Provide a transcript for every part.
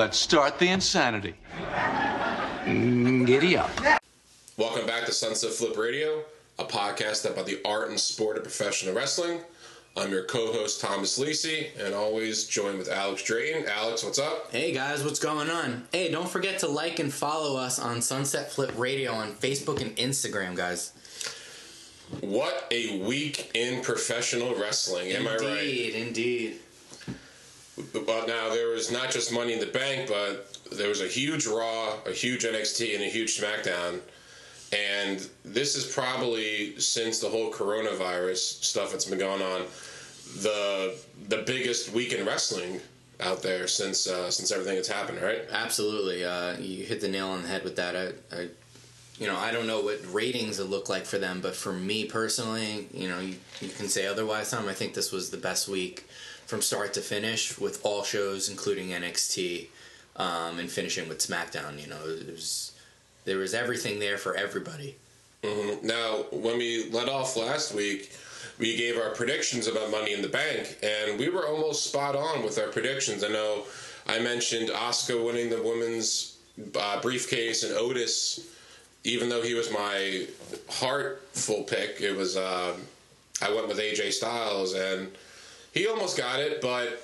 let's start the insanity. Mm, giddy up. Welcome back to Sunset Flip Radio, a podcast about the art and sport of professional wrestling. I'm your co-host Thomas Lisi, and always joined with Alex Drayton. Alex, what's up? Hey guys, what's going on? Hey, don't forget to like and follow us on Sunset Flip Radio on Facebook and Instagram, guys. What a week in professional wrestling, am I right? Indeed, indeed. But now there was not just Money in the Bank, but there was a huge Raw, a huge NXT, and a huge SmackDown. And this is probably since the whole coronavirus stuff that's been going on, the the biggest week in wrestling out there since uh, since everything that's happened, right? Absolutely. Uh, you hit the nail on the head with that. I, I, you know, I don't know what ratings it look like for them, but for me personally, you know, you, you can say otherwise. Tom, I think this was the best week from start to finish with all shows, including NXT, um, and finishing with SmackDown. You know, was there was everything there for everybody. hmm Now, when we let off last week, we gave our predictions about Money in the Bank, and we were almost spot on with our predictions. I know I mentioned Asuka winning the women's uh, briefcase and Otis, even though he was my heartful pick, it was uh, I went with AJ Styles, and he almost got it, but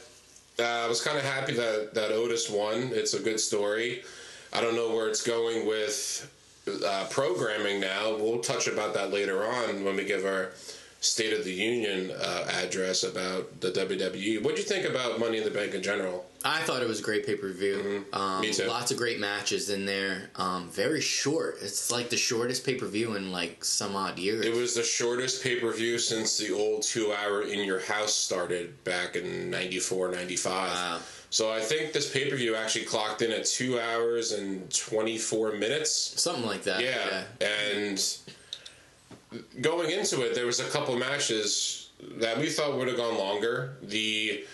uh, I was kind of happy that that Otis won. It's a good story. I don't know where it's going with uh, programming now. We'll touch about that later on when we give our State of the Union uh, address about the WWE. What do you think about Money in the Bank in general? I thought it was a great pay per view. Um, Mm-hmm. Me too. Lots of great matches in there. Um, very short. It's like the shortest pay per view in like some odd years. It was the shortest pay per view since the old two hour In Your House started back in 94, 95. Wow. So I think this pay per view actually clocked in at two hours and 24 minutes. something like that. Yeah, and going into it, there was a couple matches that we thought would have gone longer. The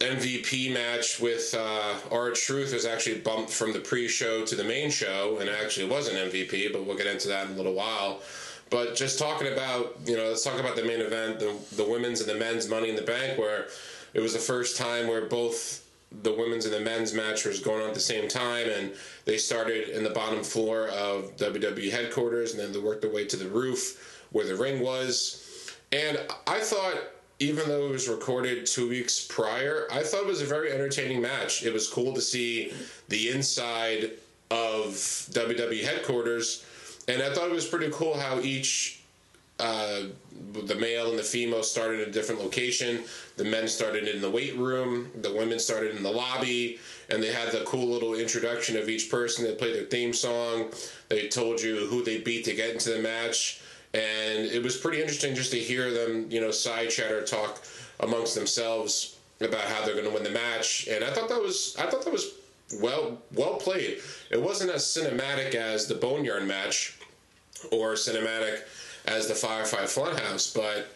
MVP match with uh, R-Truth was actually bumped from the pre-show to the main show, and actually was an MVP. But we'll get into that in a little while. But just talking about, you know, let's talk about the main event, the the women's and the men's Money in the Bank, where it was the first time where both the women's and the men's match was going on at the same time, and they started in the bottom floor of WWE headquarters, and then they worked their way to the roof where the ring was. And I thought, even though it was recorded two weeks prior, I thought it was a very entertaining match. It was cool to see the inside of WWE headquarters, and I thought it was pretty cool how each uh, the male and the female started in a different location. The men started in the weight room. The women started in the lobby, and they had the cool little introduction of each person. They played their theme song. They told you who they beat to get into the match, and it was pretty interesting just to hear them, you know, side chatter talk amongst themselves about how they're going to win the match. And I thought that was, I thought that was well, well played. It wasn't as cinematic as the Boneyard match or cinematic as the Firefly Funhouse, but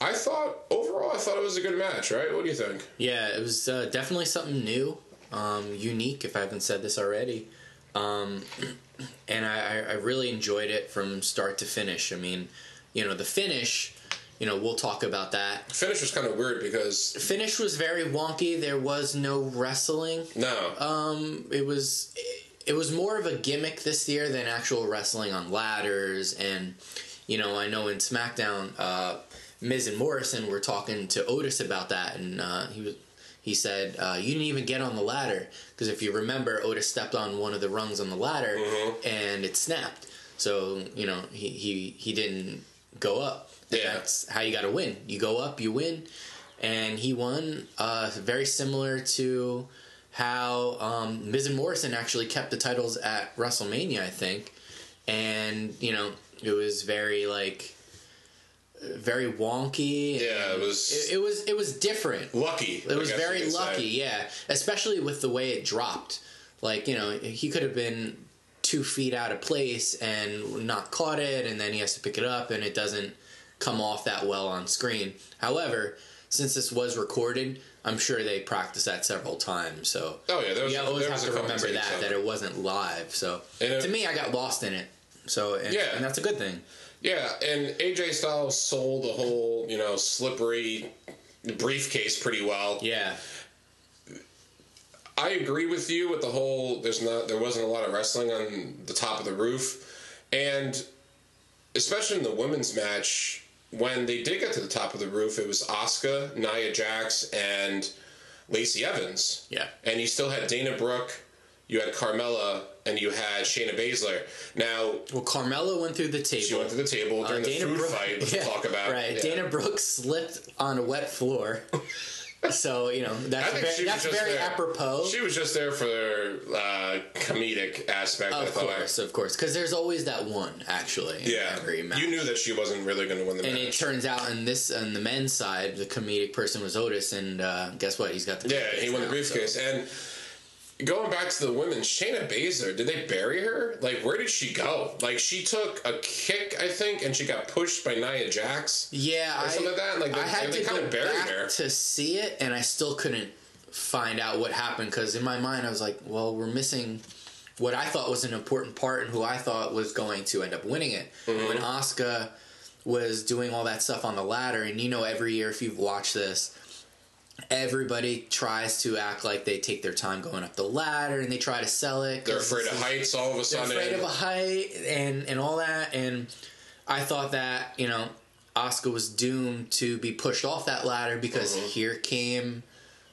I thought overall I thought it was a good match. Right? What do you think? Yeah, it was uh, definitely something new, um, unique. If I haven't said this already, um, and I, I really enjoyed it from start to finish. I mean, you know, the finish. You know, we'll talk about that. Finish was kind of weird because Finish was very wonky. There was no wrestling. no, Um, it was it was more of a gimmick this year than actual wrestling on ladders. And you know, I know in SmackDown, uh, Miz and Morrison were talking to Otis about that, and uh, he was he said uh, you didn't even get on the ladder because if you remember, Otis stepped on one of the rungs on the ladder and it snapped. So you know he he he didn't go up. And Yeah. That's how you got to win. You go up, you win, and he won. Uh, very similar to how um, Miz and Morrison actually kept the titles at WrestleMania, I think, and you know it was very like very wonky. Yeah, it was- It, it was it was different. lucky. It was very lucky, yeah. Especially with the way it dropped. Like you know, he could have been two feet out of place and not caught it, and then he has to pick it up, and it doesn't come off that well on screen. However, since this was recorded, I'm sure they practiced that several times. So Oh, yeah, there was- you always there have to remember that that it. wasn't live. So And it- to me, I got lost in it. So and, Yeah. and that's a good thing. Yeah, and AJ Styles sold the whole you know slippery briefcase pretty well. Yeah, I agree with you with the whole. There's not. There wasn't a lot of wrestling on the top of the roof, and especially in the women's match when they did get to the top of the roof, it was Asuka, Nia Jax, and Lacey Evans. Yeah. And you still had Dana Brooke, you had Carmella, and you had Shayna Baszler. Now, Well, Carmella went through the table. she went to the table during the food Brooke- fight, which we'll talk about. Right. Yeah. Dana Brooke slipped on a wet floor. so, you know, that's very, that's very there. apropos. She was just there for the uh, comedic aspect. Of course, of course. Because there's always that one, actually. in Yeah, every match. you knew that she wasn't really going to win the match. And match. it turns out on this on the men's side, the comedic person was Otis, and uh, guess what? He's got the Yeah, he won the now, briefcase. And going back to the women, Shayna Baszler, did they bury her? Like, where did she go? Like, she took a kick, I think, and she got pushed by Nia Jax. Yeah, Or I, something like that, like, they- I had to kinda go buried back her. to see it, and I still couldn't find out what happened because in my mind I was like, well, we're missing what I thought was an important part and who I thought was going to end up winning it. Mm-hmm. When Asuka was doing all that stuff on the ladder, and you know, every year if you've watched this. Everybody tries to act like they take their time going up the ladder and they try to sell it. They're afraid of heights all of a sudden. they're afraid of a height and and all that and i thought that you know Asuka was doomed to be pushed off that ladder because Mm-hmm. here came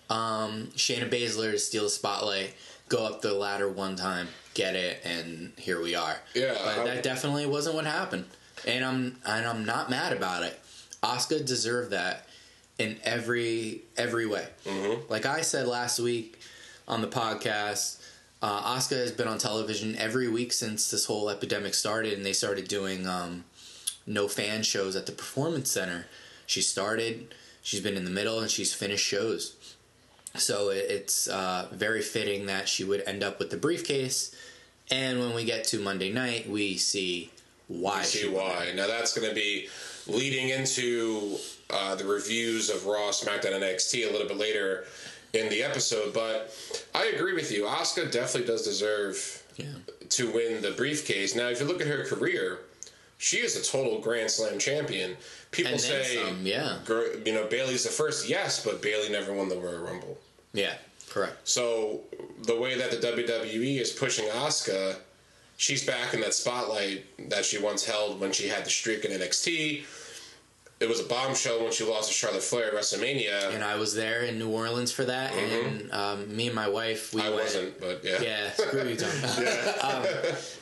um shayna baszler to steal the spotlight go up the ladder one time get it and here we are Yeah, but I- that definitely wasn't what happened and i'm and i'm not mad about it Asuka deserved that in every every way Mm-hmm. like i said last week on the podcast uh, Asuka has been on television every week since this whole epidemic started, and they started doing um, no fan shows at the Performance Center. She started, she's been in the middle, and she's finished shows. So it's uh, very fitting that she would end up with the briefcase. And when we get to Monday night, we see why. see she why. Now that's going to be leading into uh, the reviews of Raw, SmackDown, and NXT a little bit later in the episode. But I agree with you. Asuka definitely does deserve Yeah. to win the briefcase. Now, if you look at her career, she is a total Grand Slam champion. People say, some, yeah. you know, Bayley's the first. Yes, but Bailey never won the Royal Rumble. Yeah, correct. So the way that the WWE is pushing Asuka, she's back in that spotlight that she once held when she had the streak in NXT. It was a bombshell when she lost to Charlotte Flair at WrestleMania. And I was there in New Orleans for that, and um, me and my wife, we Mm-hmm. I went. wasn't, but yeah. Yeah, screw you, Tom. um,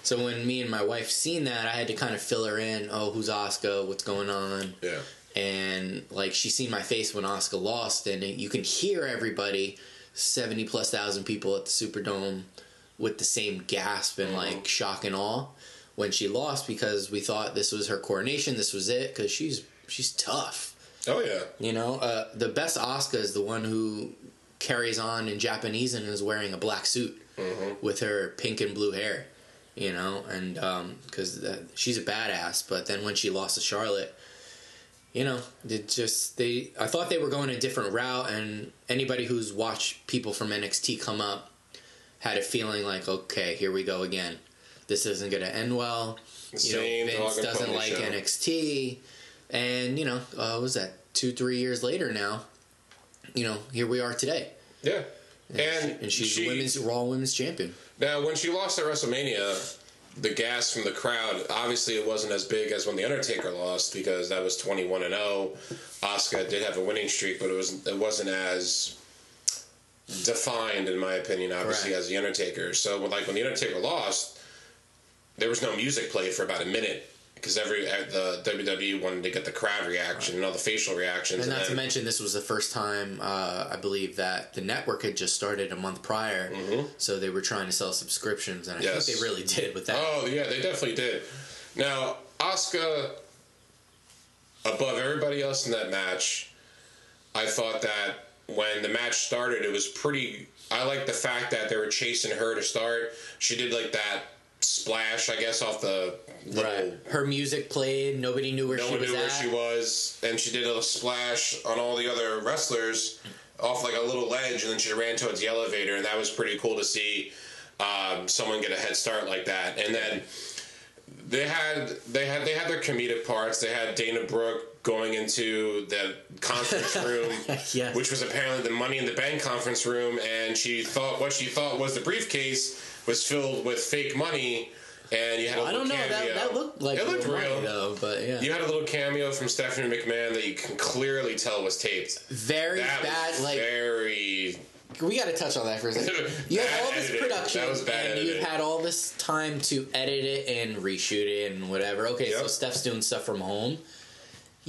so when me and my wife seen that, I had to kind of fill her in. Oh, who's Asuka? What's going on? Yeah. And like she seen my face when Asuka lost, and you can hear everybody, seventy plus thousand people at the Superdome, with the same gasp and mm-hmm. like shock and awe when she lost because we thought this was her coronation, this was it because she's she's tough. Oh yeah. You know, uh, the best Asuka is the one who carries on in Japanese and is wearing a black suit mm-hmm. with her pink and blue hair. You know, and um, because she's a badass. But then when she lost to Charlotte, you know, it just they. I thought they were going a different route, and anybody who's watched people from NXT come up had a feeling like, okay, here we go again. This isn't going to end well. You Same know, Vince doesn't like show. NXT, and you know, uh, what was that two, three years later now? You know, here we are today, Yeah. And, and she's she, women's Raw Women's Champion. now when she lost at WrestleMania, the gas from the crowd obviously it wasn't as big as when the Undertaker lost because that was twenty one and zero. Asuka did have a winning streak, but it was it wasn't as defined in my opinion, obviously Correct. as the Undertaker. So like when the Undertaker lost, there was no music played for about a minute because every uh, the WWE wanted to get the crowd reaction and all the facial reactions. And not to mention, this was the first time uh, I believe that the network had just started a month prior, so they were trying to sell subscriptions, and I Mm-hmm. Yes. think they really did with that. Oh yeah, they definitely did. Now Asuka, above everybody else in that match, I thought that when the match started, it was pretty. I like the fact that they were chasing her to start. She did like that splash, I guess, off the. Right. Her music played. Nobody knew where No she one was knew at. where she was, and she did a splash on all the other wrestlers off like a little ledge, and then she ran towards the elevator, and that was pretty cool to see um, someone get a head start like that. And then they had they had they had their comedic parts. They had Dana Brooke going into the conference room, Yes. which was apparently the Money in the Bank conference room, and she thought what she thought was the briefcase was filled with fake money, and you had a I little don't know. That, cameo. that looked like it looked real money, though. But yeah, You had a little cameo from Stephanie McMahon that you can clearly tell was taped. very That bad. Like very we got to touch on that for a second. You had all this editing. production, That and you editing. had all this time to edit it and reshoot it and whatever. Okay, so Steph's doing stuff from home.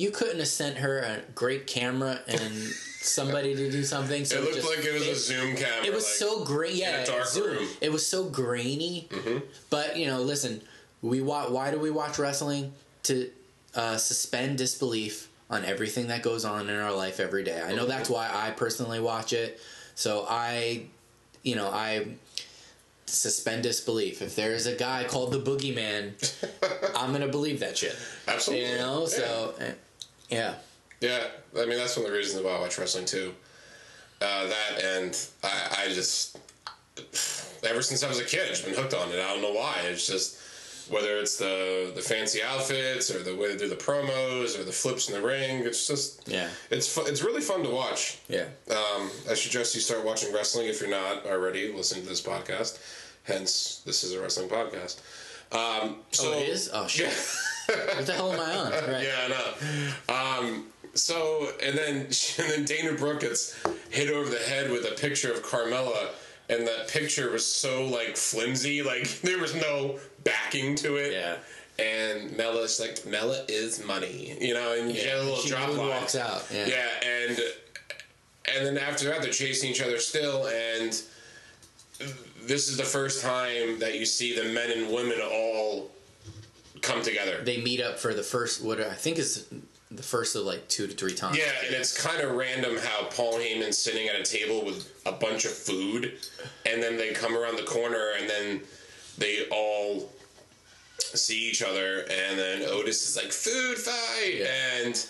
You couldn't have sent her a great camera and somebody to do something. So It looked just like it was a Zoom camera. It was like, so green. Yeah, Zoom. Mm-hmm. It was so grainy. But you know, listen, we wa- Why do we watch wrestling? To uh, suspend disbelief on everything that goes on in our life every day. I know that's why I personally watch it. So I, you know, I suspend disbelief. If there is a guy called the Boogeyman, I'm gonna believe that shit. Absolutely. You know, so eh, yeah. Yeah, I mean that's one of the reasons why I watch wrestling too. Uh, that and I, I just ever since I was a kid, I've been hooked on it. I don't know why. It's just whether it's the the fancy outfits or the way they do the promos or the flips in the ring. It's just Yeah. it's fu- it's really fun to watch. Yeah. Um, I suggest you start watching wrestling if you're not already listening to this podcast. Hence, this is a wrestling podcast. Um, so oh, it is. Oh shit. Yeah. what the hell am I on? Right. Yeah, I know. Um, so and then and then Dana Brooke gets hit over the head with a picture of Carmella, and that picture was so like flimsy, like there was no backing to it. Yeah. And Mella's like, Mella is money, you know, and you get a little she drop line. walks out. Yeah. Yeah, and and then after that, they're chasing each other still, and this is the first time that you see the men and women all come together. They meet up for the first what I think is the first of like two to three times. Yeah, and it's kind of random how Paul Heyman's sitting at a table with a bunch of food, and then they come around the corner, and then they all see each other, and then Otis is like, "Food fight," Yeah. and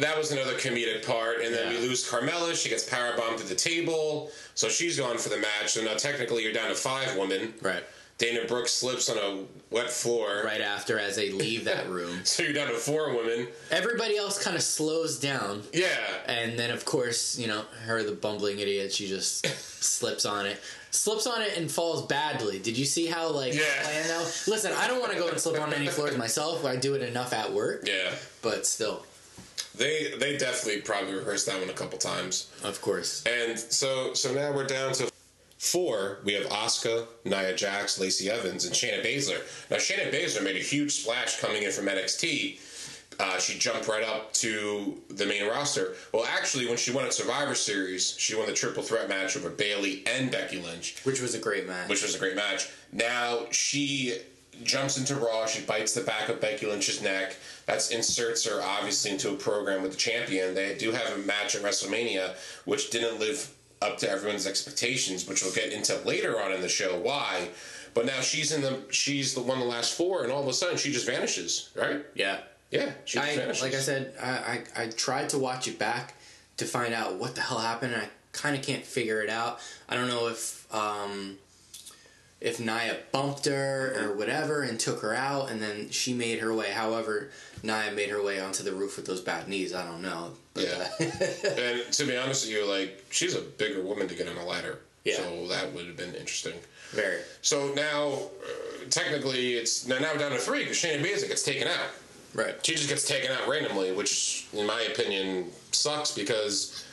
that was another comedic part. And then Yeah. we lose Carmella; she gets powerbombed through the table, so she's gone for the match. So now technically, you're down to five women. Right. Dana Brooks slips on a wet floor. Right after, as they leave that room, So you're down to four women. everybody else kind of slows down, Yeah. and then of course, you know, her the bumbling idiot, she just slips on it, slips on it, and falls badly. Did you see how like Yeah. planned? Listen, I don't want to go and slip on any floors myself. I do it enough at work, Yeah. but still, They they definitely probably rehearsed that one a couple times. of course. And so so now we're down to four. We have Asuka, Nia Jax, Lacey Evans, and Shayna Baszler. Now Shayna Baszler made a huge splash coming in from NXT. Uh, she jumped right up to the main roster. Well, actually, when she won at Survivor Series, she won the triple threat match over Bayley and Becky Lynch, Which was a great match. which was a great match. Now she jumps into Raw. She bites the back of Becky Lynch's neck. That inserts her obviously into a program with the champion. They do have a match at WrestleMania, which didn't live up to everyone's expectations, which we'll get into later on in the show. Why? But now she's in the she's the one of the last four, and all of a sudden she just vanishes. Right? yeah. Yeah, she just I vanishes. like I said, I, I I tried to watch it back to find out what the hell happened. And I kind of can't figure it out. I don't know if um, if Nia bumped her or whatever and took her out, and then she made her way. However, Nia made her way onto the roof with those bad knees. I don't know. Yeah. uh, and to be honest with you, like she's a bigger woman to get on a ladder. Yeah. So that would have been interesting. very. So now, uh, technically, it's now now we're down to three because Shayna Baszler gets taken out. Right. She just gets taken out randomly, which, in my opinion, sucks because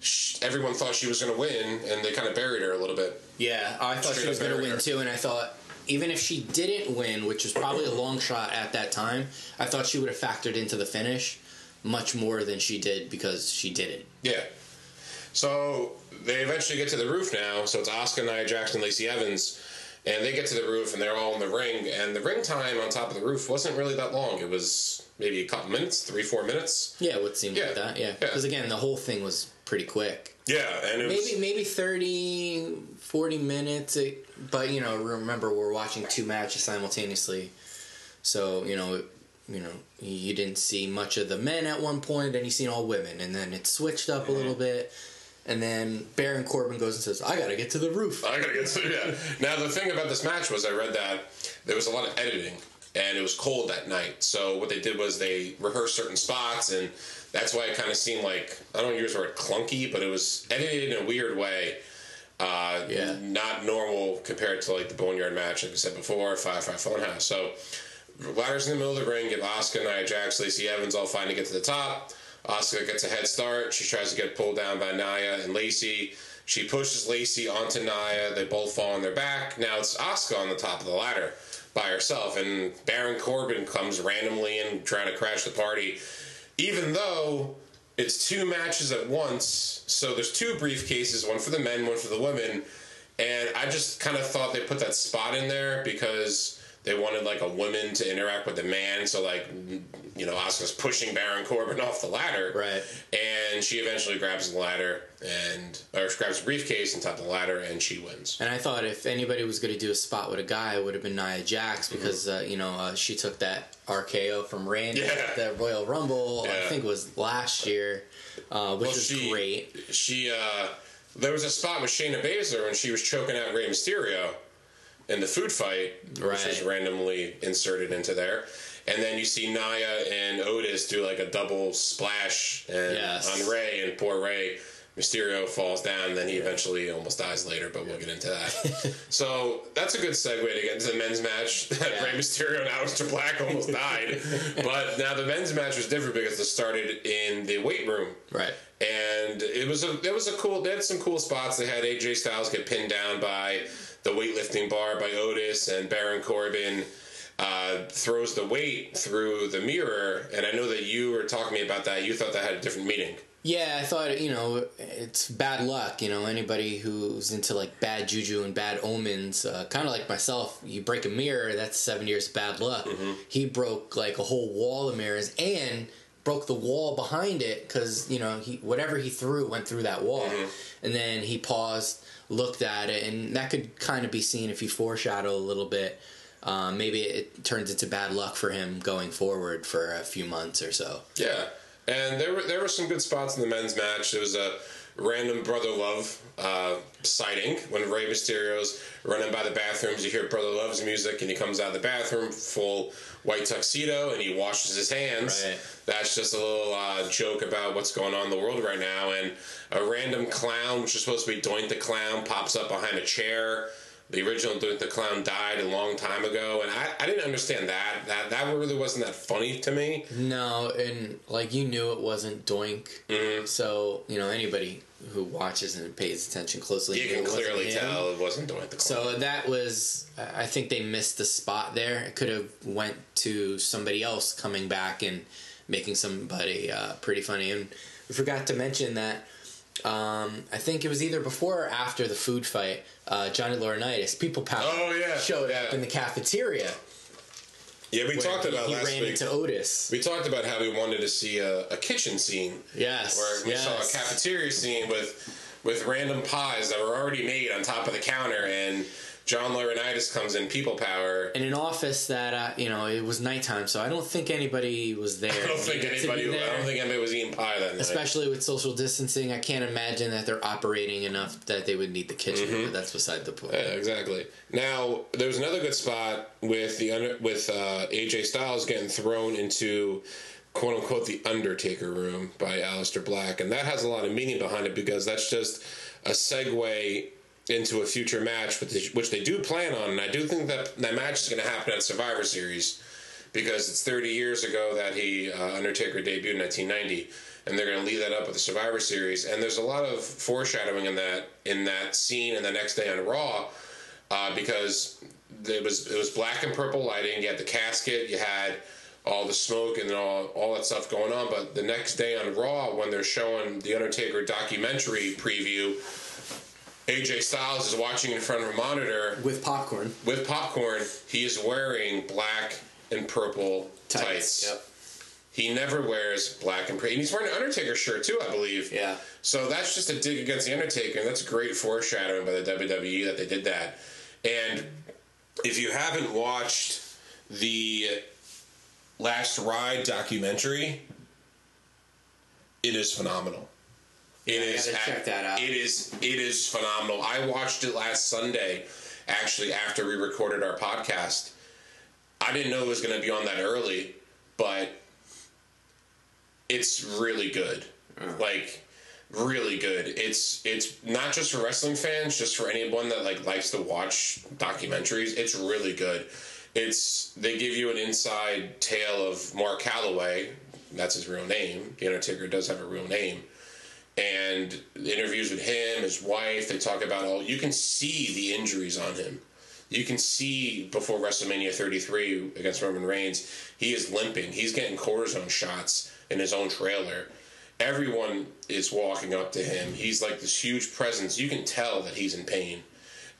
sh everyone thought she was going to win, and they kind of buried her a little bit. Yeah, I thought Straight she was going to win too, and I thought even if she didn't win, which was probably a long shot at that time, I thought she would have factored into the finish much more than she did because she didn't. Yeah. So they eventually get to the roof now. So it's Asuka, Nia Jackson, Lacey Evans, and they get to the roof, and they're all in the ring. And the ring time on top of the roof wasn't really that long. It was maybe a couple minutes, three, four minutes. Yeah, what seemed Yeah, like that. Yeah, yeah. because again, the whole thing was pretty quick. Yeah, and it was Maybe maybe 30, 40 minutes. It, but you know, remember we're watching two matches simultaneously, so you know. You know, you didn't see much of the men at one point, then you seen all women, and then it switched up a mm-hmm. little bit, and then Baron Corbin goes and says, "I gotta get to the roof." I gotta get to yeah. Now the thing about this match was I read that there was a lot of editing, and it was cold that night. So what they did was they rehearsed certain spots, and that's why it kind of seemed like I don't use the word clunky, but it was edited in a weird way. Uh, Yeah. Not normal compared to like the Boneyard match, like I said before, Firefly Funhouse. So ladders in the middle of the ring, give Asuka, Nia Jax, Lacey Evans all fine to get to the top. Asuka gets a head start. She tries to get pulled down by Nia and Lacey. She pushes Lacey onto Nia. They both fall on their back. Now it's Asuka on the top of the ladder by herself, and Baron Corbin comes randomly in trying to crash the party. Even though it's two matches at once, so there's two briefcases, one for the men, one for the women, and I just kind of thought they put that spot in there because they wanted like a woman to interact with the man. So like, you know, Asuka's pushing Baron Corbin off the ladder, Right. And she eventually grabs the ladder and or grabs a briefcase and top the ladder, and she wins. And I thought if anybody was going to do a spot with a guy, it would have been Nia Jax Mm-hmm. because uh, you know uh, she took that RKO from Randy Yeah. at the Royal Rumble. I think it was last year, uh, which Well, was she- great. She uh, there was a spot with Shayna Baszler when she was choking out Rey Mysterio in the food fight, which was randomly inserted into there. And then you see Nia and Otis do like a double splash and Yes. on Rey, and poor Rey Mysterio falls down. And then he eventually almost dies later, but we'll get into that. so that's a good segue to get into the men's match. That Yeah. Rey Mysterio and Aleister Black almost died, but now the men's match was different because it started in the weight room Right. and it was a it was a cool. They had some cool spots. They had AJ Styles get pinned down by the weightlifting bar by Otis, and Baron Corbin uh, throws the weight through the mirror. And I know that you were talking to me about that. You thought that had a different meaning. Yeah, I thought you know it's bad luck. You know anybody who's into like bad juju and bad omens, uh, kind of like myself. You break a mirror, that's seven years of bad luck. He broke like a whole wall of mirrors and broke the wall behind it because you know he whatever he threw went through that wall, and then he paused, looked at it, and that could kind of be seen if you foreshadow a little bit. Um, maybe it turns into bad luck for him going forward for a few months or so. Yeah, and there were there were some good spots in the men's match. There was a random brother love uh, sighting when Rey Mysterio's running by the bathrooms. You hear brother love's music, and he comes out of the bathroom full white tuxedo, and he washes his hands. Right. That's just a little uh, joke about what's going on in the world right now. And a random clown, which is supposed to be Doink the Clown, pops up behind a chair. The original Doink the Clown died a long time ago, and I, I didn't understand that. That that really wasn't that funny to me. No, and like you knew it wasn't Doink, Mm-hmm. so you know anybody who watches and pays attention closely, You can clearly tell it wasn't Doink the Clown. So that was, I think they missed the spot there. It could have went to somebody else coming back and making somebody uh, pretty funny. And we forgot to mention that. Um, I think it was either before or after the food fight. Uh, Johnny Laurinaitis, People Power, Oh, yeah, showed up in the cafeteria. yeah, we talked he, about he last ran week. into Otis. we talked about how we wanted to see a, a kitchen scene Yes, where we yes. saw a cafeteria scene with with random pies that were already made on top of the counter, and John Laurinaitis comes in, people power. in an office that uh, you know it was nighttime, so I don't think anybody was there. I don't think needed to be anybody. I don't think anybody was eating pie that night. Especially with social distancing, I can't imagine that they're operating enough that they would need the kitchen. Mm-hmm. But that's beside the point. Yeah, exactly. Now there was another good spot with the under, with uh, AJ Styles getting thrown into quote unquote the Undertaker room by Aleister Black, and that has a lot of meaning behind it because that's just a segue into a future match, which they, do plan on, and I do think that that match is going to happen at Survivor Series because it's 30 years ago that he uh, Undertaker debuted in 1990, and they're going to lead that up with the Survivor Series. And there's a lot of foreshadowing in that in that scene and the next day on Raw uh, because it was it was black and purple lighting. You had the casket, you had all the smoke and all all that stuff going on. But the next day on Raw, when they're showing the Undertaker documentary preview. AJ Styles is watching in front of a monitor With popcorn. with popcorn, he is wearing black and purple tights. Yep. He never wears black and purple. And he's wearing an Undertaker shirt too, I believe. Yeah. So that's just a dig against the Undertaker, and that's great foreshadowing by the WWE that they did that. And if you haven't watched the Last Ride documentary, it is phenomenal. It I is check that out. It is it is phenomenal. I watched it last Sunday, actually after we recorded our podcast, I didn't know it was going to be on that early, but it's really good. Oh. Like really good. It's it's not just for wrestling fans, just for anyone that like likes to watch documentaries. It's really good. It's they give you an inside tale of Mark Calaway. That's his real name. The Undertaker does have a real name. And interviews with him, his wife, they talk about all. You can see the injuries on him. You can see before WrestleMania 33 against Roman Reigns, he is limping. He's getting cortisone shots in his own trailer. Everyone is walking up to him. He's like this huge presence. You can tell that he's in pain,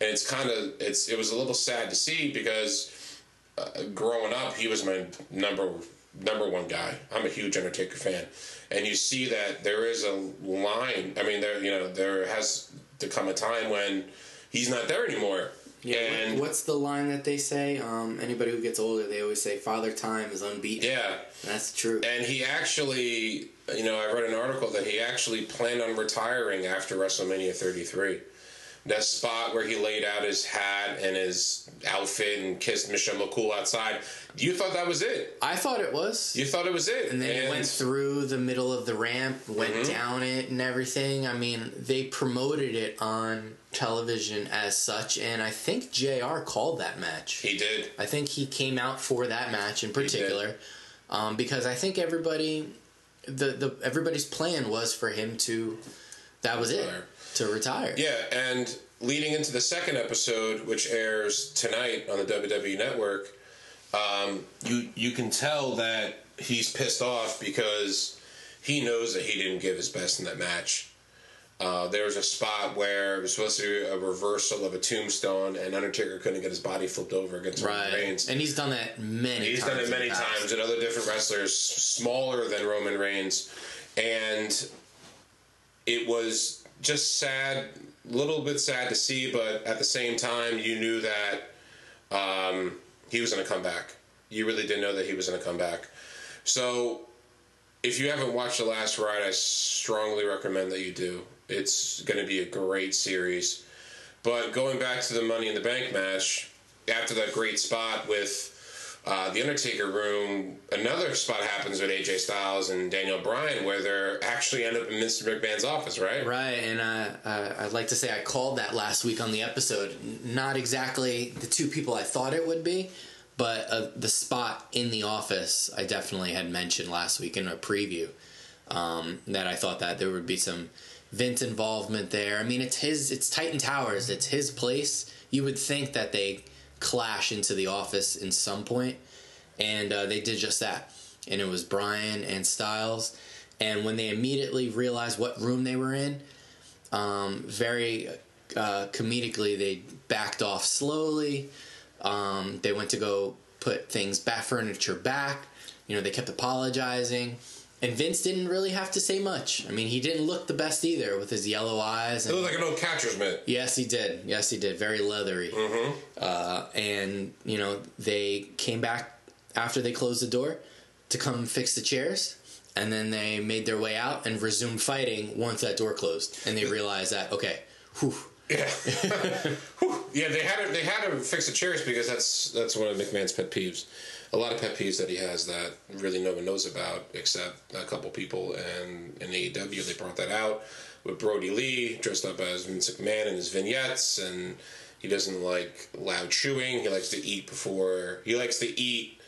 and it's kind of it's it was a little sad to see because uh, growing up, he was my number number one guy. I'm a huge Undertaker fan, and you see that there is a line. I mean, there you know there has to come a time when he's not there anymore. Yeah, and what's the line that they say? Um, anybody who gets older, they always say, "Father Time is unbeaten." yeah, that's true. and he actually, you know, I read an article that he actually planned on retiring after WrestleMania 33. That spot where he laid out his hat and his outfit and kissed Michelle McCool outside. You thought that was it. I thought it was. You thought it was it. and then he went through the middle of the ramp, went Mm-hmm. down it, and everything. I mean, they promoted it on television as such, and I think Jr. called that match. He did. I think he came out for that match in particular, um, because I think everybody, the the everybody's plan was for him to, that was it, to retire. Yeah, and leading into the second episode, which airs tonight on the WWE Network, um, you you can tell that he's pissed off because he knows that he didn't give his best in that match. Uh, there was a spot where it was supposed to be a reversal of a tombstone, and Undertaker couldn't get his body flipped over against Roman Reigns. and he's done that many. He's times done it many times, and other different wrestlers smaller than Roman Reigns, and it was just sad, a little bit sad to see, but at the same time, you knew that um, he was going to come back. You really didn't know that he was going to come back. So, if you haven't watched The Last Ride, I strongly recommend that you do. It's going to be a great series. But going back to the Money in the Bank match, after that great spot with uh, the Undertaker room, another spot happens with AJ Styles and Daniel Bryan where they're actually end up in Mr. McMahon's office, right? Right, and uh, uh, I'd like to say I called that last week on the episode. Not exactly the two people I thought it would be, but uh, the spot in the office I definitely had mentioned last week in a preview. Um, that I thought that there would be some Vince involvement there. I mean, it's his, it's Titan Towers, it's his place. You would think that they clash into the office in some point, and uh, they did just that. And it was Bryan and Styles. And when they immediately realized what room they were in, um, very uh, comedically, they backed off slowly. Um, they went to go put things back, furniture back. You know, they kept apologizing. And Vince didn't really have to say much. I mean, he didn't look the best either with his yellow eyes. And, looked like an old catcher's mitt. yes, he did. Yes, he did. Very leathery. Mm-hmm. Uh, and, you know, they came back after they closed the door to come fix the chairs. And then they made their way out and resumed fighting once that door closed. And they realized that, okay, whew, Yeah, yeah. They had to they had to fix the chairs because that's that's one of McMahon's pet peeves. A lot of pet peeves that he has that really no one knows about except a couple people. And in AEW, they brought that out with Brodie Lee dressed up as Vince McMahon in his vignettes, and he doesn't like loud chewing. He likes to eat before he likes to eat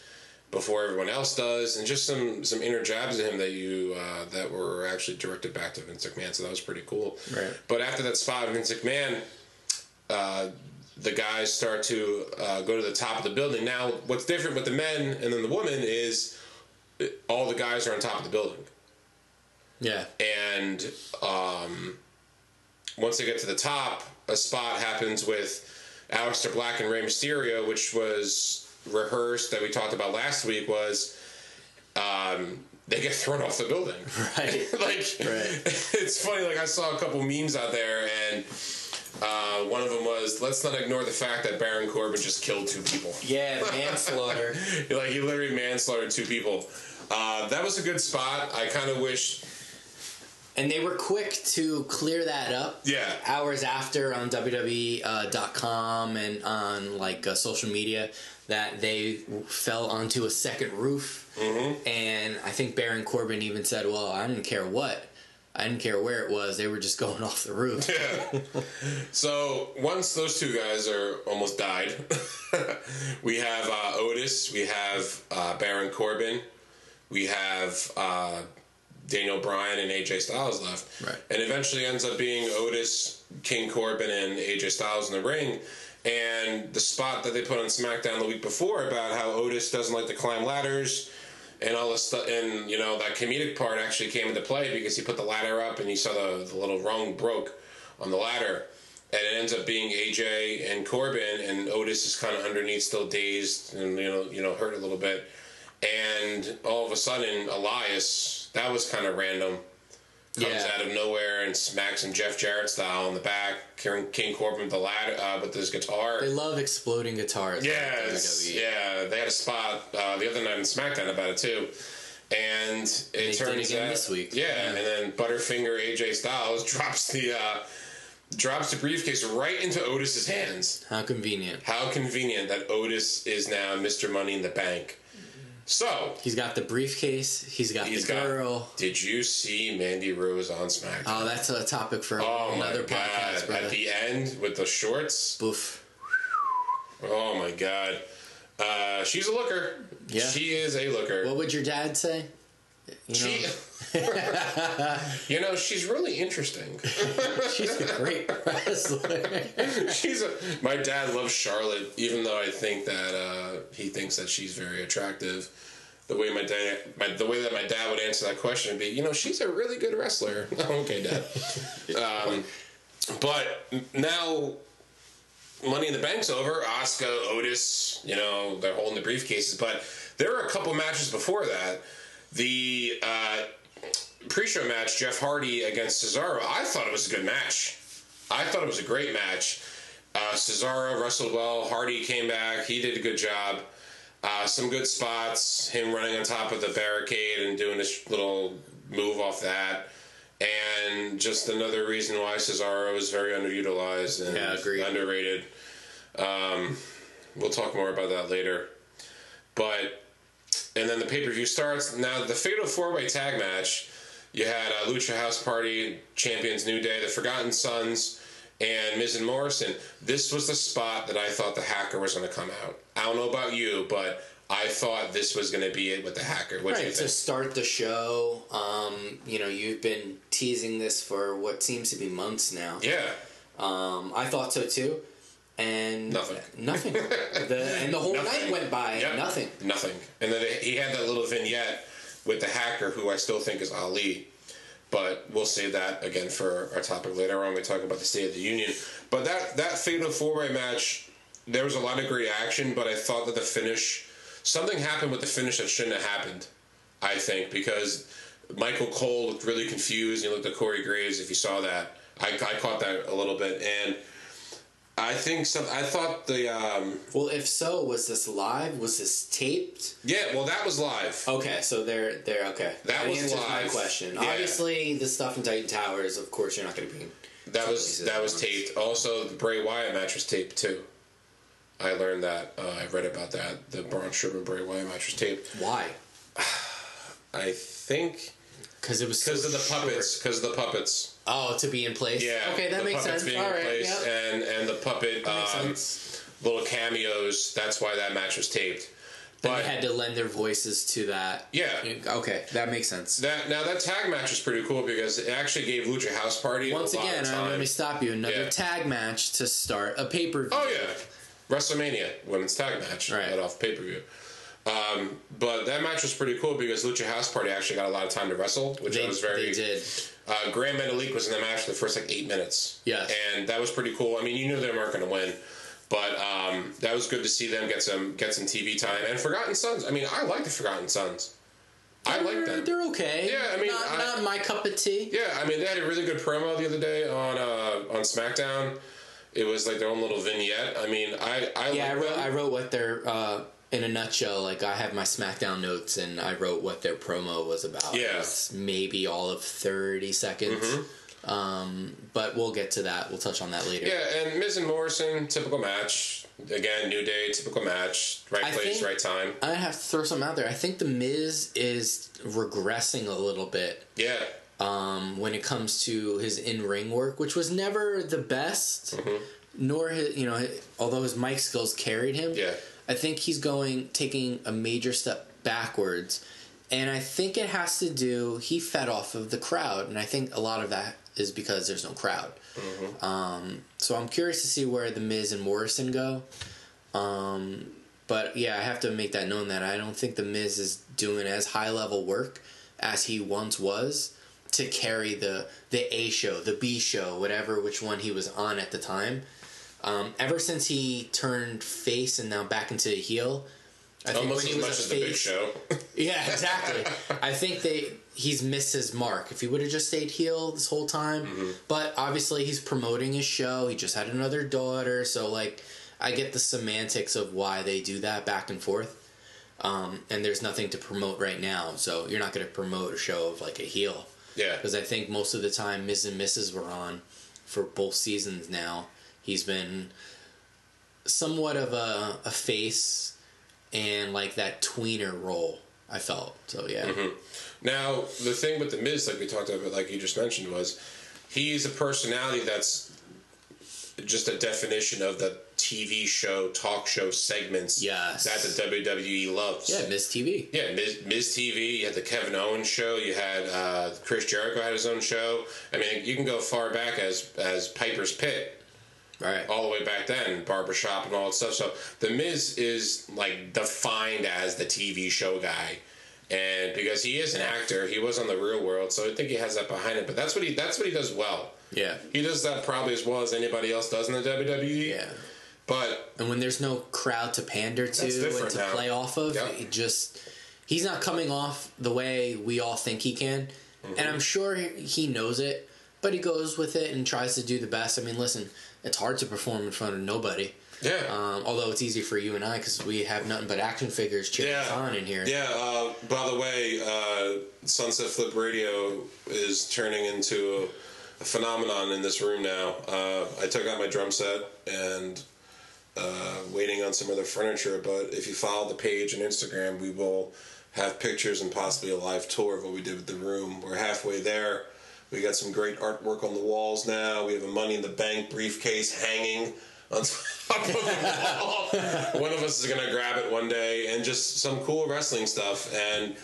before everyone else does, and just some some inner jabs at him that you uh, that were actually directed back to Vince McMahon. So that was pretty cool. Right. But after that spot, Vince McMahon, uh, the guys start to uh, go to the top of the building. Now, what's different with the men and then the women is uh, all the guys are on top of the building, yeah. and um, once they get to the top, a spot happens with Aleister Black and Rey Mysterio, which was rehearsed that we talked about last week. Was um, they get thrown off the building? Right. like Right. it's funny. Like I saw a couple memes out there, and uh, one of them was, "Let's not ignore the fact that Baron Corbin just killed two people." Yeah, manslaughter. like he literally manslaughtered two people. Uh, that was a good spot. I kind of wish and they were quick to clear that up. Yeah. hours after on WWE.com and on like uh, social media that they fell onto a second roof, Mm-hmm. and I think Baron Corbin even said, "Well, I didn't care what." I didn't care where it was. They were just going off the roof. Yeah. so once those two guys are almost died, we have uh, Otis, we have uh, Baron Corbin, we have uh, Daniel Bryan and AJ Styles left, Right. and eventually ends up being Otis, King Corbin, and AJ Styles in the ring. And the spot that they put on SmackDown the week before about how Otis doesn't like to climb ladders and all this stuff, and you know that comedic part actually came into play because he put the ladder up and he saw the, the little rung broke on the ladder, and it ends up being AJ and Corbin, and Otis is kind of underneath, still dazed and you know you know hurt a little bit, and all of a sudden Elias, that was kind of random, comes Yeah. out of nowhere and smacks him Jeff Jarrett style in the back, King King Corbin with the ladder uh, with his guitar. They love exploding guitars. Yeah, yeah, they had a spot uh, the other night in SmackDown about it too, and it They turns out this week. Yeah, Yeah. and then Butterfinger AJ Styles drops the uh, drops the briefcase right into Otis's hands. How convenient. How convenient that Otis is now Mr. Money in the Bank. So He's got the briefcase. He's got he's the got. girl. Did you see Mandy Rose on SmackDown? Oh, that's a topic for Oh another my god! podcast, brother. At the end with the shorts. Boof. Oh my god. Uh, she's a looker. Yeah. She is a looker. What would your dad say? You know, She, you know, she's really interesting. she's a great wrestler. she's a. My dad loves Charlotte, even though I think that uh, he thinks that she's very attractive. The way my dad, my, the way that my dad would answer that question would be, you know, she's a really good wrestler. okay, dad. Um, but now, Money in the Bank's over. Asuka, Otis, you know, they're holding the briefcases. But there were a couple matches before that. The uh, pre-show match, Jeff Hardy against Cesaro. I thought it was a good match. I thought it was a great match. Uh, Cesaro wrestled well. Hardy came back. He did a good job. Uh, some good spots. Him running on top of the barricade and doing this little move off that. And just another reason why Cesaro is very underutilized and Yeah, underrated. Um, we'll talk more about that later. But and then the pay per view starts. Now the Fatal Four Way Tag Match. You had uh, Lucha House Party, Champions New Day, the Forgotten Sons, and Miz and Morrison. This was the spot that I thought the Hacker was going to come out. I don't know about you, but I thought this was going to be it with the Hacker. What Right, to start the show, um, you know, you've been teasing this for what seems to be months now. Yeah, Um, I thought so too. And Nothing. Nothing. the, and the whole Nothing. night went by. Yep. Nothing. Nothing. And then he had that little vignette with the hacker, who I still think is Ali. But we'll save that again for our topic later on. We talk about the State of the Union. But that that fatal four way match, there was a lot of great action. But I thought that the finish, something happened with the finish that shouldn't have happened. I think because Michael Cole looked really confused. He looked at Corey Graves. If you saw that, I, I caught that a little bit, and I think some. I thought the um, Well, if so, was this live? Was this taped? yeah. Well, that was live. Okay, so they're they're okay. That was answers my question. Yeah. Obviously, the stuff in Titan Towers. Of course, you're not going to be. That was that was taped. Also, the Bray Wyatt match was taped too. I learned that. Uh, I read about that. The Braun Strowman Bray Wyatt match was taped. Why? I think Because it was because so of the short. puppets. Because of the puppets. Oh, to be in place. Yeah. Okay, that makes sense. Being All in right. place yeah. and and the puppet um, little cameos. That's why that match was taped. And But they had to lend their voices to that. yeah. Okay, that makes sense. That now that tag match was pretty cool because it actually gave Lucha House Party Once a lot again, let me stop you. Another Yeah. tag match to start a pay per view. Oh yeah, WrestleMania women's tag match Right. right off pay per view. Um, but that match was pretty cool because Lucha House Party actually got a lot of time to wrestle, which They, I was very. they did. Uh, Grand Metalik was in the match for the first like eight minutes. Yes. and that was pretty cool. I mean, you knew they weren't going to win, but um, that was good to see them get some get some TV time. And Forgotten Sons. I mean, I like the Forgotten Sons. I like They're- them. They're okay. Yeah, I mean, not, I- not my cup of tea. Yeah, I mean, they had a really good promo the other day on uh, on SmackDown. It was like their own little vignette. I mean, I I Yeah, I wrote. them. I wrote what their uh, in a nutshell, like I have my SmackDown notes and I wrote what their promo was about. Yeah. Maybe all of 30 seconds. Mm-hmm. Um, but we'll get to that. We'll touch on that later. Yeah, and Miz and Morrison, typical match. Again, New Day, typical match. Right I place, right time. I have to throw something out there. I think The Miz is regressing a little bit Yeah, um, when it comes to his in ring work, which was never the best. Nor his, you know, although his mic skills carried him. yeah. I think he's going taking a major step backwards, and I think it has to do. He fed off of the crowd, and I think a lot of that is because there's no crowd. Um, so I'm curious to see where the Miz and Morrison go. Um, but yeah, I have to make that known that I don't think the Miz is doing as high level work as he once was to carry the the A show, the B show, whatever which one he was on at the time. Um, ever since he turned face and now back into a heel, I think Almost when he much was as a the Big Show. yeah, exactly. I think they he's missed his mark. If he would have just stayed heel this whole time, Mm-hmm. but obviously he's promoting his show. He just had another daughter, so like I get the semantics of why they do that back and forth. Um, and there's nothing to promote right now, so you're not going to promote a show of like a heel yeah, because I think most of the time Miz and Mrs. were on for both seasons now. He's been somewhat of a, a face and like that tweener role. I felt so yeah. Mm-hmm. Now, the thing with the Miz, like we talked about, like you just mentioned, was he's a personality that's just a definition of the TV show, talk show segments Yes. that the WWE loves. Yeah, Miz TV. Yeah, Miz, Miz TV. You had the Kevin Owens show. You had uh, Chris Jericho had his own show. I mean, you can go far back as as Piper's Pit, Right. all the way back then, barbershop and all that stuff. So the Miz is like defined as the TV show guy, and because he is an actor, he was on the Real World, so I think he has that behind him. But that's what he that's what he does well. Yeah. He does that probably as well as anybody else does in the WWE. Yeah. But And when there's no crowd to pander to and to now. play off of, Yep. it just he's not coming off the way we all think he can. Mm-hmm. And I'm sure he knows it, but he goes with it and tries to do the best. I mean, listen, it's hard to perform in front of nobody. yeah. Um, although it's easy for you and I because we have nothing but action figures cheering us on in here. Yeah. Uh, by the way, uh, Sunset Flip Radio is turning into a, a phenomenon in this room now. Uh, I took out my drum set and uh, waiting on some other furniture. But if you follow the page on Instagram, we will have pictures and possibly a live tour of what we did with the room. We're halfway there. We got some great artwork on the walls now. We have a Money in the Bank briefcase hanging on top of the wall. one of us is gonna grab it one day, and just some cool wrestling stuff. And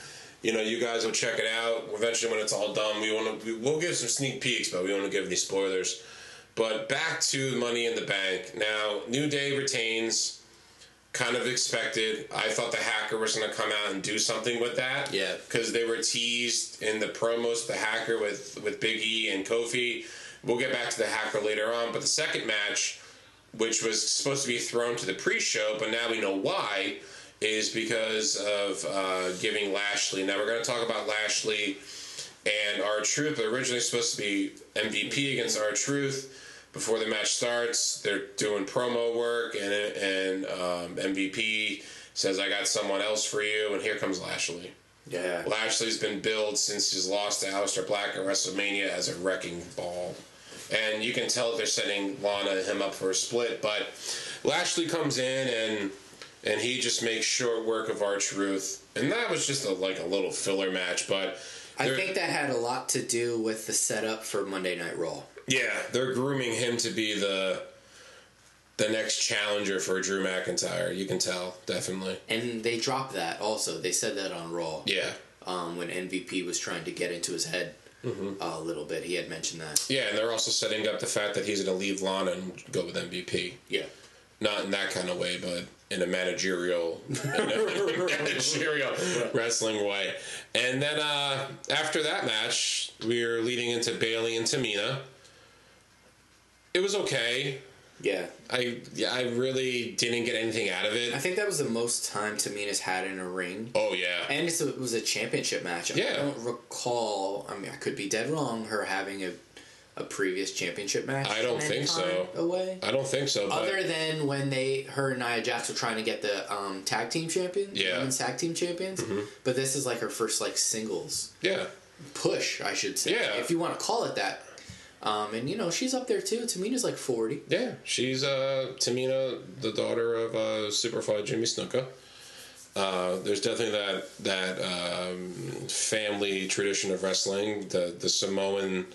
you know, you guys will check it out. Eventually, when it's all done, we want to. We'll give some sneak peeks, but we don't want to give any spoilers. But back to Money in the Bank. Now, New Day retains. Kind of expected. I thought the hacker was going to come out and do something with that. Yeah. Because they were teased in the promos, the hacker with, with Big E and Kofi. We'll get back to the hacker later on. But the second match, which was supposed to be thrown to the pre show, but now we know why, is because of uh, giving Lashley. Now we're going to talk about Lashley and R-Truth. Originally supposed to be MVP against R-Truth. Before the match starts, they're doing promo work, and and um, MVP says, "I got someone else for you," and here comes Lashley. Yeah. Lashley's been billed since his loss to Aleister Black at WrestleMania as a wrecking ball. And you can tell they're setting Lana and him up for a split. But Lashley comes in and and he just makes short work of R-Truth. And that was just a, like a little filler match. But I think that had a lot to do with the setup for Monday Night Raw. Yeah, they're grooming him to be the the next challenger for Drew McIntyre. You can tell definitely. And they dropped that also. They said that on Raw. Yeah. Um, when MVP was trying to get into his head Mm-hmm. uh, a little bit, he had mentioned that. Yeah, and they're also setting up the fact that he's going to leave Lana and go with MVP. Yeah. not in that kind of way, but in a managerial, in a managerial wrestling way. And then uh, after that match, we are leading into Bayley and Tamina. It was okay. Yeah. I yeah, I really didn't get anything out of it. I think that was the most time Tamina's had in a ring. Oh yeah, And it's a, it was a championship match. Yeah. I don't recall, I mean, I could be dead wrong, her having a, a previous championship match. I don't think so. Away. I don't think so. But Other than when they, her and Nia Jax were trying to get the um, tag team champions, Yeah. Mm-hmm. women's tag team champions. But this is like her first like singles yeah, push, I should say, Yeah. if you want to call it that. Um, and you know she's up there too. Tamina's like forty. yeah, she's uh, Tamina, the daughter of uh, Superfly Jimmy Snuka. Uh, there's definitely that that um, family tradition of wrestling, the the Samoan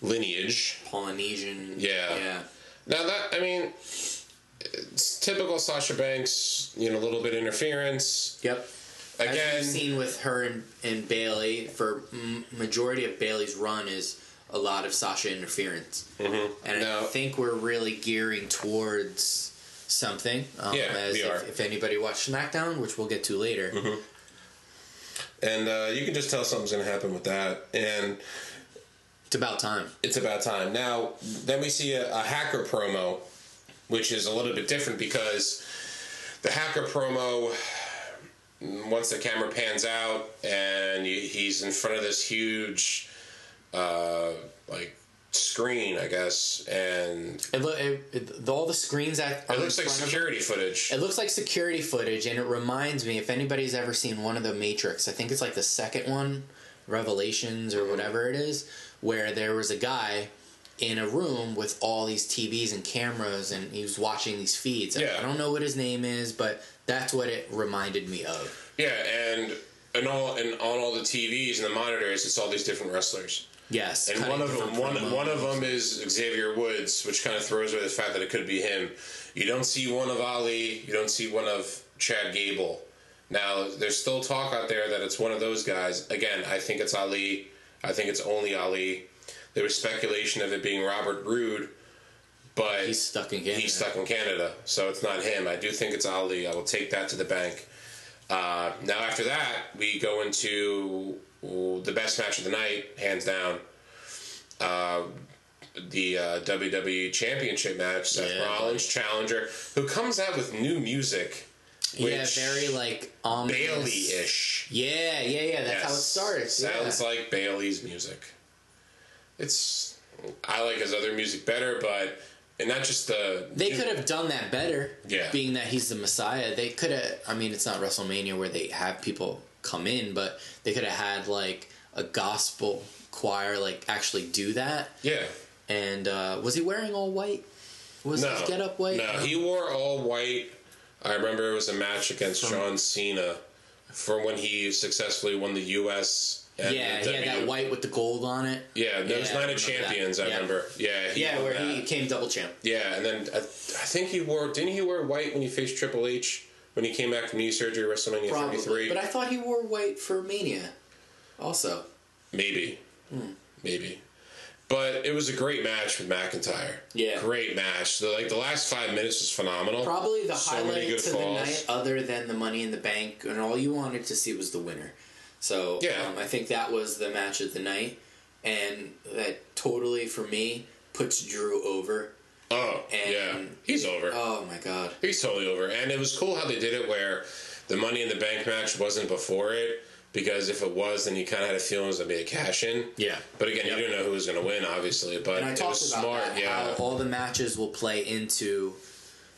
lineage. Polynesian. Yeah. Yeah. Now that I mean, it's typical Sasha Banks. You know, a little bit interference. Yep. Again, As we've seen with her and, and Bayley, for m- majority of Bayley's run is a lot of Sasha interference, mm-hmm. and Now- I think we're really gearing towards something. Um, Yeah, as we if, are. if anybody watched SmackDown, which we'll get to later, Mm-hmm. and uh, you can just tell something's going to happen with that. And it's about time. it's about time. Now, then we see a, a hacker promo, which is a little bit different because the hacker promo, once the camera pans out and he's in front of this huge, uh, like screen, I guess, and It, lo- it, it, all the screens that it looks like front of security footage. It looks like security footage, and it reminds me if anybody's ever seen one of the Matrix, I think it's like the second one, Revelations or whatever it is, where there was a guy in a room with all these TVs and cameras, and he was watching these feeds. I- Yeah. I don't know what his name is, but that's what it reminded me of. Yeah, and and all and on all the TVs and the monitors, it's all these different wrestlers. Yes, And one of them, one, one of them is Xavier Woods, which kind of throws away the fact that it could be him. You don't see one of Ali. You don't see one of Chad Gable. Now, there's still talk out there that it's one of those guys. Again, I think it's Ali. I think it's only Ali. There was speculation of it being Robert Roode, but He's stuck in Canada. he's stuck in Canada, so it's not him. I do think it's Ali. I will take that to the bank. Uh, now, after that, we go into the best match of the night, hands down. Uh, the uh, WWE Championship match, Seth Yeah, Rollins challenger, who comes out with new music, which yeah, very like ominous. Bayley-ish. Yeah, yeah, yeah. That's how it starts. Sounds yeah. like Bayley's music. It's I like his other music better, but and not just the They could have done that better. Yeah. Being that he's the Messiah, they could have. I mean, it's not WrestleMania where they have people come in, but they could have had like a gospel choir like actually do that. yeah. And uh, was he wearing all white? Was No, his get up white? No, he wore all white. I remember it was a match against John Cena for when he successfully won the U.S. and yeah, the he had that white with the gold on it. Yeah, there was Yeah, Night of remember that. Champions. I Yeah. remember. Yeah, he Yeah, where that. he came double champ. Yeah, and then I, I think he wore. Didn't he wear white when he faced Triple H when he came back from knee surgery WrestleMania Probably. 33? But I thought he wore white for Mania. Also. Maybe. Hmm. Maybe. But it was a great match with McIntyre. Yeah. Great match. The, like the last five minutes was phenomenal. Probably the So highlight to the night, other than the Money in the Bank, and all you wanted to see was the winner. So Yeah. um, I think that was the match of the night, and that totally for me puts Drew over. Oh, And- yeah. He's over. Oh my god! He's totally over. And it was cool how they did it where the Money in the Bank match wasn't before it. Because if it was, then you kind of had a feeling it was going to be a cash in. Yeah. But again, you didn't know who was going to win, obviously. But And I it talked was smart. that, yeah. how all the matches will play into,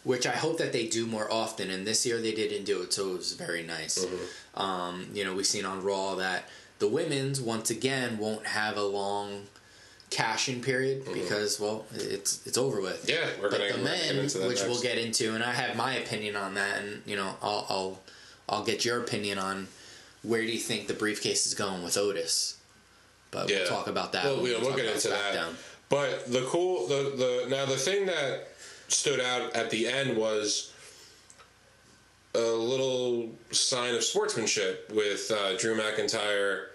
which I hope that they do more often. And this year they didn't do it, so it was very nice. Mm-hmm. Um, you know, we've seen on Raw that the women's once again won't have a long cash-in period because well, it's it's over with. Mm-hmm. Yeah, we're but gonna- the gonna men, that which we'll get into, and I have my opinion on that, and you know, I'll I'll I'll get your opinion on where do you think the briefcase is going with Otis. But Yeah. we'll talk about that. Well, when yeah, we we'll get into that. SmackDown. But the cool, the the now the thing that stood out at the end was a little sign of sportsmanship with uh, Drew McIntyre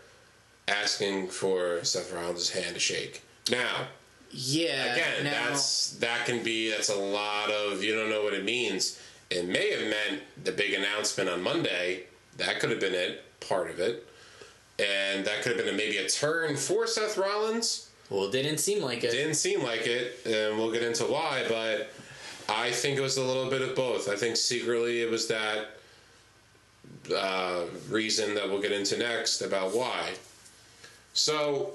asking for Seth Rollins' hand to shake. Now, Yeah. again, now, that's that can be that's a lot of you don't know what it means. It may have meant the big announcement on Monday. That could have been it, part of it, and that could have been a, maybe a turn for Seth Rollins. well, it didn't seem like it. Didn't seem like it, and we'll get into why. But I think it was a little bit of both. I think secretly it was that uh, reason that we'll get into next about why. So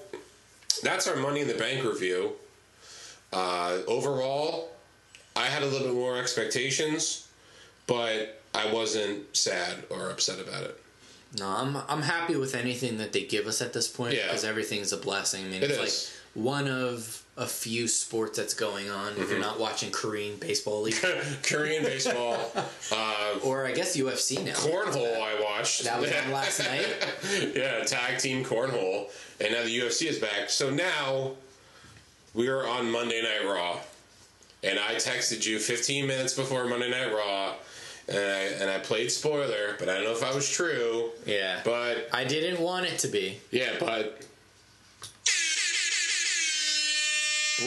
that's our Money in the Bank review. Uh, overall, I had a little bit more expectations, but I wasn't sad or upset about it. No, I'm I'm happy with anything that they give us at this point Yeah. because everything's a blessing. I mean, It it's is. like one of a few sports that's going on. If Mm-hmm. you're not watching Korean baseball league, Korean baseball, uh, or I guess UFC now. cornhole. I watched. That was on last night. yeah, tag team cornhole, and now the UFC is back. So now we are on Monday Night Raw, and I texted you 15 minutes before Monday Night Raw, and I and I played spoiler, but I don't know if I was true. Yeah, But I didn't want it to be. yeah, but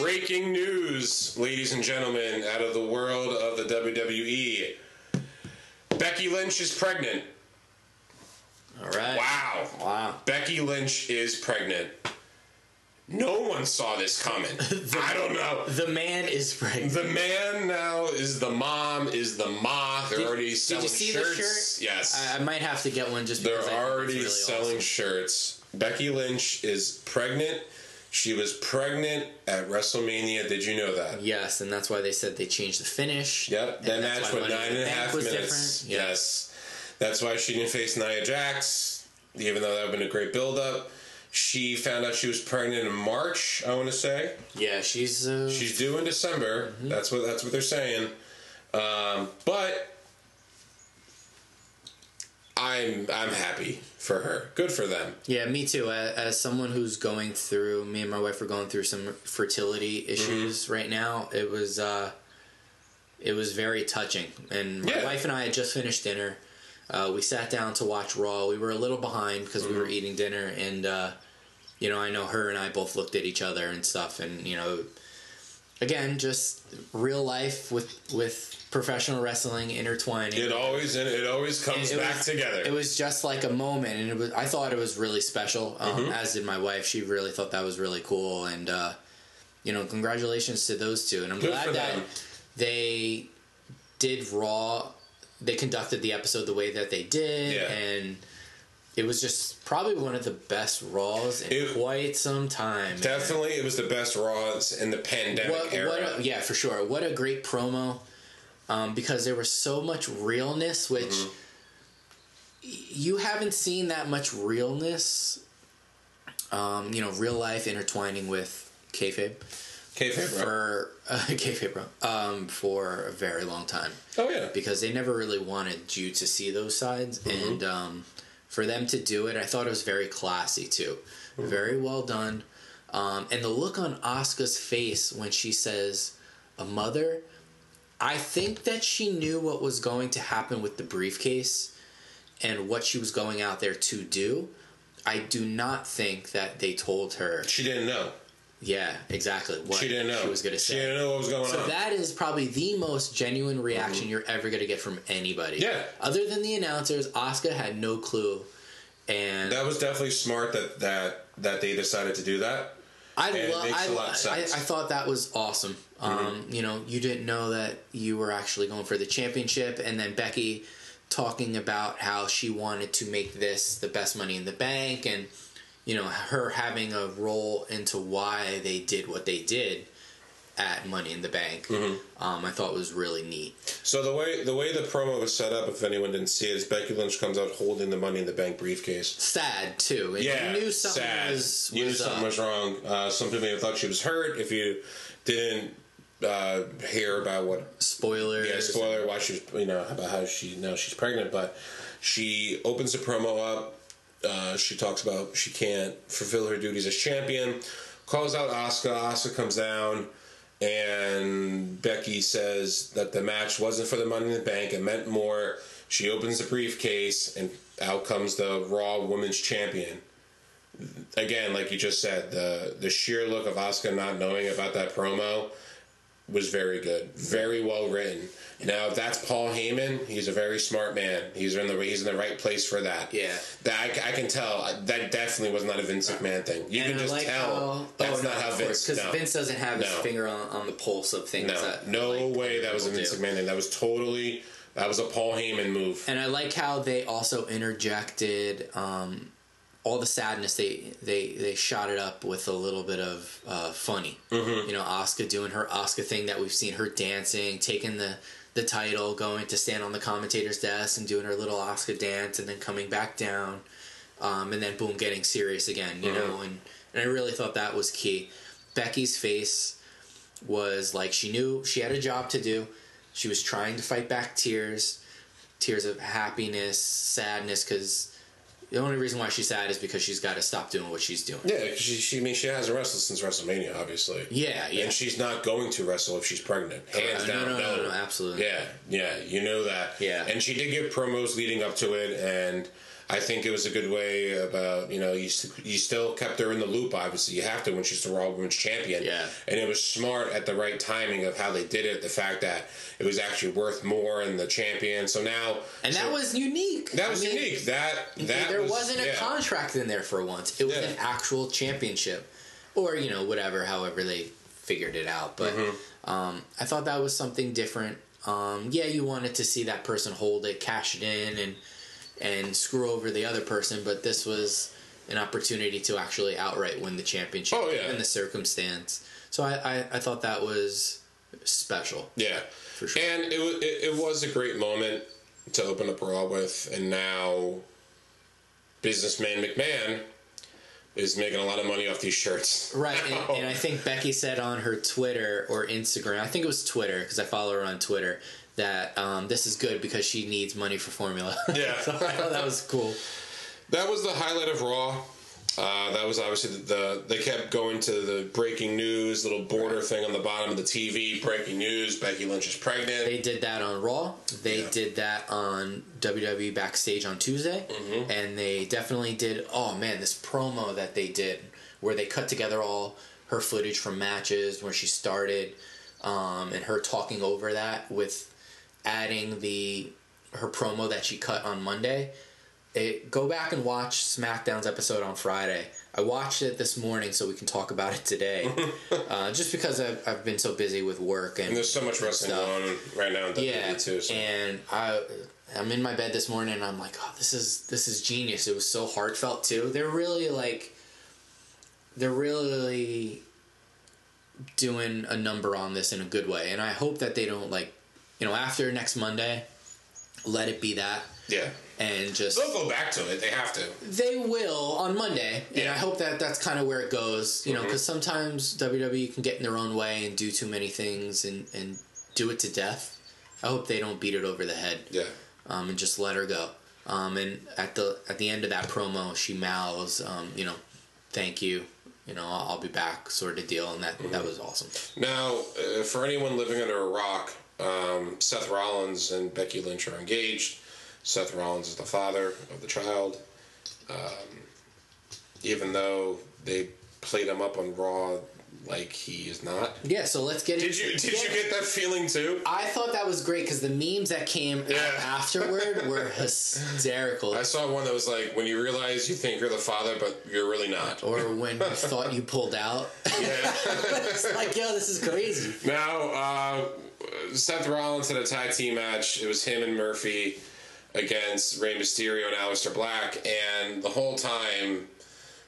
breaking news, ladies and gentlemen, out of the world of the WWE. Becky Lynch is pregnant. All right. Wow. Wow. Becky Lynch is pregnant. No one saw this coming. I don't know. The man is pregnant. The man now is the mom, is the ma. They're Did- already selling shirts. the shirt? Yes. I, I might have to get one just They're because I think it's already really selling awesome. shirts. Becky Lynch is pregnant. She was pregnant at WrestleMania. Did you know that? Yes, and that's why they said they changed the finish. Yep, that match went nine in and a half minutes. different. Yeah. Yes, that's why she didn't face Nia Jax, even though that would have been a great build-up. She found out she was pregnant in March. I want to say Yeah, she's uh, she's due in December. Mm-hmm. That's what that's what they're saying. Um, but I'm I'm happy for her. Good for them. Yeah, me too. As, as someone who's going through, me and my wife are going through some fertility issues Mm-hmm. right now. It was, uh, it was very touching. And my Yeah. wife and I had just finished dinner. Uh, we sat down to watch Raw. We were a little behind because we were Mm-hmm. eating dinner, and uh, you know, I know her and I both looked at each other and stuff, and you know, again, just real life with with professional wrestling intertwining. It always and it always comes It back was- together. It was just like a moment, and it was. I thought it was really special. Um, Mm-hmm. As did my wife. She really thought that was really cool, and uh, you know, congratulations to those two. And I'm Good glad that they did Raw. They conducted the episode the way that they did, Yeah. and it was just probably one of the best Raws in It- quite some time. man. Definitely, it was the best Raws in the pandemic What, era. what a, yeah, for sure. What a great promo. Um, because there was so much realness, which Mm-hmm. you haven't seen that much realness. Um, you know, real life intertwining with kayfabe Kayfabe, bro. for uh, kayfabe, bro, um, for a very long time Oh yeah. because they never really wanted you to see those sides Mm-hmm. and um, for them to do it i thought it was very classy too Mm-hmm. very well done um, and the look on Asuka's face when she says a mother i think that she knew what was going to happen with the briefcase and what she was going out there to do i do not think that they told her She didn't know. Yeah exactly what She didn't know. she was going to say. She didn't know what was going so on. So that is probably the most genuine reaction you're ever going to get from anybody. Yeah. Other than the announcers, Asuka had no clue, and that was definitely smart that that that they decided to do that. I love. makes I, a lot of I, I. Mm-hmm. thought that was awesome. Um, you know, you didn't know that you were actually going for the championship, and then Becky talking about how she wanted to make this the best Money in the Bank, and you know her having a role into why they did what they did at Money in the Bank. Mm-hmm. Um, I thought was really neat. So the way the way the promo was set up, if anyone didn't see it, is Becky Lynch comes out holding the Money in the Bank briefcase. sad too. And Yeah, you knew something sad. was, you knew was something up. was wrong. Uh, some people may have thought she was hurt. If you didn't uh, hear about what spoiler, Yeah, spoiler why she's you know about how she now she's pregnant, but she opens the promo up. Uh, she talks about she can't fulfill her duties as champion. Calls out Asuka. Asuka comes down, and Becky says that the match wasn't for the Money in the Bank. It meant more. She opens the briefcase, and out comes the Raw Women's Champion. Again, like you just said, the the sheer look of Asuka not knowing about that promo was very good, very well written. Now, if that's Paul Heyman, he's a very smart man. He's in the he's in the right place for that. Yeah. that I, I can tell. That definitely was not a Vince McMahon thing. You And can I just like tell how, that's oh, not no, how Vince. because no. Vince doesn't have his finger on, on the pulse of things. no, that no like, way that was a Vince do. McMahon thing. That was totally that was a Paul Heyman move. And I like how they also interjected um, all the sadness they they they shot it up with a little bit of uh, funny. Mm-hmm. You know, Asuka doing her Asuka thing that we've seen her dancing, taking the the title, going to stand on the commentator's desk and doing her little Asuka dance, and then coming back down, um, and then boom, getting serious again. You know, and and I really thought that was key. Becky's face was like she knew she had a job to do. She was trying to fight back tears, tears of happiness, sadness, because the only reason why she's sad is because she's got to stop doing what she's doing. Yeah, she, she I mean she hasn't wrestled since WrestleMania, obviously. Yeah, yeah. And she's not going to wrestle if she's pregnant. Hands Uh, down, no, no, no, no, absolutely. Yeah, yeah, you know that. Yeah. And she did give promos leading up to it, and I think it was a good way about you know you st- you still kept her in the loop. Obviously, you have to when she's the Raw Women's Champion. Yeah. And it was smart at the right timing of how they did it. The fact that it was actually worth more in the champion. So now, And that was unique. that was I mean, unique. That that there was, wasn't a yeah. contract in there for once. It was Yeah. an actual championship, or you know whatever, however they figured it out. But Mm-hmm. um, I thought that was something different. Um, yeah, you wanted to see that person hold it, cash it in, and and screw over the other person. But this was an opportunity to actually outright win the championship Oh, yeah. in the circumstance. So I, I, I thought that was special. Yeah, For sure. And it was it, it was a great moment to open up Raw with, and now businessman McMahon is making a lot of money off these shirts. Right, and, oh. and I think Becky said on her Twitter or Instagram, I think it was Twitter because I follow her on Twitter, that um, this is good because she needs money for formula. Yeah. so I thought that was cool. That was the highlight of Raw. Uh, that was obviously the, the they kept going to the breaking news little border thing on the bottom of the TV. Breaking news: Becky Lynch is pregnant. They did that on Raw. They Yeah. did that on WWE Backstage on Tuesday, Mm-hmm. and they definitely did. Oh man, this promo that they did where they cut together all her footage from matches where she started, um, and her talking over that with adding the her promo that she cut on Monday. It, go back and watch SmackDown's episode on Friday. I watched it this morning so we can talk about it today. uh, just because I've, I've been so busy with work and and there's so much wrestling stuff. going on right now in WWE yeah, too. So. and I I'm in my bed this morning and I'm like, oh, this is this is genius. It was so heartfelt too. They're really like, they're really doing a number on this in a good way, and I hope that they don't like, you know, after next Monday, let it be that yeah, and just they'll go back to it. They have to. they will on Monday, and I hope that that's kind of where it goes. You know, because sometimes WWE can get in their own way and do too many things and and do it to death. I hope they don't beat it over the head Yeah. um, and just let her go. Um, and at the at the end of that promo, she mouths, um, you know, "Thank you." You know, I'll, I'll be back, sort of deal, and that that was awesome. Now, uh, for anyone living under a rock, um, Seth Rollins and Becky Lynch are engaged. Seth Rollins is the father of the child. Um, even though they played him up on Raw like he is not. Yeah, so let's get Did into- you did you get that feeling too? I thought that was great because the memes that came Yeah. afterward were hysterical. I saw one that was like when you realize you think you're the father, but you're really not. or when you thought you pulled out. Yeah. it's like, yo, this is crazy. Now, uh, Seth Rollins had a tag team match. It was him and Murphy against Rey Mysterio and Aleister Black, and the whole time,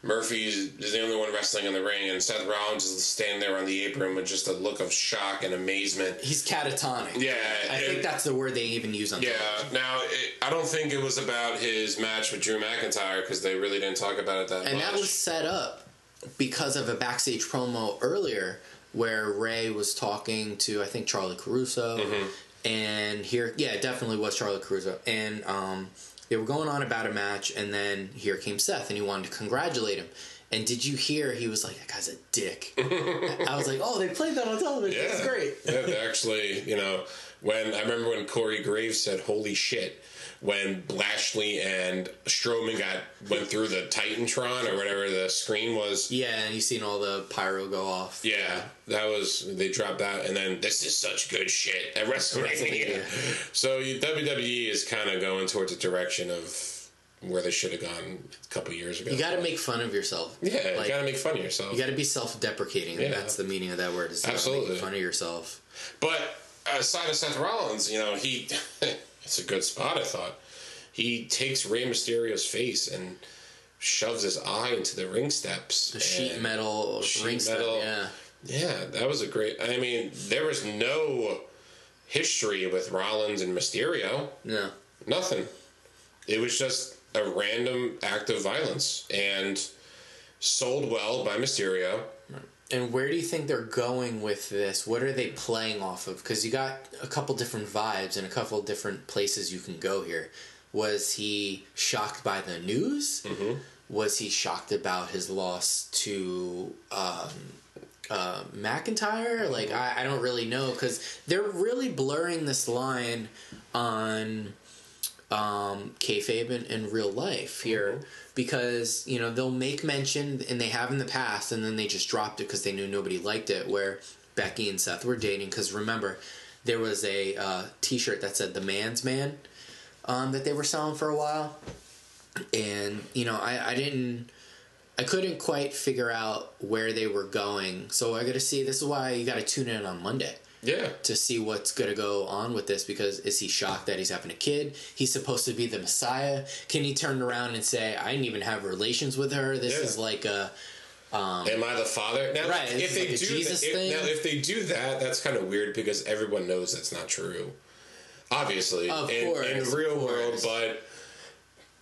Murphy is the only one wrestling in the ring, and Seth Rollins is standing there on the apron with just a look of shock and amazement. He's catatonic. Yeah, I think that's the word they even use on Yeah. television. Now, it, I don't think it was about his match with Drew McIntyre because they really didn't talk about it that much. And much. that was set up because of a backstage promo earlier where Rey was talking to, I think, Charly Caruso. Mm-hmm. And here, yeah, it definitely was Charly Caruso. And um, they were going on about a match, and then here came Seth, and he wanted to congratulate him. And did you hear he was like, that guy's a dick? I was like, oh, they played that on television. That's great. yeah, actually, you know, when I remember when Corey Graves said "Holy shit" when Lashley and Strowman got went through the Titantron or whatever the screen was. Yeah, and you seen all the pyro go off. Yeah, that was they dropped that, and then this is such good shit at WrestleMania. so WWE is kind of going towards a direction of where they should have gone a couple years ago. You got to make fun of yourself. yeah, like, you got to make fun of yourself. You got to be self-deprecating. Yeah. That's the meaning of that word. Is Absolutely. make fun of yourself. But aside of Seth Rollins, you know, he it's a good spot. I thought he takes Rey Mysterio's face and shoves his eye into the ring steps. The sheet metal sheet ring step, metal. yeah. Yeah, that was a great. I mean, there was no history with Rollins and Mysterio. No. Nothing. It was just a random act of violence and sold well by Mysterio. And where do you think they're going with this? What are they playing off of? Because you got a couple different vibes and a couple different places you can go here. Was he shocked by the news? Mm-hmm. Was he shocked about his loss to um, uh, McIntyre? Like, I, I don't really know because they're really blurring this line on um, kayfabe in, in real life here because you know they'll make mention and they have in the past and then they just dropped it because they knew nobody liked it where Becky and Seth were dating. Because remember there was a uh, t-shirt that said the man's man um, that they were selling for a while. And you know I, I didn't I couldn't quite figure out where they were going. So I gotta see this is why you gotta tune in on Monday Yeah. to see what's going to go on with this because is he shocked that he's having a kid? He's supposed to be the Messiah. Can he turn around and say, I didn't even have relations with her? This Yeah. is like a. Um, Am I the father? Now, Right, if they like do Jesus that, if, thing. now if they do that, that's kind of weird because everyone knows that's not true. Obviously, Of in, course, in the real world, but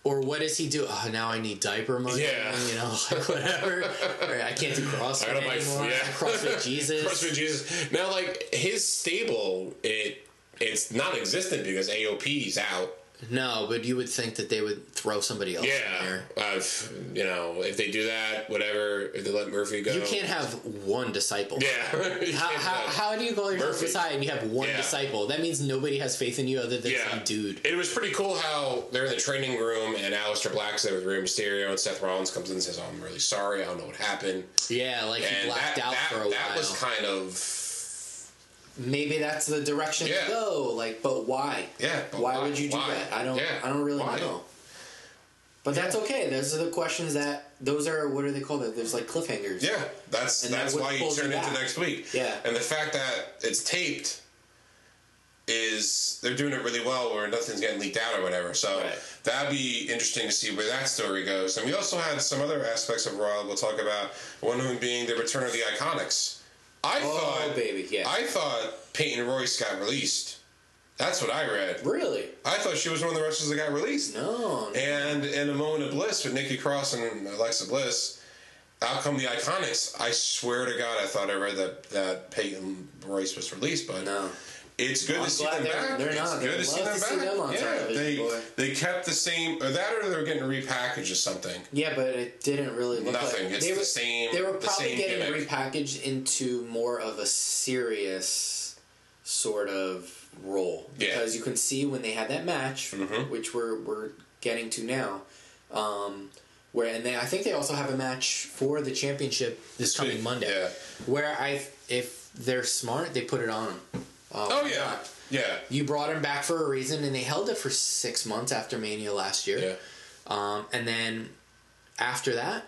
Or what does he do? Oh, now I need diaper money. Yeah. You know, like whatever. Or I can't do CrossFit I gotta buy anymore. yeah. CrossFit Jesus. CrossFit Jesus. Now, like his stable, it it's non-existent because AOP's out. No, but you would think that they would throw somebody else in Yeah, there. Uh, I've you know if they do that, whatever. If they let Murphy go, You can't have one disciple. Yeah. How, how, how do you call yourself. Messiah and you have one Yeah. disciple? That means nobody has faith in you other than Yeah, some dude. It was pretty cool how they're in the training room and Aleister Black's there with Rey Mysterio and Seth Rollins comes in and says, oh, "I'm really sorry. I don't know what happened." Yeah, like he blacked that, out that, for a that while. That was kind of Maybe that's the direction Yeah. to go. Like, but why? Yeah, but why, why? would you do Why? that? I don't. Yeah, I don't really why? know. But that's okay. Those are the questions that. Those are what are they called? There's like cliffhangers. yeah. That's And that's that why you turn you into next week. Yeah. and the fact that it's taped is they're doing it really well where nothing's getting leaked out or whatever. So Right. that'd be interesting to see where that story goes. And we also had some other aspects of Raw we'll talk about. One of them being the return of the Iconics. I Oh thought baby, yeah. I thought Peyton Royce got released. That's what I read. really? I thought she was one of the wrestlers that got released. No. And in a moment of bliss with Nikki Cross and Alexa Bliss, out come the Iconics. I swear to God, I thought I read that that Peyton Royce was released, but No. It's good I'm to see them they're- back. they're it's not. good to see them to back. see them yeah, they boy. they kept the same, or that, or they're getting repackaged or something. Yeah, but it didn't really look Nothing. like It's they the were, same- They were the probably same getting gimmick. repackaged into more of a serious sort of role Yeah. because you can see when they had that match, Mhm. which we're we're getting to now. Um, where and they, I think they also have a match for the championship this coming Monday. Yeah. Where I, if they're smart, they put it on. them. Uh, Oh yeah, not? yeah, You brought him back for a reason, and they held it for six months after Mania last year. yeah. Um, and then after that,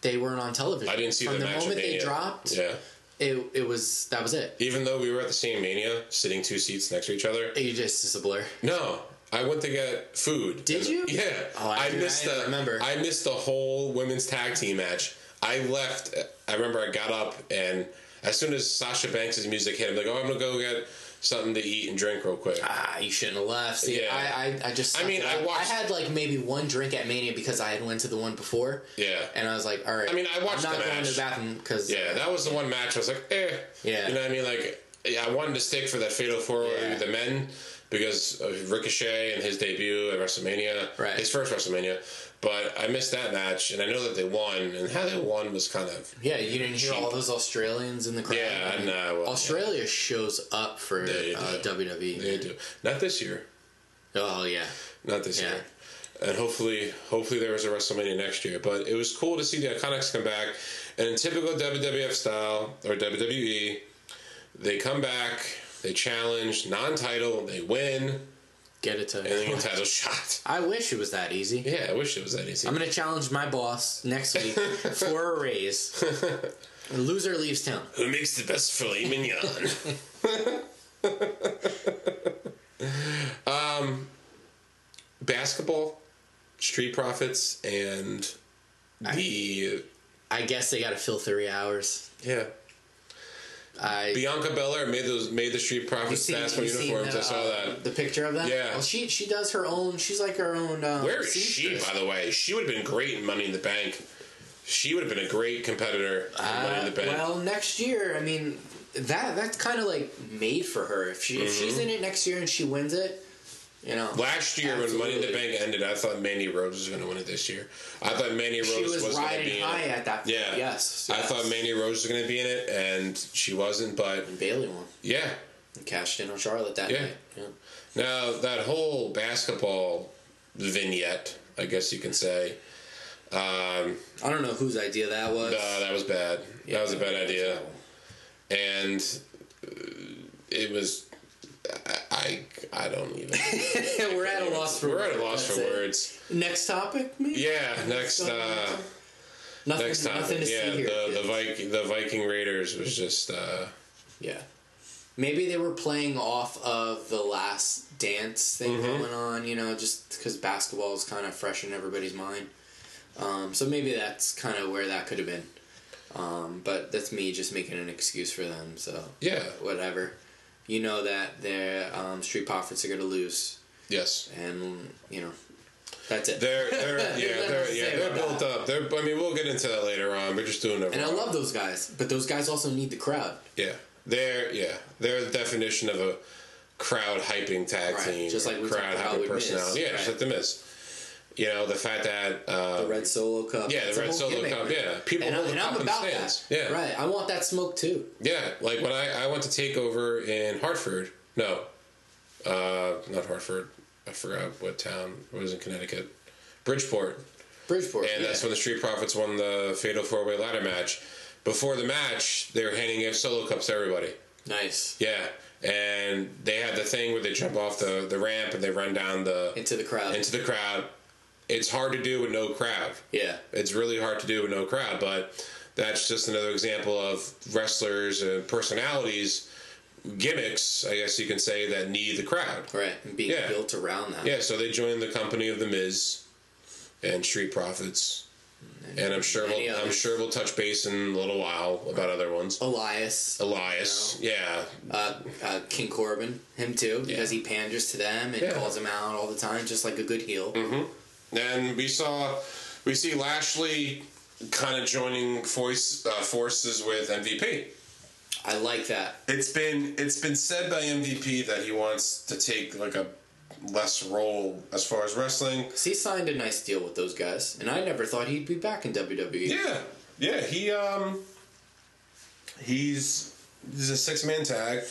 they weren't on television. I didn't see From the the, moment they dropped. Yeah. It, it was that was it. Even though we were at the same Mania, sitting two seats next to each other. You just it's a blur. No, I went to get food. Did you? Yeah. Oh, I didn't- missed I the. remember. I missed the whole women's tag team match. I left. I remember I got up and as soon as Sasha Banks' music hit, I'm like, oh, I'm gonna go get something to eat and drink real quick. Ah, you shouldn't have left. See, Yeah. I, I, I just. I mean, I watched- I had like maybe one drink at Mania because I had went to the one before, yeah. and I was like, all right. I mean, I watched I'm not the going to the bathroom because Yeah, that was the one match I was like, eh. Yeah. You know what I mean? Like, yeah, I wanted to stick for that Fatal Four Yeah. with the men because of Ricochet and his debut at WrestleMania. Right. His first WrestleMania. But I missed that match, and I know that they won, and how they won was kind of. Yeah, you didn't hear Cheap. all those Australians in the crowd. Yeah, I mean, no, well, Australia shows up for uh. WWE. They do. Not this year. Oh yeah, Not this Yeah. year. And hopefully, hopefully there is a WrestleMania next year. But it was cool to see the Iconics come back, and in typical WWF style or WWE, they come back, they challenge, non-title, they win, get it to. and then title shot. I wish it was that easy. Yeah, I wish it was that easy. I'm gonna challenge my boss next week for a raise. Loser leaves town. Who makes the best filet mignon? um, basketball, Street Profits, and the I guess they got to fill three hours. yeah. I Bianca Belair made those made the Street Profits seen- basketball you uniforms. the, I saw uh, that. The picture of that. Yeah. Well, she she does her own. She's like her own. Um, Where is she, by the way? She would have been great in Money in the Bank. She would have been a great competitor in Money in the Uh, Bank. well, next year, I mean, that that's kind of like made for her. If she Mm-hmm. she's in it next year and she wins it, you know. Last year when Money in the Bank ended, I thought Mandy Rose was going to win it this year. I thought Mandy Rose she was, was, going to be in it. at that. Yeah. Yes. I thought Mandy Rose was going to be in it, and she wasn't. But And Bayley won. yeah, And cashed in on Charlotte that Yeah. night. Yeah. now that whole basketball vignette, I guess you can say, um, I don't know whose idea that was. uh, that was bad. that was a bad idea. and it was I, I don't even We're at a loss for we're at a words. loss for it. words Next topic, maybe. yeah next uh Nothing, next time nothing to yeah see here. the the. Viking the Viking Raiders was just uh Yeah. Maybe they were playing off of the last dance thing Mm-hmm. going on, you know, just because basketball is kind of fresh in everybody's mind. Um, so maybe that's kind of where that could have been. Um, but that's me just making an excuse for them, so yeah whatever. You know that their um, Street Profits are going to lose, yes and, you know, that's it. they're they're yeah they're yeah they're built that. up they're I mean we'll get into that later on we're just doing it And I love those guys, but those guys also need the crowd. yeah they're yeah they're the definition of a crowd hyping tag Right, team just like we crowd hyping personality yeah just right. like the Miz you know the fact that um, The Red Solo Cup. Yeah, the Red Solo Cup, man. yeah. People and, I, hold and the I'm about stands. that. Yeah. Right. I want that smoke too. Yeah, like when I, I went to take over in Hartford. No, uh, not Hartford. I forgot what town. It was in Connecticut. Bridgeport. Bridgeport. And yeah. that's when the Street Profits won the Fatal Four Way Ladder match. Before the match, they were handing out solo cups to everybody. nice. Yeah. And they had the thing where they jump off the, the ramp and they run down the Into the crowd. into the crowd. It's hard to do with no crowd. yeah. It's really hard to do with no crowd, but that's just another example of wrestlers and personalities, gimmicks, I guess you can say, that need the crowd. Right. And being Yeah. built around that. Yeah, so they joined the company of the Miz and Street Profits, and I'm sure we'll, I'm sure we'll touch base in a little while about other ones. Elias. Elias, yeah, Uh, uh, King Corbin. Him too. Because he panders to them and Yeah. calls them out all the time, just like a good heel. And we saw we see Lashley kind of joining voice uh, forces with MVP. I like that. It's been it's been said by MVP that he wants to take like a less role as far as wrestling. he signed a nice deal with those guys, and I never thought he'd be back in WWE. Yeah, yeah. He um he's he's a six man tag.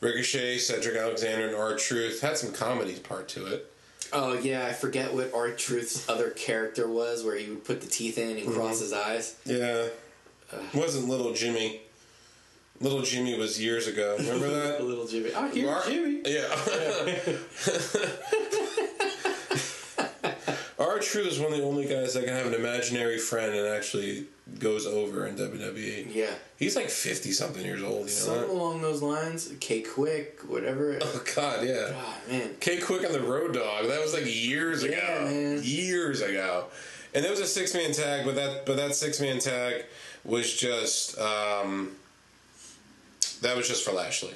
Ricochet, Cedric Alexander, and R-Truth had some comedy part to it. Oh yeah, I forget what R-Truth's other character was, where he would put the teeth in and cross mm-hmm. his eyes. Yeah, wasn't Little Jimmy. Little Jimmy was years ago. Remember that? Little Jimmy. Oh, here's R- Jimmy. Yeah. R-Truth is one of the only guys that can have an imaginary friend and actually goes over in WWE. Yeah. He's like fifty something years old. You know Something that? along those lines. K-Kwik, whatever. Oh God, yeah. Ah man. K-Kwik on the Road Dog. That was like years Yeah, ago. man. Years ago. And that was a six man tag, but that but that six man tag was just um, that was just for Lashley.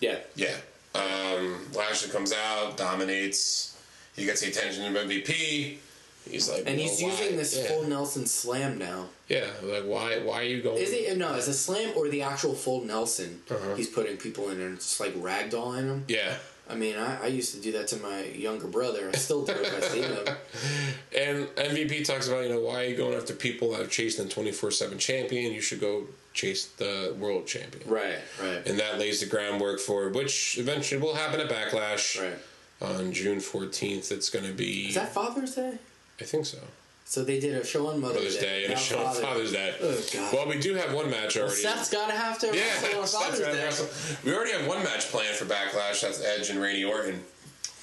Yeah. Yeah. Um, Lashley comes out, dominates. He gets the attention of MVP. He's like, And he's using this yeah. full Nelson slam now. Yeah, like why? Why are you going? Is it no? Is a slam or the actual full Nelson? Uh-huh. He's putting people in and just like ragdolling them. Yeah, I mean, I, I used to do that to my younger brother. I still do if I see him. and MVP talks about you know why are you going after people that have chased the twenty four seven champion? You should go chase the world champion. Right, right, And that lays the groundwork for which eventually will happen at Backlash right. On June fourteenth. It's going to be, Is that Father's Day? I think so. So they did a show on Mother's, Mother's Day and a show on Father's Day. Oh, God. Well, we do have one match already. Seth's got to have to Yeah, wrestle on Father's Day. wrestle. We already have one match planned for Backlash. That's Edge and Randy Orton,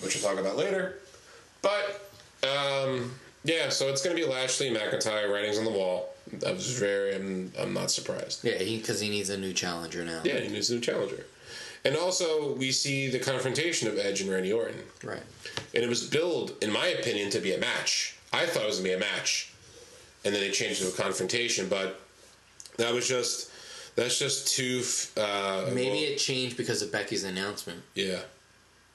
which we'll talk about later. But um, yeah, so it's going to be Lashley McIntyre. Writings on the wall. I was very. I'm, I'm not surprised. Yeah, because he, needs a new challenger now. Yeah, he needs a new challenger. And also, we see the confrontation of Edge and Randy Orton, Right. and it was billed, in my opinion, to be a match. I thought it was going to be a match, and then they changed it to a confrontation. But that was just that's just too. Uh, Maybe well, it changed because of Becky's announcement. yeah,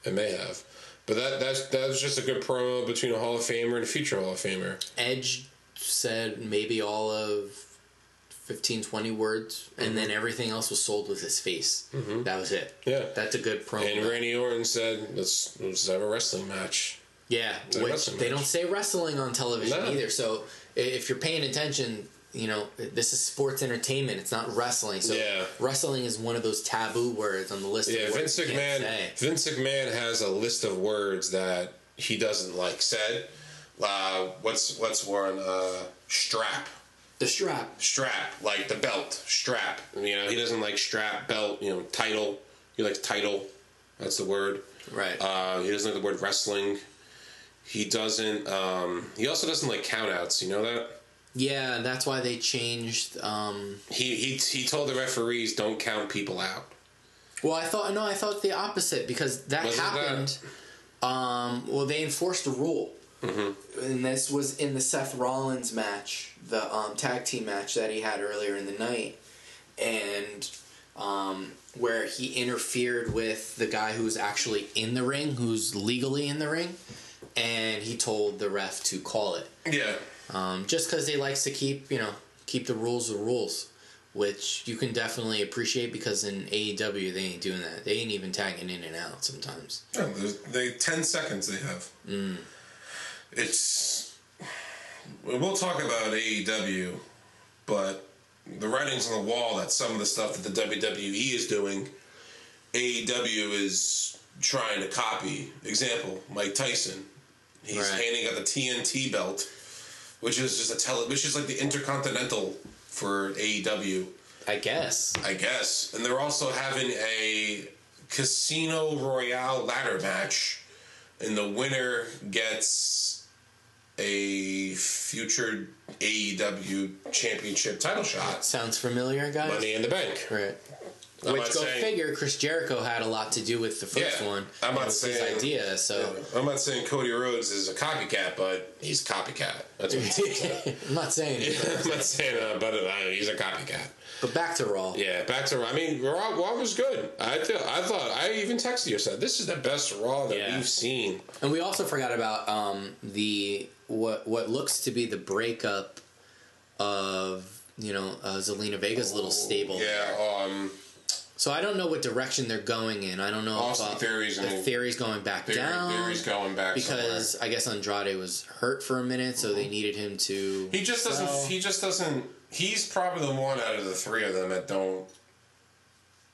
it may have. But that that's that was just a good promo between a Hall of Famer and a future Hall of Famer. Edge said maybe all of 15, 20 words, and Mm-hmm. then everything else was sold with his face. That was it. Yeah. That's a good promo. And Randy Orton said, "Let's let's have a wrestling match." Yeah, which wrestling they match. don't say wrestling on television No. either. So if you're paying attention, you know this is sports entertainment. It's not wrestling. So Yeah. wrestling is one of those taboo words on the list. Yeah, of words Vince McMahon. Vince McMahon has a list of words that he doesn't like said. Uh, what's what's one? Uh, strap, The strap. strap, like the belt, strap. You know, he doesn't like strap, belt. You know, title. He likes title. That's the word. Right. Uh, he doesn't like the word wrestling. He doesn't. Um, he also doesn't like countouts. You know that. yeah, that's why they changed. Um, He he he told the referees don't count people out. well, I thought no, I thought the opposite because that Wasn't that- happened. Um, well, they enforced the rule, Mm-hmm. and this was in the Seth Rollins match, the um, tag team match that he had earlier in the night, and um, where he interfered with the guy who's actually in the ring, who's legally in the ring, and he told the ref to call it. Yeah. Um, just because they likes to keep you know keep the rules the rules, which you can definitely appreciate because in AEW they ain't doing that. They ain't even tagging in and out sometimes. Yeah, they ten seconds they have. It's we'll talk about AEW, but the writings on the wall that some of the stuff that the WWE is doing, AEW is trying to copy. Example: Mike Tyson. He's Right. handing out the TNT belt, which is just a tele, which is like the Intercontinental for AEW. I guess. I guess. And they're also having a Casino Royale ladder match, and the winner gets a future AEW championship title shot. Sounds familiar, guys. Money in the Bank. Right. I'm Which go saying- figure, Chris Jericho had a lot to do with the first Yeah, one. I'm not was his saying- idea. So I'm not saying Cody Rhodes is a copycat, but he's a copycat. That's what it I'm not saying. I'm not saying uh, but uh, he's a copycat. But back to Raw. Yeah, back to Raw. I mean, Raw, Raw was good. I th- I thought I even texted you said this is the best Raw that Yeah. we've seen. And we also forgot about um, the what what looks to be the breakup of you know uh, Zelina Vega's little stable. Yeah, um, So I don't know what direction they're going in. I don't know Austin if uh, Theory's the theory's going back Theory- down Theory's going back because I guess Andrade was hurt for a minute, so they needed him to. he just doesn't. sell. He just doesn't. He's probably the one out of the three of them that don't.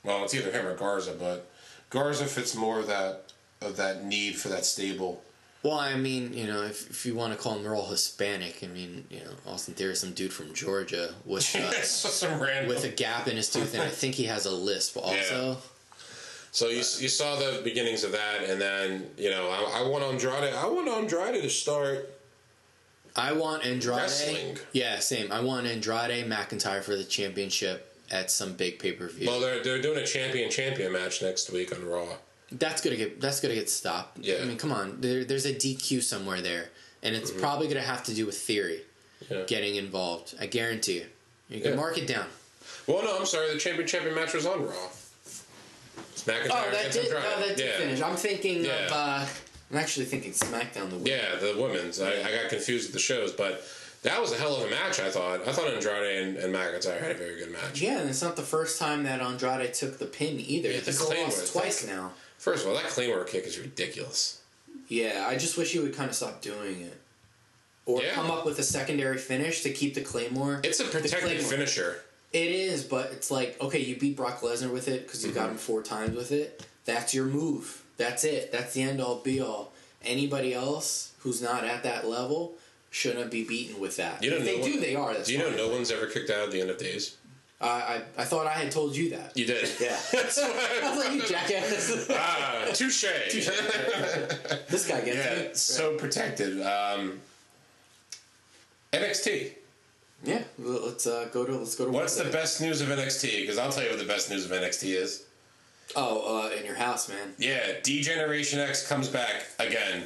Well, it's either him or Garza, but Garza fits more of that of that need for that stable. Well, I mean, you know, if, if you want to call them, they're all Hispanic. I mean, you know, Austin Theory's some dude from Georgia with uh, some random. with a gap in his tooth, and I think he has a lisp also. so you, you saw the beginnings of that, and then you know I, I want Andrade. I want Andrade to start. I want Andrade. Wrestling. Yeah, same. I want Andrade McIntyre for the championship at some big pay per view. Well, they're they're doing a champion champion match next week on Raw. That's gonna get that's gonna get stopped. Yeah. I mean, come on. There, there's a DQ somewhere there, and it's probably gonna have to do with Theory Mm-hmm. Yeah. getting involved. I guarantee you. You can Yeah. mark it down. Well, no, I'm sorry. The champion champion match was on Raw. It's McIntyre Oh, that did. Andrade. Oh, that did yeah. finish. I'm thinking Yeah. of. Uh, I'm actually thinking SmackDown the week. Yeah, the women's. I, I got confused with the shows, but that was a hell of a match. I thought. I thought Andrade and, and McIntyre had a very good match. Yeah, and it's not the first time that Andrade took the pin either. Yeah, the He's lost twice now. First of all, that Claymore kick is ridiculous. Yeah, I just wish he would kind of stop doing it. Or Yeah. come up with a secondary finish to keep the Claymore. It's a protected finisher. It is, but it's like, okay, you beat Brock Lesnar with it because you Mm-hmm. got him four times with it. That's your move. That's it. That's the end all be all. Anybody else who's not at that level shouldn't be beaten with that. You don't if they do, they are. That's Do you know no one's ever kicked out at the end of days? I, I, I thought I had told you that. You did. Yeah. I was like, you jackass. ah, touche. this guy gets yeah, it. so protected. Um, NXT. Yeah, let's uh, go to let's go to. What's the best news of NXT? Because I'll tell you what the best news of NXT is. Oh, uh, in your house, man. Yeah, D Generation X comes back again,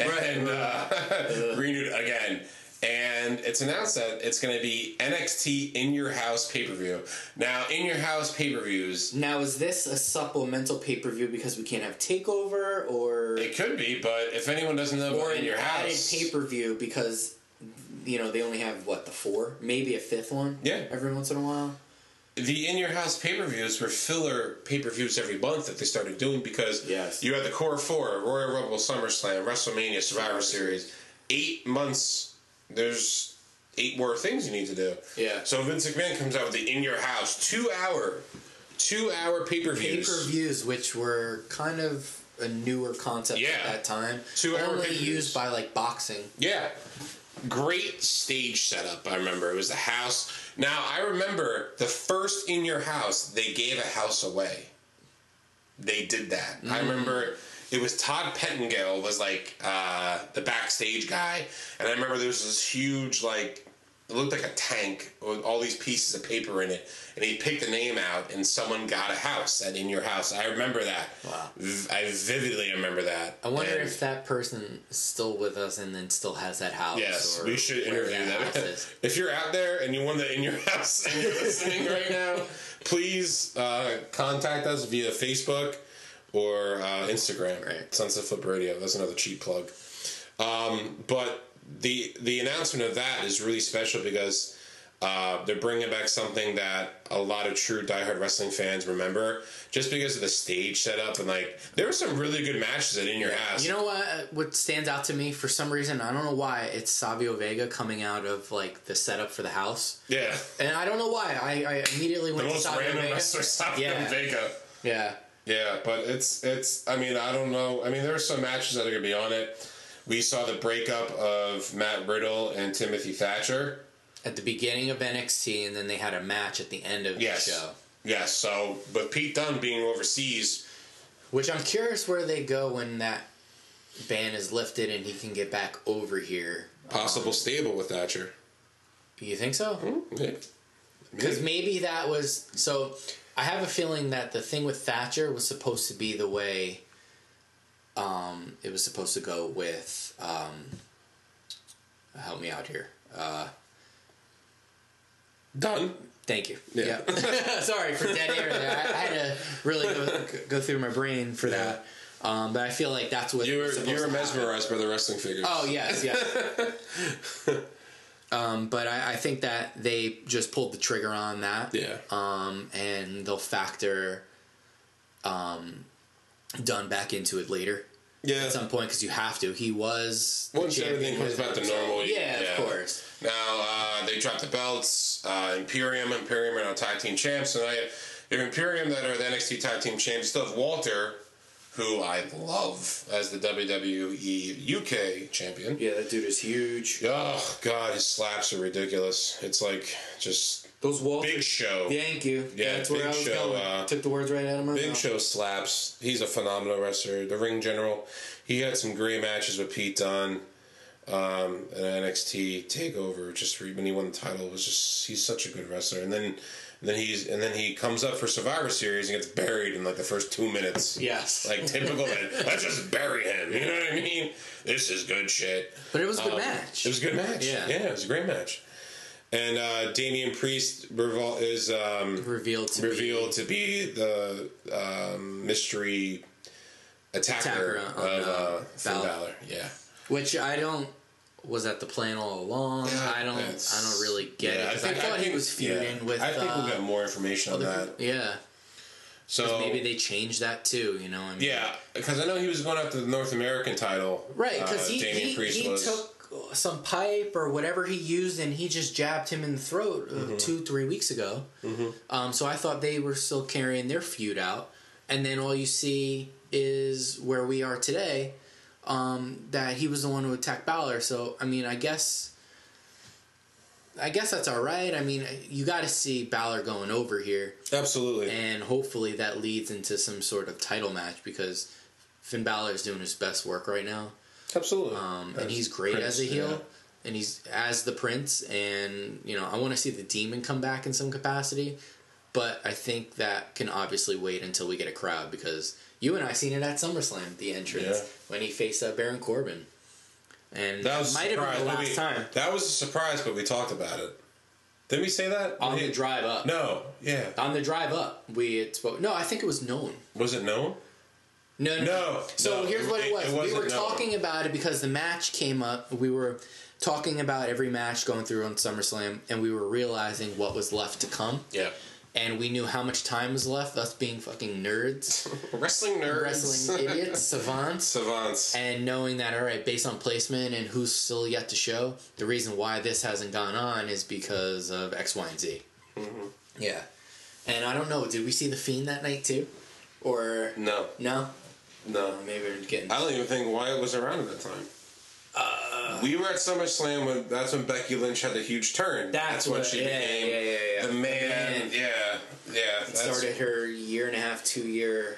and Right, uh, renewed again, and it's announced that it's going to be NXT in your house pay per view. Now, in your house pay per views, Now, is this a supplemental pay per view because we can't have takeover, or it could be, but if anyone doesn't know about in your added house, pay per view because you know they only have what the four, maybe a fifth one. Yeah. every once in a while. the in your house pay per views were filler pay per views every month that they started doing because Yes. you had the core four: Royal Rumble, SummerSlam, WrestleMania, Survivor Series. Eight months. There's eight more things you need to do. Yeah. So Vince McMahon comes out with the in your house two hour, two hour pay per views. Pay per views, which were kind of a newer concept Yeah. at that time, Two-hour only pay-per-views. used by like boxing. Yeah. Great stage setup, I remember. It was the house. Now, I remember the first in your house, they gave a house away. They did that. I mm. remember it was Todd Pettengill was like uh, the backstage guy, and I remember there was this huge like it looked like a tank with all these pieces of paper in it, and he picked a name out, and someone got a house at in your house. I remember that. Wow. I vividly remember that. I wonder And- if that person is still with us and then still has that house. Yes, we should interview them. if you're out there and you won the in your house and you're listening right now, please uh, contact us via Facebook or uh, Instagram. Right. Sunset Flip Radio. That's another cheap plug. Um, but the the announcement of that is really special because uh, they're bringing back something that a lot of true diehard wrestling fans remember, just because of the stage setup and like there were some really good matches at In Your House. You know what? What stands out to me for some reason, I don't know why, it's Savio Vega coming out of like the setup for the house, yeah, and I don't know why. I, I immediately the went to most Savio random Vega. wrestler, Savio Yeah. Vega. Yeah, Yeah, but it's it's. I mean, I don't know. I mean, there are some matches that are going to be on it. We saw the breakup of Matt Riddle and Timothy Thatcher. at the beginning of NXT, and then they had a match at the end of Yes. the show. Yes. So, but Pete Dunne being overseas, Which I'm curious where they go when that ban is lifted and he can get back over here. possible stable with Thatcher. You think so? Hmm, yeah. Because maybe that was so. I have a feeling that the thing with Thatcher was supposed to be the way. Um, it was supposed to go with. Um, help me out here. Uh, Dunne. thank you. Yeah. Sorry for dead air. There. I, I had to really go, go through my brain for that. Um, but I feel like that's what You were you were to happen. mesmerized by the wrestling figures. Oh yes, yes. um, but I, I think that they just pulled the trigger on that. Yeah. Um, and they'll factor um, Dunne back into it later yeah. at some point because you have to. He was Once everything comes back to normal, Yeah, yeah. of course. Now uh, they dropped the belts. Uh, Imperium, Imperium are now tag team champs, and I have Imperium that are the NXT tag team champs. Still have Walter, who I love as the WWE UK champion. Yeah, that dude is huge. Oh God, his slaps are ridiculous. It's like just Those walls. big show. Thank you. Yeah, that's where Big I was Show, going. uh, Took the words right out of my Big mouth. Show slaps. He's a phenomenal wrestler. The ring general. He had some great matches with Pete Dunne. Um, an NXT takeover just when he won the title was just he's such a good wrestler and then and then he's and then he comes up for Survivor Series and gets buried in like the first two minutes Yes. like typical let's just bury him you know what I mean this is good shit But it was a good Um, match. it was a good match Yeah. yeah it was a great match and uh, Damian Priest revol- is um, revealed to revealed to be the um, mystery attacker, Attacker on, of uh, uh, Finn Balor. Balor. Yeah, which I don't. Was that the plan all along? Yeah, I don't. I don't really get yeah, it. 'cause I, thought he think- was feuding yeah. with. I think uh, we'll get more information on that. people. Yeah. So Maybe they changed that too. You know. I mean, yeah, because I know he was going after the North American title. Right, because uh, he, he, he took some pipe or whatever he used and he just jabbed him in the throat uh, Mm-hmm. two, three weeks ago. Um, so I thought they were still carrying their feud out. And then all you see is where we are today um, that he was the one who attacked Balor. So, I mean, I guess. I guess that's all right. I mean, you got to see Balor going over here, Absolutely. and hopefully that leads into some sort of title match because Finn Balor is doing his best work right now. Absolutely. Um, and he's great Prince, as a heel, yeah. and he's as the prince. And you know, I want to see the demon come back in some capacity, but I think that can obviously wait until we get a crowd because you and I seen it at SummerSlam, the entrance Yeah. when he faced uh, Baron Corbin. and That was a might have surprise, been the but last we- time That was a surprise, but we talked about it. Didn't we say that on We- the drive up. No, yeah. On the drive up, we had spoke. No, I think it was known. Was it known? No, no. No, So no, here's what it, was. it we were known. talking about it because the match came up. We were talking about every match going through on SummerSlam, and we were realizing what was left to come. Yeah. And we knew how much time was left. Us being fucking nerds, Wrestling nerds. wrestling idiots, savants. Savants. And knowing that, all right, based on placement and who's still yet to show, the reason why this hasn't gone on is because of X, Y, and Z. Mm-hmm. Yeah. And I don't know, did we see The Fiend that night too? Or. No, No? no. Uh, maybe we're getting. I don't even think Wyatt was around at that time. Uh, we were at SummerSlam when that's when Becky Lynch had the huge turn. That's when what- she yeah, became yeah, yeah, the The man. man. Yeah, yeah. That's, started her year and a half, two year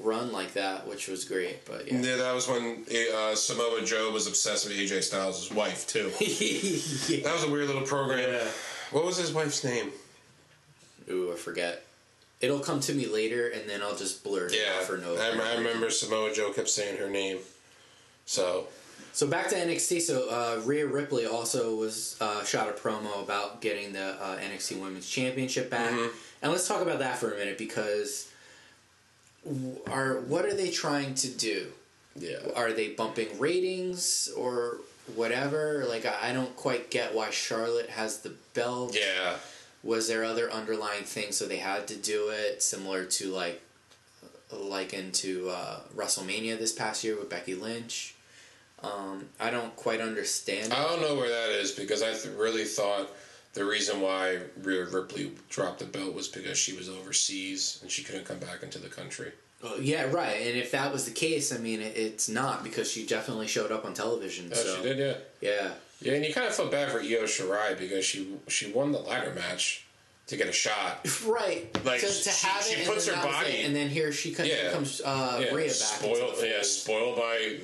run like that, which was great. But yeah. Yeah, that was when uh, Samoa Joe was obsessed with AJ Styles' wife too. yeah. That was a weird little program. Yeah. What was his wife's name? Ooh, I forget. It'll come to me later, and then I'll just blur it Yeah, off for no. I, I remember Samoa Joe kept saying her name. So So back to NXT. So uh, Rhea Ripley also was uh, shot a promo about getting the uh, NXT Women's Championship back, Mm-hmm. and let's talk about that for a minute because are what are they trying to do? yeah, Are they bumping ratings or whatever? Like I, I don't quite get why Charlotte has the belt. yeah. Was there other underlying things so they had to do it similar to like like into uh, WrestleMania this past year with Becky Lynch? Um, I don't quite understand. I don't know where that is because I th- really thought the reason why Rhea Ripley dropped the belt was because she was overseas and she couldn't come back into the country. Oh, yeah, right. And if that was the case, I mean, it, it's not because she definitely showed up on television. Oh, so she did, yeah. yeah, Yeah, and you kind of felt bad for Io Shirai because she she won the ladder match to get a shot. right. Like, to, to she- have she it, puts her body- it, and then here she comes, Yeah. comes uh, Yeah, Rhea back. spoiled. Yeah, spoiled by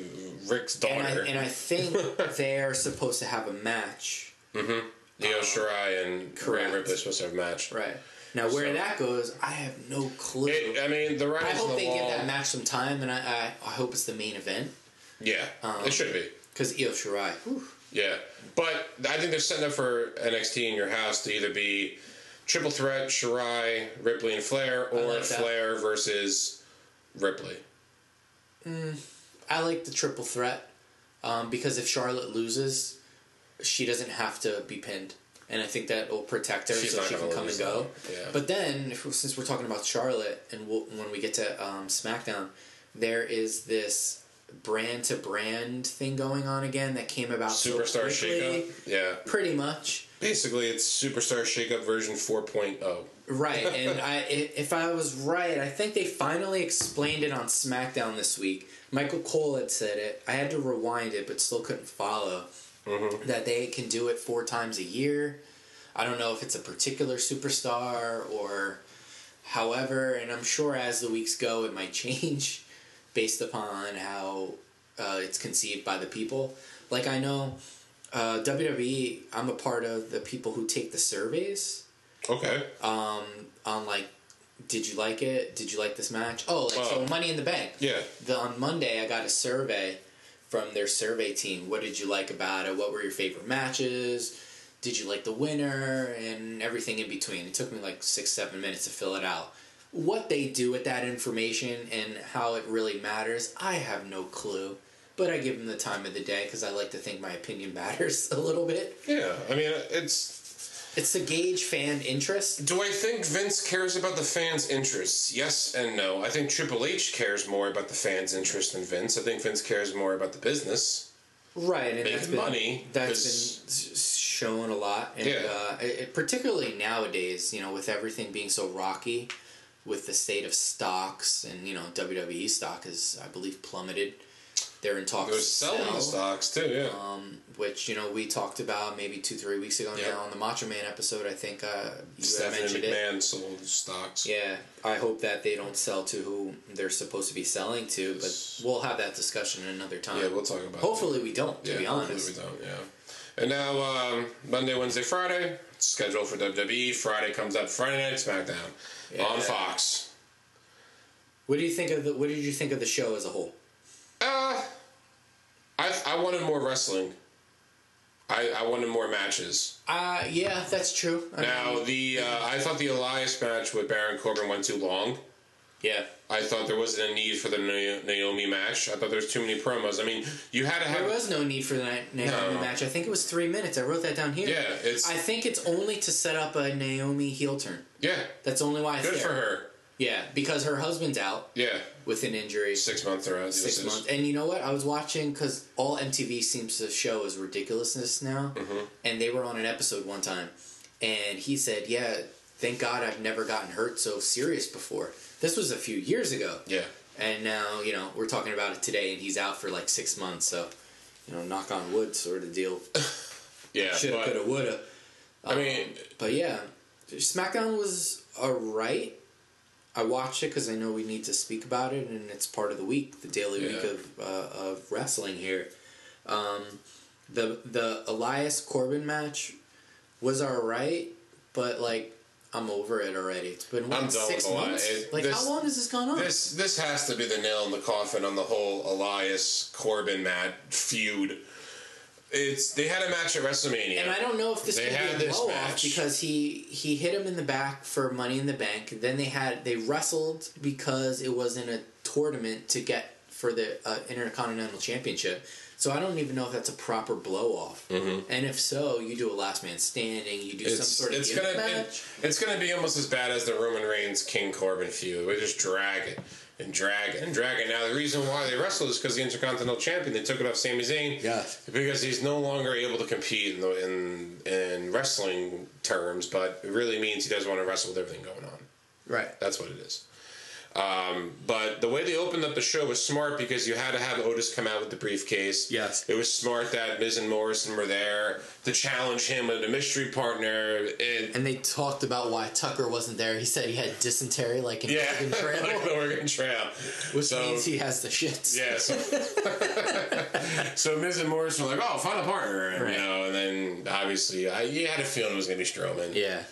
Ric's And I, daughter, and I think they're supposed to have a match. Mm-hmm. Io um, Shirai and correct. Ripley supposed to have a match. Right. Now, where So- that goes, I have no clue. It, I mean, the I writers on hope the they wall. give that match some time, and I, I, I hope it's the main event. yeah, Um, it should be. Because Io Shirai, whew, Yeah, but I think they're setting up for NXT in your house to either be triple threat Shirai, Ripley, and Flair, or like. Flair versus Ripley. Mm. I like the triple threat um, because if Charlotte loses, she doesn't have to be pinned, and I think that will protect her She's so she can come and go. Yeah. But then, if, since we're talking about Charlotte, and we'll, when we get to um, SmackDown, there is this brand to brand thing going on again that came about so Superstar quickly. shakeup. Yeah, Pretty much. basically it's Superstar shakeup version oh. 4.0. Right, and I, if I was right, I think they finally explained it on SmackDown this week. Michael Cole had said it. I had to rewind it, but still couldn't follow. That they can do it four times a year. I don't know if it's a particular superstar or however, and I'm sure as the weeks go, it might change based upon how uh, it's conceived by the people. Like I know uh, WWE, I'm a part of the people who take the surveys Okay. um, on like, did you like it? Did you like this match? Oh, like so Money in the Bank. Yeah. The on Monday, I got a survey from their survey team. What did you like about it? What were your favorite matches? Did you like the winner and everything in between? It took me like six, seven minutes to fill it out. What they do with that information and how it really matters, I have no clue. But I give them the time of the day because I like to think my opinion matters a little bit. Yeah. I mean, it's. It's to gauge fan interest. Do I think Vince cares about the fans' interests? Yes and no. I think Triple H cares more about the fans' interest than Vince. I think Vince cares more about the business. Right, and that's been, money, That's been shown a lot, and Yeah. uh, it- particularly nowadays, you know, with everything being so rocky, with the state of stocks, and you know, WWE stock is, I believe, plummeted. They're in talks They're selling the stocks too. Yeah. um, which you know we talked about maybe two, three weeks ago Yeah. now on the Macho Man episode. I think uh, you Stephanie mentioned it. McMahon sold stocks. Yeah, I hope that they don't sell to who they're supposed to be selling to, but we'll have that discussion another time. Yeah, we'll talk about. Hopefully, we don't. To yeah, be hopefully honest, we don't. Yeah. And now um, Monday, Wednesday, Friday scheduled for WWE. Friday comes up Friday Night SmackDown on Fox. What do you think of the? What did you think of the show as a whole? I I wanted more wrestling. I I wanted more matches. Uh, yeah, that's true. I Now mean, the uh, I thought the Elias match with Baron Corbin went too long. yeah. I thought there wasn't a need for the Naomi match. I thought there was too many promos. I mean, you had to have. There was no need for the Naomi No. match. I think it was three minutes. I wrote that down here. Yeah, it's I think it's only to set up a Naomi heel turn. yeah, That's only why it's good there. for her. Yeah, because her husband's out Yeah, with an injury. six months or around. Six months. And you know what? I was watching because all MTV seems to show is ridiculousness now. Mm-hmm. And they were on an episode one time, and he said, "Yeah, thank God I've never gotten hurt so serious before." This was a few years ago, Yeah, and now you know we're talking about it today, and he's out for like six months. So, you know, knock on wood, sort of deal. yeah. Shoulda, coulda, woulda. I mean, But yeah, SmackDown was alright. I watched it because I know we need to speak about it, and it's part of the week, the daily week of uh, of wrestling here. Um, the the Elias Corbin match was alright, but like I'm over it already. It's been what, six months. It- like this- how long has this gone on? this this has to be the nail in the coffin on the whole Elias Corbin Matt feud. It's they had a match at WrestleMania. And I don't know if this They could be a this blow off match. because he he hit him in the back for Money in the Bank. Then they had they wrestled because it was in a tournament to get for the uh, Intercontinental Championship. So I don't even know if that's a proper blow off. Mm-hmm. And if so, you do a last man standing. You do some sort of it's gonna match. it, it's gonna be almost as bad as the Roman Reigns King Corbin feud. We just drag it and Dragon and drag it. Now the reason why they wrestled is because the Intercontinental Champion they took it off Sami Zayn. Yes. Because he's no longer able to compete in the, in in wrestling terms, but it really means he doesn't want to wrestle with everything going on. right. That's what it is. Um, but the way they opened up the show was smart because you had to have Otis come out with the briefcase. Yes. It was smart that Miz and Morrison were there to challenge him with a mystery partner. It, And they talked about why Tucker wasn't there. He said he had dysentery, like in yeah, Oregon Trail, like the Oregon Trail. which so, means he has the shits. yeah, so, so Miz and Morrison were like, "Oh, find a partner," and, Right. you know, and then obviously, I, you had a feeling it was going to be Strowman. Yeah.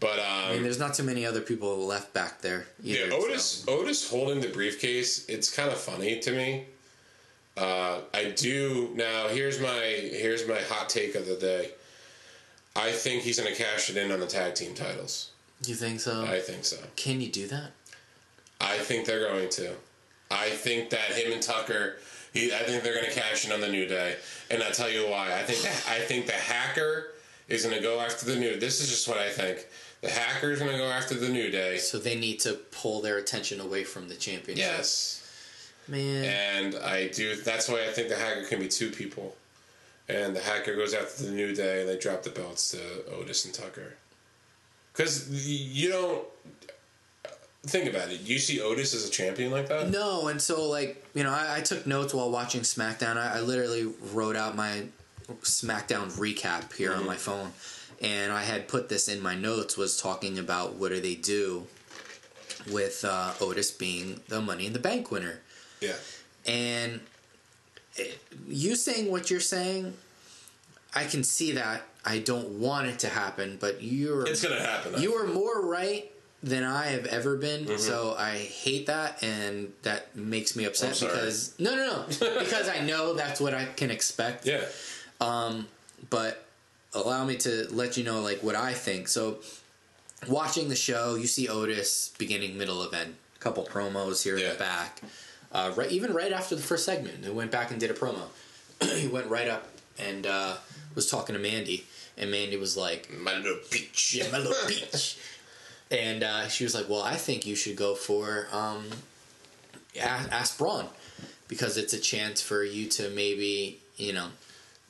But I um, mean, there's not too many other people left back there. Either, Yeah, so- Otis Otis holding the briefcase, it's kind of funny to me. Uh, I do now. Here's my here's my hot take of the day. I think he's going to cash it in on the tag team titles. You think so? I think so. Can you do that? I think they're going to. I think that him and Tucker. He, I think they're going to cash in on the New Day, and I'll tell you why. I think that, I think the hacker is going to go after the New. This is just what I think. The hacker is going to go after the New Day. So they need to pull their attention away from the championship. Yes. Man. And I do. That's why I think the hacker can be two people. And the hacker goes after the New Day, and they drop the belts to Otis and Tucker. Because you don't think about it. You see Otis as a champion like that. No, and so like you know, I, I took notes while watching SmackDown. I, I literally wrote out my SmackDown recap here on mm-hmm. my phone, and I had put this in my notes. Was talking about what do they do with uh, Otis being the Money in the Bank winner, Yeah. and it, you saying what you're saying, I can see that. I don't want it to happen, but you're It's gonna happen. You are more right than I have ever been, Mm-hmm. so I hate that, and that makes me upset because no, no, no, because I know that's what I can expect. Yeah. Um, But allow me to let you know like what I think. So, watching the show, you see Otis beginning, middle, of end, a couple promos here in the back. Uh, right, even right after the first segment, he went back and did a promo. he went right up and uh, was talking to Mandy, and Mandy was like, My little peach. yeah, my little peach. And uh, she was like, "Well, I think you should go for um, ask, ask Braun because it's a chance for you to maybe you know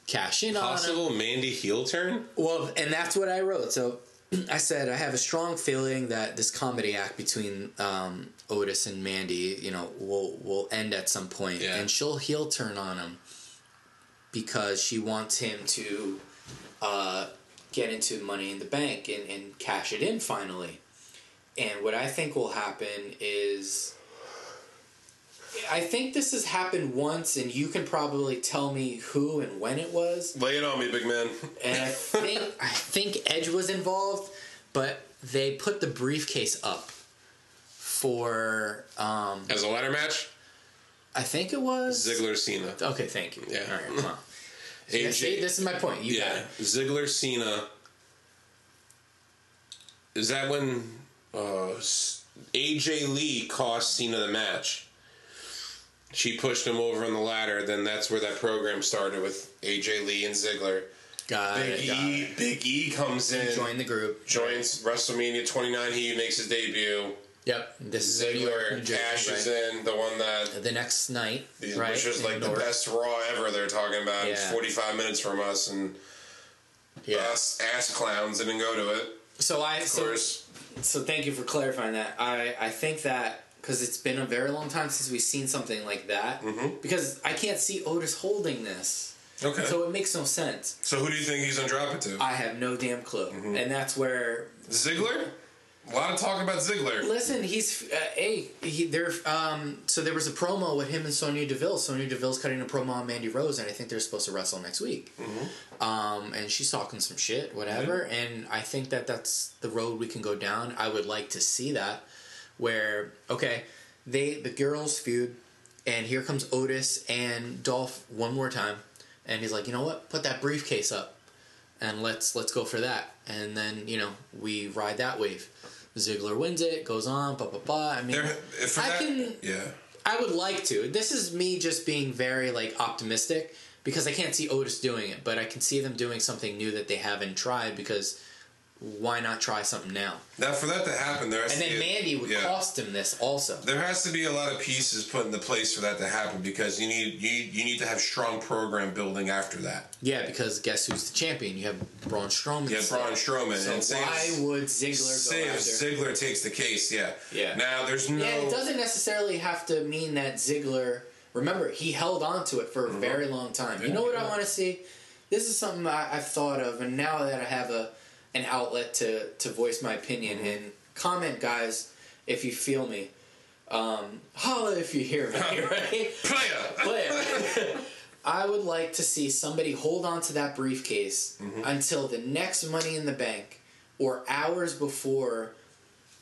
cash in on. Possible Mandy heel turn. Well, and that's what I wrote. So I said I have a strong feeling that this comedy act between um, Otis and Mandy, you know, will will end at some point, Yeah. and she'll heel turn on him because she wants him to uh, get into Money in the Bank and, and cash it in finally. And what I think will happen is. I think this has happened once, and you can probably tell me who and when it was. Lay it on me, big man. And I think I think Edge was involved, but they put the briefcase up for um, As a ladder match. I think it was Ziggler Cena. Okay, thank you. Yeah. All right, come on. AJ Yeah, see, this is my point. You yeah. Ziggler Cena. Is that when uh, AJ Lee cost Cena the match? She pushed him over on the ladder. Then that's where that program started with AJ Lee and Ziggler. Got Big it. Got E, it. Big E comes in, Join the group. joins WrestleMania 29. He makes his debut. Yep. This is New York, New Ziggler cashes right? in the one that The next night, which right? was in like the North. best Raw ever. They're talking about. It's 45 minutes from us, and Yeah. us ass clowns didn't go to it. So I Of so, course. so thank you for clarifying that. I I think that because it's been a very long time since we've seen something like that. Mhm. Because I can't see Otis holding this, Okay. so it makes no sense. So who do you think he's gonna drop it to? I have no damn clue, Mm-hmm. and that's where Ziggler? A lot of talk about Ziggler. Listen, he's uh, hey, he there. Um, so there was a promo with him and Sonya Deville. Sonya Deville's cutting a promo on Mandy Rose, and I think they're supposed to wrestle next week. Um, and she's talking some shit, whatever. And I think that that's the road we can go down. I would like to see that, where okay, they the girls feud, and here comes Otis and Dolph one more time, and he's like, you know what, put that briefcase up, and let's let's go for that. And then you know we ride that wave. Ziggler wins it, goes on, blah blah blah. I mean, There, I that, can- yeah. I would like to. This is me just being very like optimistic because I can't see Otis doing it, but I can see them doing something new that they haven't tried because why not try something now? Now, for that to happen, there has And then be, Mandy would yeah. cost him this also. There has to be a lot of pieces put into place for that to happen because you need you you need to have strong program building after that. Yeah, because guess who's the champion? You have Braun Strowman. Have Braun Strowman, So and why would Ziggler go after? Ziggler takes the case, yeah. Yeah. Now there's no. Yeah, it doesn't necessarily have to mean that Ziggler. Remember, he held on to it for a mm-hmm. very long time. You know what I want to see? This is something I, I've thought of, and now that I have a an outlet to to voice my opinion and comment, guys, if you feel me, um, holla if you hear me, right? Player. Player. I would like to see somebody hold on to that briefcase until the next Money in the Bank or hours before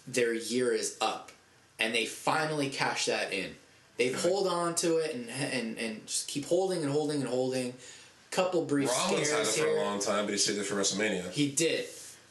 their year is up and they finally cash that in. They hold on to it and, and, and just keep holding and holding and holding. Couple brief Rollins had it for here. a long time, but he saved it for WrestleMania. He did,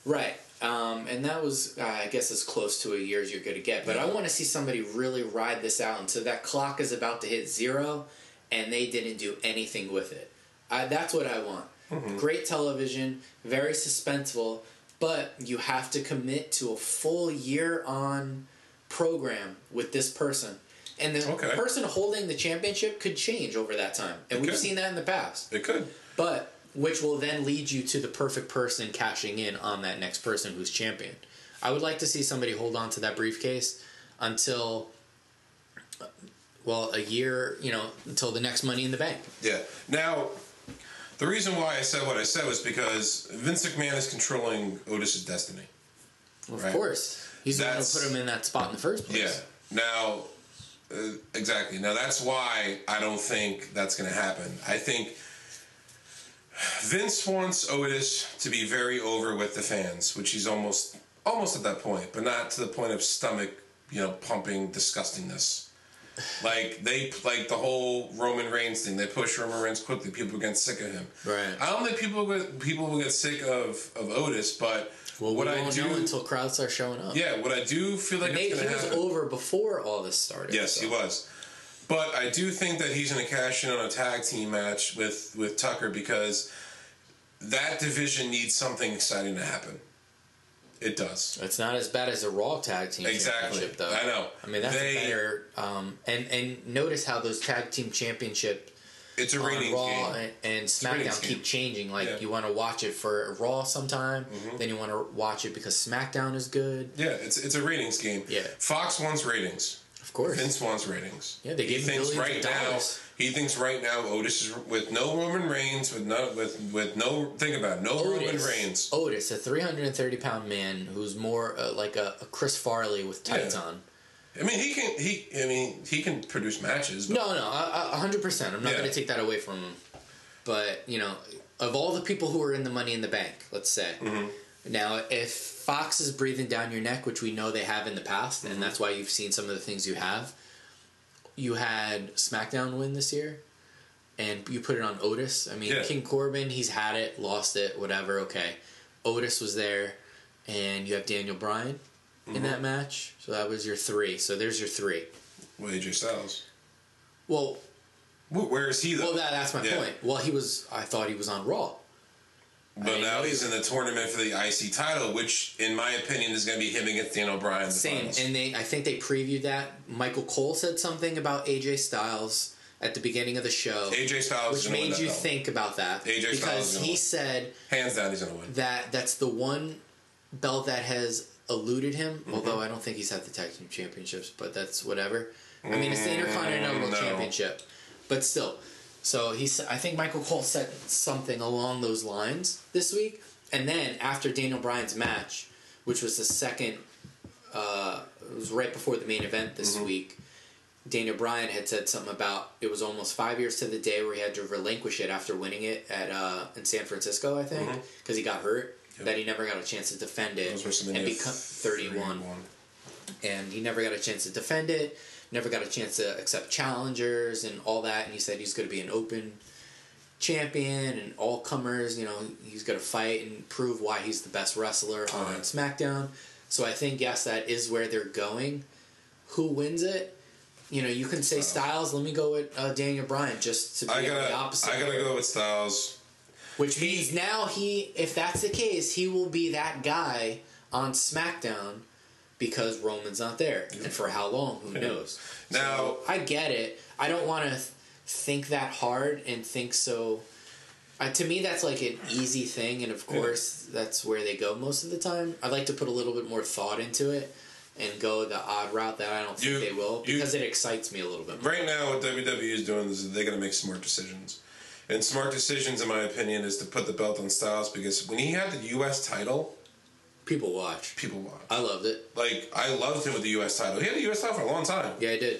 right? Um, and that was, uh, I guess, as close to a year as you're going to get. But I want to see somebody really ride this out until that clock is about to hit zero, and they didn't do anything with it. I, that's what I want. Mm-hmm. Great television, very suspenseful, but you have to commit to a full year on program with this person. And the Okay. person holding the championship could change over that time. And It we've could. seen that in the past It could. but which will then lead you to the perfect person cashing in on that next person who's champion. I would like to see somebody hold on to that briefcase until, well, a year, you know, until the next Money in the Bank. Yeah. Now, the reason why I said what I said was because Vince McMahon is controlling Otis's destiny. Of Right. course, he's one who put him in that spot in the first place. Yeah. Now, uh, exactly. Now that's why I don't think that's going to happen. I think Vince wants Otis to be very over with the fans, which he's almost almost at that point, but not to the point of stomach, you know, pumping disgustingness. Like they like the whole Roman Reigns thing. They push Roman Reigns quickly. People get sick of him. Right. I don't think people get, people will get sick of of Otis, but Well, what we I do, until crowds start showing up. yeah, what I do feel like it's he going was happen. over before all this started. Yes, so. he was. But I do think that he's going to cash in on a tag team match with with Tucker because that division needs something exciting to happen. It does. It's not as bad as a Raw tag team Exactly. championship, though. I know. I mean, that's They- better. Um, and and notice how those tag team championship It's a ratings Raw game. and, and SmackDown game. keep changing. Like Yeah. you want to watch it for Raw sometime, Mm-hmm. then you want to watch it because SmackDown is good. Yeah, it's it's a ratings game. Yeah. Fox wants ratings. Course, Vince wants ratings. Yeah, they he gave him thinks right now. dollars. He thinks right now Otis is with no Roman Reigns, with no with with no think about it, no Roman Reigns. Otis, a 330 pound man who's more uh, like a, a Chris Farley with tights Yeah. on. I mean, he can he. I mean, he can produce matches. But No, no, hundred percent. I'm not Yeah. going to take that away from him. But you know, of all the people who are in the Money in the Bank, let's say, Mm-hmm. now if Fox is breathing down your neck, which we know they have in the past, Mm-hmm. and that's why you've seen some of the things you have. you had SmackDown win this year, and you put it on Otis. I mean, Yeah. King Corbin, he's had it, lost it, whatever. Okay, Otis was there, and you have Daniel Bryan Mm-hmm. in that match. So that was your three. So there's your three. Well, AJ Styles. Well, Where is he though? well, that, that's my Yeah. point. Well, he was. I thought he was on Raw. But now he's in the tournament for the IC title, which, in my opinion, is going to be him against Daniel Bryan. Same, finals. and they. I think they previewed that. Michael Cole said something about AJ Styles at the beginning of the show, AJ Styles which going to win made you belt. think about that AJ Styles because he win. said Hands down, he's going to win. that that's the one belt that has eluded him. Mm-hmm. Although I don't think he's had the tag team championships, but that's whatever. I mean, it's the Intercontinental Mm, no. Championship, but still. So he's. I think Michael Cole said something along those lines this week, and then after Daniel Bryan's match, which was the second, uh, it was right before the main event this Mm-hmm. week. Daniel Bryan had said something about it was almost five years to the day where he had to relinquish it after winning it at uh, in San Francisco, I think, because he got hurt. Mm-hmm. Yep. That he never got a chance to defend it That was WrestleMania and become 31 and he never got a chance to defend it, never got a chance to accept challengers and all that. And he said he's going to be an open champion and all comers. You know, he's going to fight and prove why he's the best wrestler on Right. SmackDown. So I think yes, that is where they're going. Who wins it? You know, you can say Styles. Let me go with uh, Daniel Bryan just to be I on the gotta, opposite. I gotta go with Styles. Which means now he, if that's the case, he will be that guy on SmackDown because Roman's not there, and for how long? Who knows? Now- So, I get it. I don't want to th- think that hard and think so. Uh, to me, that's like an easy thing, and of course, that's where they go most of the time. I'd like to put a little bit more thought into it and go the odd route that I don't think You- they will you- because it excites me a little bit. More. Right now, what WWE is doing is they're gonna make smart decisions. And smart decisions, in my opinion, is to put the belt on Styles because when he had the U.S. title, People watch. people watch. I loved it. Like I loved him with the U.S. title. He had the U.S. title for a long time. Yeah, I did.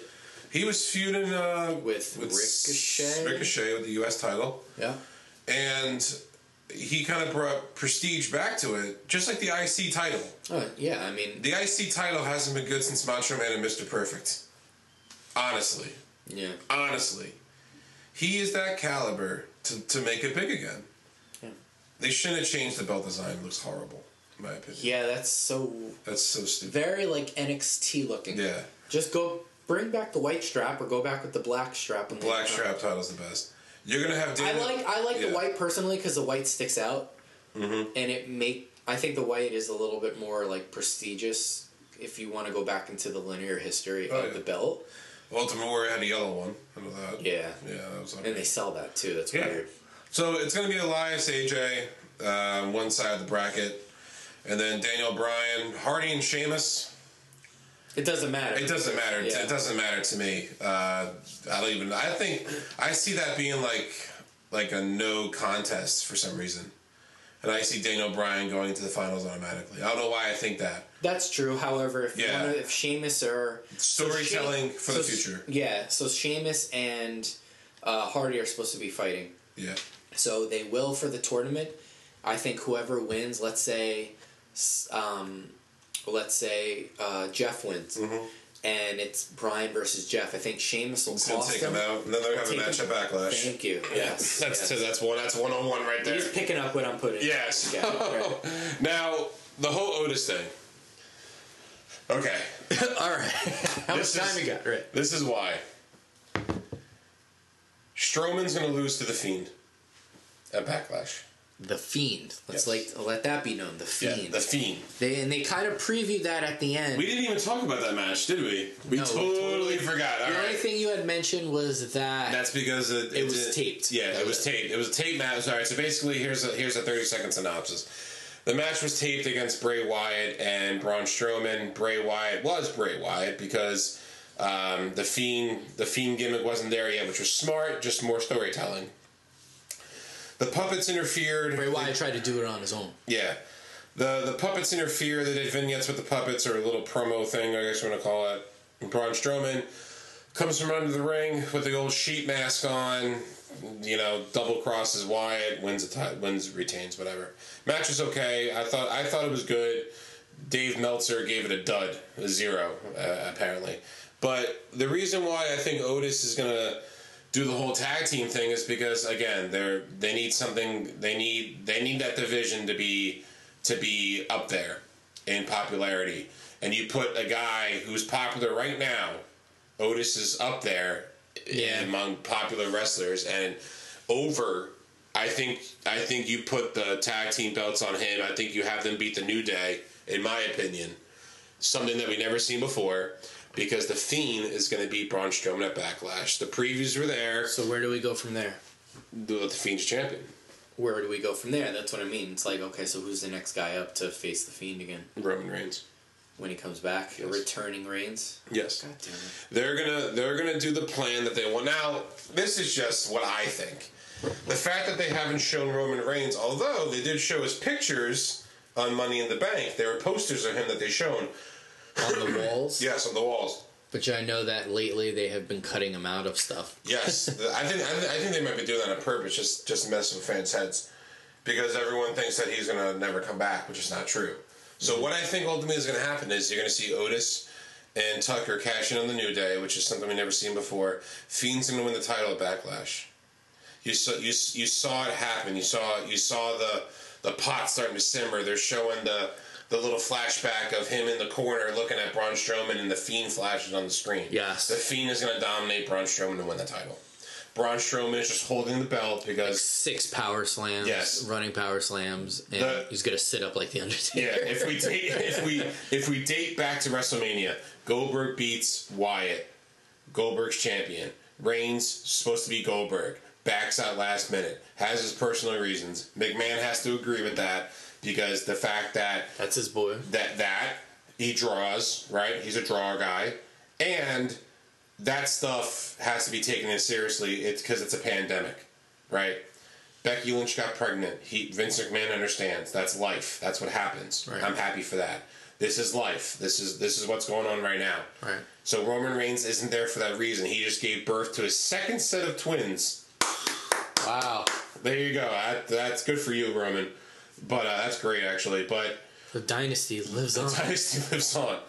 He was feuding uh, With Ricochet? Ricochet with the U.S. title, Yeah. and he kind of brought prestige back to it, just like the IC title. Oh, yeah. I mean, The IC title hasn't been good since Macho Man and Mr. Perfect. Honestly, yeah. honestly, he is that caliber to, to make it big again. Yeah. They shouldn't have changed the belt design. It looks horrible, my opinion. Yeah, that's so That's so stupid. very like NXT looking. Yeah, Just go bring back the white strap or go back with the black strap. The black strap title's the best. You're gonna have. I Dana- like I like Yeah. the white personally because the white sticks out, mm-hmm. and it make I think the white is a little bit more like prestigious if you want to go back into the linear history Oh, of yeah. the belt. Ultimate Warrior had a yellow one. I know that. Yeah, Yeah, that was like. and they sell that too. That's Yeah. weird. So it's going to be Elias, AJ, uh, one side of the bracket, and then Daniel Bryan, Hardy, and Sheamus. It doesn't matter. It doesn't matter. Yeah. It doesn't matter to me. Uh, I don't even. I think I see that being like like a no contest for some reason, and I see Daniel Bryan going into the finals automatically. I don't know why I think that. That's true. However, if Yeah. of, if Sheamus or Storytelling So for the future. Yeah, so Sheamus and uh, Hardy are supposed to be fighting. Yeah. So they will for the tournament. I think whoever wins, let's say, um, let's say uh, Jeff wins, and it's Bryan versus Jeff. I think Sheamus will Mm-hmm. It's cost take him. him out, and then they're having a match him- at Backlash. Thank you. Yes, That's yes. that's one. That's one on one right there. He's picking up what I'm putting. Yes. Yeah, right. now the whole Otis thing. Okay, All right. How This much time is- you got? Right. this is why. Strowman's going to lose to the Fiend at Backlash. The Fiend. Let's Yes. like let that be known. The Yeah, Fiend. the Fiend. They and they kind of previewed that at the end. We didn't even talk about that match, did we? We No, totally, totally- forgot. All the only thing you had mentioned was that That's because it, It was taped. Yeah, That it was was it. taped. It was a tape match. All right, so basically, here's a here's a thirty second synopsis. The match was taped against Bray Wyatt and Braun Strowman. Bray Wyatt was Bray Wyatt because um, the fiend the fiend gimmick wasn't there yet, which was smart, just more storytelling. The puppets interfered. Bray Wyatt tried to do it on his own. Yeah. The the puppets interfere. They did vignettes with the puppets or a little promo thing, I guess you want to call it. Braun Strowman comes from under the ring with the old sheet mask on. You know, double crosses Wyatt, wins a ti- wins retains whatever. Match was okay. I thought I thought it was good. Dave Meltzer gave it a dud, a zero uh, apparently. But the reason why I think Otis is gonna do the whole tag team thing is because again they're they need something they need they need that division to be to be up there in popularity. And you put a guy who's popular right now Otis is up there Yeah. among popular wrestlers and over I think I think you put the tag team belts on him. I think you have them beat the New Day in my opinion. Something that we never seen before because the Fiend is going to beat Braun Strowman at Backlash. The previews were there. So where do we go from there? The, the Fiend's champion, Where do we go from there? That's what I mean. It's like, okay, so who's the next guy up to face the Fiend again Roman Reigns. when he comes back? Yes. Returning Reigns. Yes, God damn it. they're gonna they're gonna do the plan that they want. Now, this is just what I think. The fact that they haven't shown Roman Reigns, although they did show his pictures on Money in the Bank, there were posters of him that they shown. On the walls. Yes, on the walls. But I know that lately they have been cutting them out of stuff. Yes, I think I, think they might be doing that on purpose, just just to mess with fans' heads, because everyone thinks that he's gonna never come back, which is not true. So mm-hmm. what I think ultimately is gonna happen is you're gonna see Otis and Tucker cash in on the New Day, which is something we've never seen before. Fiend's gonna win the title at Backlash. You saw you you saw it happen. You saw you saw the the pot starting to simmer. They're showing the the little flashback of him in the corner looking at Braun Strowman, and the Fiend flashes on the screen. Yes. the Fiend is going to dominate Braun Strowman to win the title. Braun Strowman is just holding the belt because Six power slams. Yes. Running power slams, and The- he's gonna sit up like the Undertaker. yeah, if we date if we if we date back to WrestleMania, Goldberg beats Wyatt, Goldberg's champion. Reigns supposed to be Goldberg, backs out last minute, has his personal reasons. McMahon has to agree with that because the fact that That's his boy. that that he draws right, he's a draw guy, and that stuff has to be taken in seriously. It's because it's a pandemic, right? Becky Lynch got pregnant. He Vince McMahon understands that's life. That's what happens. Right. I'm happy for that. This is life. This is this is what's going on right now. Right. So Roman Reigns isn't there for that reason. He just gave birth to his second set of twins. Wow. There you go. That, that's good for you, Roman. But uh, that's great, actually. But The dynasty lives on. The dynasty lives on.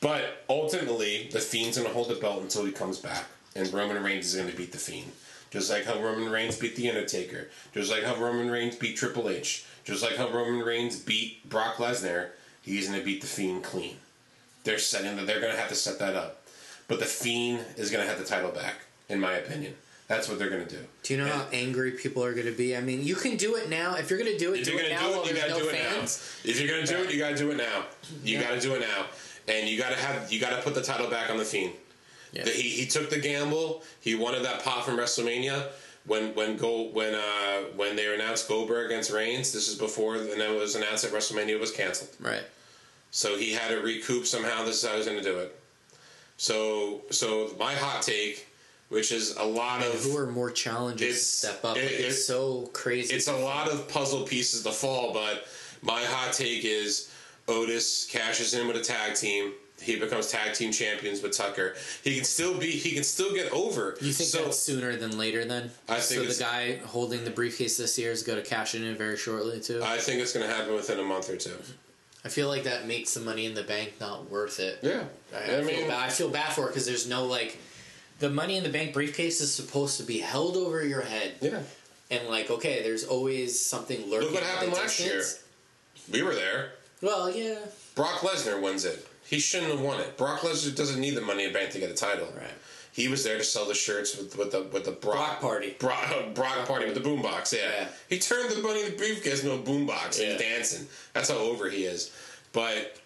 But ultimately, the Fiend's going to hold the belt until he comes back, and Roman Reigns is going to beat the Fiend, just like how Roman Reigns beat the Undertaker, just like how Roman Reigns beat Triple H, just like how Roman Reigns beat Brock Lesnar. He's going to beat the Fiend clean. They're setting that. They're going to have to set that up, but the Fiend is going to have the title back, in my opinion. That's what they're going to do. Do you know how angry people are going to be? I mean, you can do it now. If you're going to do it, If do you're it gonna now do it, you gotta no do it fans. now. If you're gonna do it, you gotta do it now. You Yeah. gotta do it now, and you gotta have you gotta put the title back on the Fiend. Yeah. The- he he took the gamble. He wanted that pop from WrestleMania when when go when uh when they announced Goldberg against Reigns. This is before and then it was announced that WrestleMania was canceled. Right. So he had to recoup somehow. This is how he was going to do it. So so my hot take, which is a lot of Who are more challenging to step up? it- Like, it's it- so crazy. it's a lot of puzzle pieces to fall, but my hot take is Otis cashes in with a tag team. He becomes tag team champions with Tucker. He can still be. He can still get over. You think so? that's sooner than later? Then I think so. The guy holding the briefcase this year is going to cash in very shortly too. I, think it's going to happen within a month or two. I feel like that makes the Money in the Bank not worth it. Yeah, I, I, I feel mean, bad. I feel bad for it because there's no like. The Money in the Bank briefcase is supposed to be held over your head, yeah. and like, okay, there's always something lurking. Look what happened last year. We were there. Well, yeah, Brock Lesnar wins it. He shouldn't have won it. Brock Lesnar doesn't need the money in the bank to get a title. right. He was there to sell the shirts with, with the with the Brock, Brock party. Brock, uh, Brock party with the boombox. Yeah. Yeah. he turned the money in the briefcase into a boombox. Yeah. was dancing. That's how over he is. But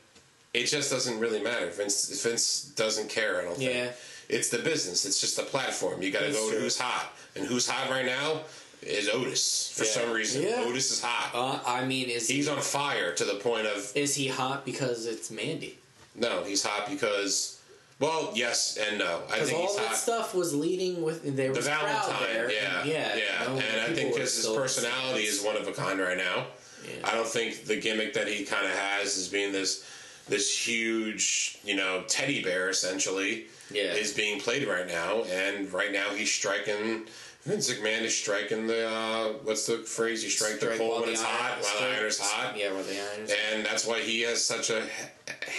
it just doesn't really matter. Vince Vince doesn't care. I don't think. Yeah. It's the business. It's just the platform. You got to go to who's hot, and who's hot right now is Otis. For Yeah. some reason, Yeah. Otis is hot. Uh, I mean, is He's on fire to the point of is he hot because it's Mandy? no. He's hot because, well, yes and no. I think all that hot. stuff was leading with there The was Valentine, there. yeah, and yeah, yeah, no, and I think because his personality is one of a kind right now. Yeah. I don't think the gimmick that he kind of has is being this this huge, you know, teddy bear essentially Yeah. is being played right now, and right now he's striking. Vince McMahon is striking the uh, what's the phrase? You strike, the Strike coal while when the it's hot, iron- while the iron's hot. Yeah, while the iron's And that's why he has such a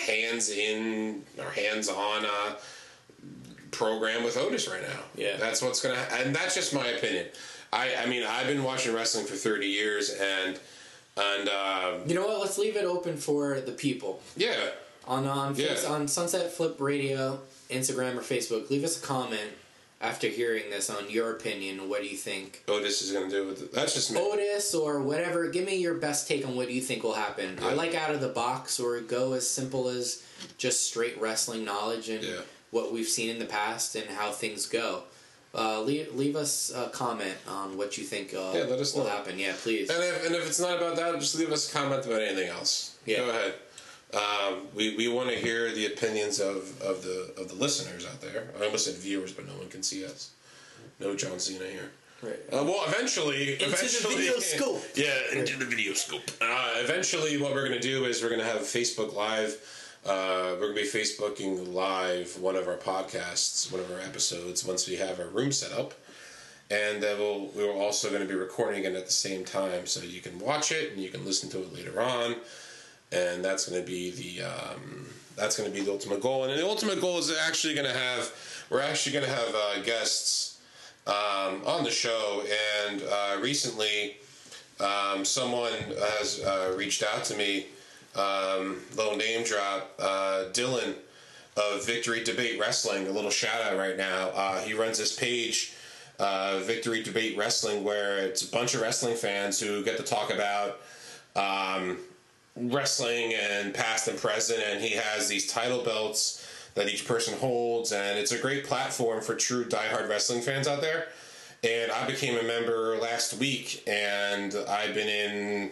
hands in or hands on uh, program with Otis right now. Yeah. that's what's gonna, and that's just my opinion. I, I mean, I've been watching wrestling for thirty years, and and um, You know what? Let's leave it open for the people yeah, on on Yeah. on Sunset Flip Radio, Instagram or Facebook. Leave us a comment after hearing this on your opinion. What do you think? Otis is gonna do with it. That's just me. Otis or whatever. Give me your best take on what you think will happen. I Yeah. like out of the box or go as simple as just straight wrestling knowledge and Yeah. what we've seen in the past and how things go. Uh, leave, leave us a comment on what you think uh, Yeah, let us will know. happen. Yeah, please. And if, and if it's not about that, just leave us a comment about anything else. Yeah. Go ahead. Um, we we want to hear the opinions of, of the of the listeners out there. I almost said viewers, but no one can see us. No John Cena here. Right. Uh, well, eventually, Into the eventually, video scope. Yeah, into the video scope. Uh, eventually, what we're going to do is we're going to have Facebook Live. Uh, we're going to be Facebooking live one of our podcasts, one of our episodes, once we have our room set up, and uh, we'll, we're also going to be recording it at the same time, so you can watch it and you can listen to it later on, and that's going to be the um, that's going to be the ultimate goal. And the ultimate goal is actually going to have we're actually going to have uh, guests um, on the show, and uh, recently um, someone has uh, reached out to me, um, little name drop, uh, Dylan of Victory Debate Wrestling. A little shout out right now. Uh, he runs this page, uh, Victory Debate Wrestling, where it's a bunch of wrestling fans who get to talk about. Um, wrestling and past and present and he has these title belts that each person holds and it's a great platform for true diehard wrestling fans out there and i became a member last week and i've been in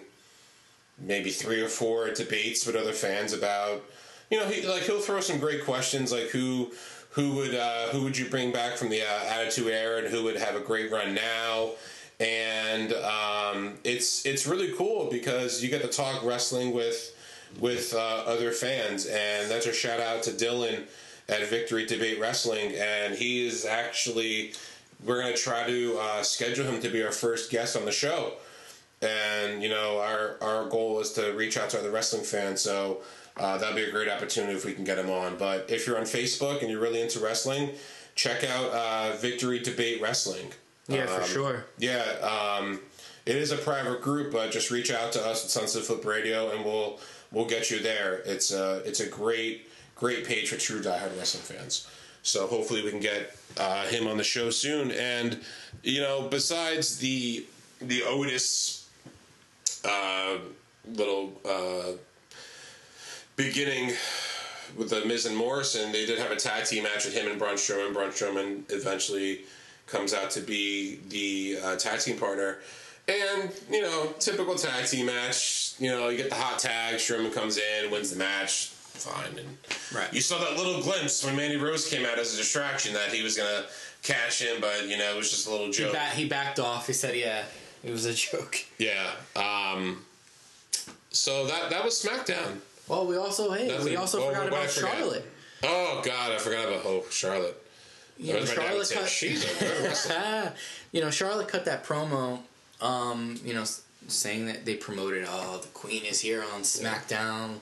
maybe three or four debates with other fans about you know he like he'll throw some great questions like who who would uh, who would you bring back from the uh, attitude era and who would have a great run now? And um, it's it's really cool because you get to talk wrestling with with uh, other fans, and that's a shout out to Dylan at Victory Debate Wrestling, and he is actually we're going to try to uh, schedule him to be our first guest on the show, and you know our our goal is to reach out to other wrestling fans, so. Uh, that'd be a great opportunity if we can get him on. But if you're on Facebook and you're really into wrestling, check out uh, Victory Debate Wrestling. Yeah, for Um, sure. Yeah, um, it is a private group, but just reach out to us at Sunset Flip Radio, and we'll we'll get you there. It's a it's a great great page for true diehard wrestling fans. So hopefully we can get uh, him on the show soon. And you know, besides the the Otis uh, little uh, beginning with the Miz and Morrison, they did have a tag team match with him and Braun Strowman. Braun Strowman eventually comes out to be the uh, tag team partner. And, you know, typical tag team match. You know, you get the hot tag, Strowman comes in, wins the match, fine. And Right. you saw that little glimpse when Mandy Rose came out as a distraction that he was going to cash in, but, you know, it was just a little He, joke. ba- he backed off. He said, "Yeah, it was a joke." Yeah. Um, so that that was SmackDown. Well, we also hey, we also well, forgot about? Charlotte. Oh, God, I forgot about oh, Charlotte. You know, That's my dad would Charlotte cut. She's a good wrestler. you know, Charlotte cut that promo. Um, you know, saying that they promoted, oh, the Queen is here on SmackDown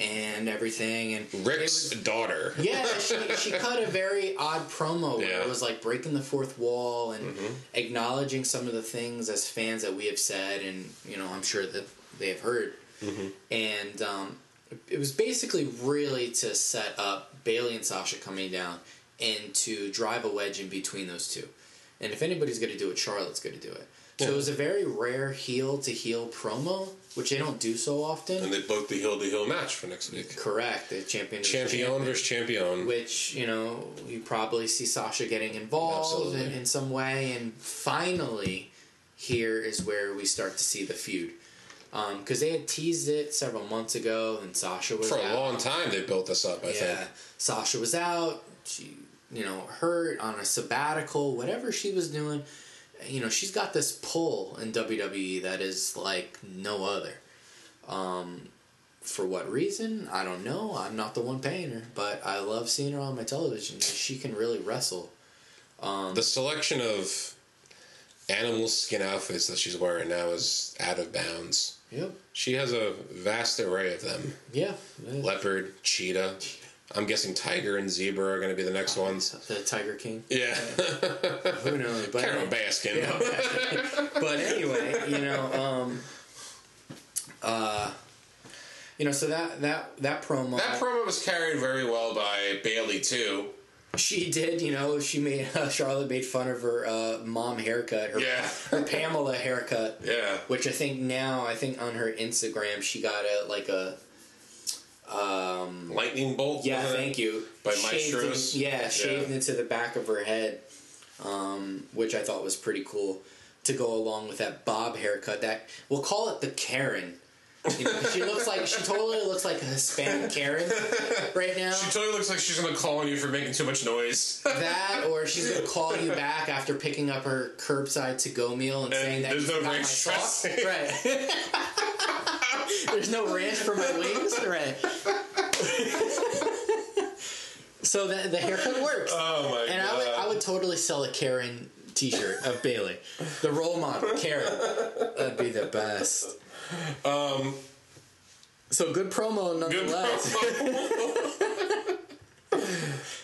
and everything, and Ric's was- daughter. yeah, she, she cut a very odd promo where Yeah. Mm-hmm. it was like breaking the fourth wall and acknowledging some of the things as fans that we have said, and you know, I'm sure that they have heard. Mm-hmm. And um, it was basically really to set up Bayley and Sasha coming down and to drive a wedge in between those two. And if anybody's going to do it, Charlotte's going to do it. So Yeah. it was a very rare heel to heel promo, which they don't do so often. And they booked the heel to heel match for next week. Correct. The champion. versus Champion champion versus champion. which you know you probably see Sasha getting involved in, in some way, and finally, here is where we start to see the feud. Um, because they had teased it several months ago, and Sasha was For a out. long time, they built this up, I Yeah, think. Sasha was out. She, you know, hurt on a sabbatical, whatever she was doing. You know, she's got this pull in WWE that is like no other. Um, for what reason? I don't know. I'm not the one paying her, but I love seeing her on my television. She can really wrestle. Um, The selection of animal skin outfits that she's wearing now is out of bounds. yep. She has a vast array of them Yeah. yeah. leopard, cheetah, I'm guessing Tiger and Zebra are going to be the next ones. The Tiger King. Yeah. Who knows? But Carole Baskin. Yeah, but anyway, you know, um, uh, you know, so that that that promo, That promo was carried very well by Bayley too. she did, you know, she made uh, Charlotte made fun of her uh, mom haircut, her, Yeah. her Pamela haircut, Yeah. which I think now I think on her Instagram she got a like a. Um, Lightning bolt. yeah, thank you. By Shaved in- Maestros? yeah, shaved Yeah. into the back of her head, um, which I thought was pretty cool to go along with that bob haircut. That we'll call it the Karen. She looks like she totally looks like a Hispanic Karen right now. She totally looks like she's going to call on you for making too much noise. that, or she's gonna call you back after picking up her curbside to go meal and, And saying that there's no ranch sauce. Right. there's no ranch for my wings. Right. so the the haircut works. oh my And god. I would, I would totally sell a Karen T-shirt of Bayley, the role model Karen. That'd be the best. Um, So good promo good nonetheless. promo.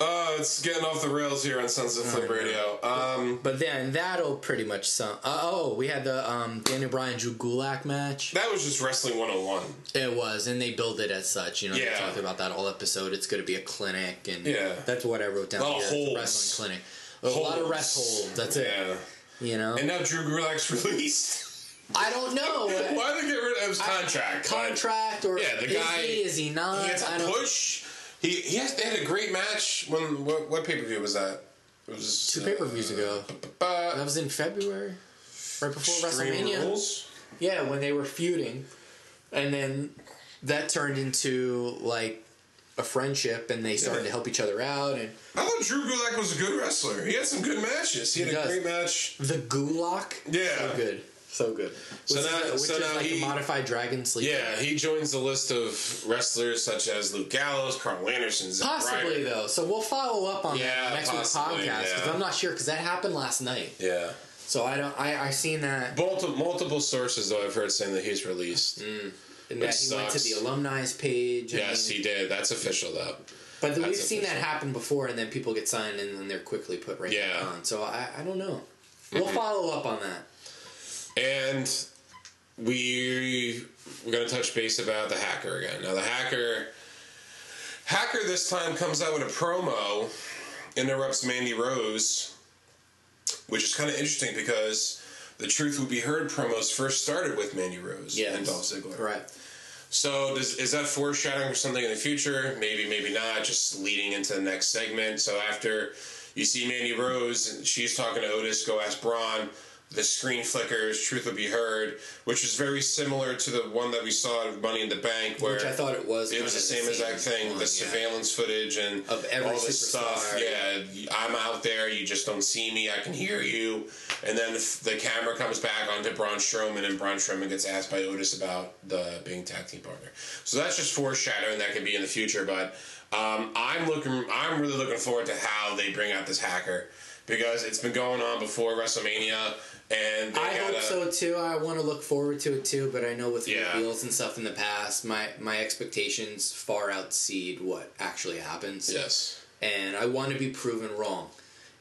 Oh, it's getting off the rails here on Sunset Flip Radio. Um, But then that'll pretty much sum. Uh, oh, we had the um, Daniel Bryan Drew Gulak match. that was just Wrestling 101. It was, and they build it as such. You know, Yeah. they talked about that all episode. It's going to be a clinic, and Yeah. that's what I wrote down A lot here. of It's a holds. wrestling clinic. A lot of Holds. rest holds. That's it. Yeah. You know, And now Drew Gulak's released. I don't know. Why did they get rid of his contract? Contract or Yeah, the is guy- he? Is he not? He had to don't. push. He he has, they had a great match. When what, what pay per view was that? It was Two pay-per-views ago. Uh, That was in February, right before WrestleMania. Rules? Yeah, when they were feuding, and then that turned into like a friendship, and they started Yeah. to help each other out. And I thought Drew Gulak was a good wrestler. He had some good matches. He had He a great match. the Gulak, Yeah. so good, so good. So Which now- is, which so is now like he- a modified Dragon Sleeper. Yeah, he joins the list of wrestlers such as Luke Gallows, Karl Anderson, Zack Possibly Ryder. though, so we'll follow up on Yeah, that next week's podcast because yeah. I'm not sure because that happened last night. Yeah. So I don't. I I seen that Multiple, multiple sources, though, I've heard saying that he's released. Mm. and that he went to the alumni's page. Yes, mean- he did. That's official, though. But we've That's seen that happen before, and then people get signed, and then they're quickly put right Yeah. back on. So I, I don't know. We'll mm-hmm. follow up on that. And we we're gonna touch base about the hacker again. Now the hacker hacker this time comes out with a promo, interrupts Mandy Rose, which is kind of interesting because the Truth Will Be Heard promos first started with Mandy Rose Yes. and Dolph Ziggler. Right. So does, is that foreshadowing for something in the future? Maybe, maybe not. Just leading into the next segment. So after you see Mandy Rose, she's talking to Otis. Go ask Braun. The screen flickers. Truth will be heard, which is very similar to the one that we saw at Money in the Bank, where Which I thought it was. it was the same exact thing. one, the yeah. surveillance footage and Of every all this stuff. Yeah, I'm out there. You just don't see me. I can hear you. And then the, the camera comes back onto Braun Strowman, and Braun Strowman gets asked by Otis about the being tag team partner. So that's just foreshadowing that could be in the future. But um, I'm looking. I'm really looking forward to how they bring out this hacker because it's been going on before WrestleMania, and they I gotta, hope so too. I want to look forward to it too, but I know with Yeah. reveals and stuff in the past, my my expectations far exceed what actually happens, Yes, and I want to be proven wrong.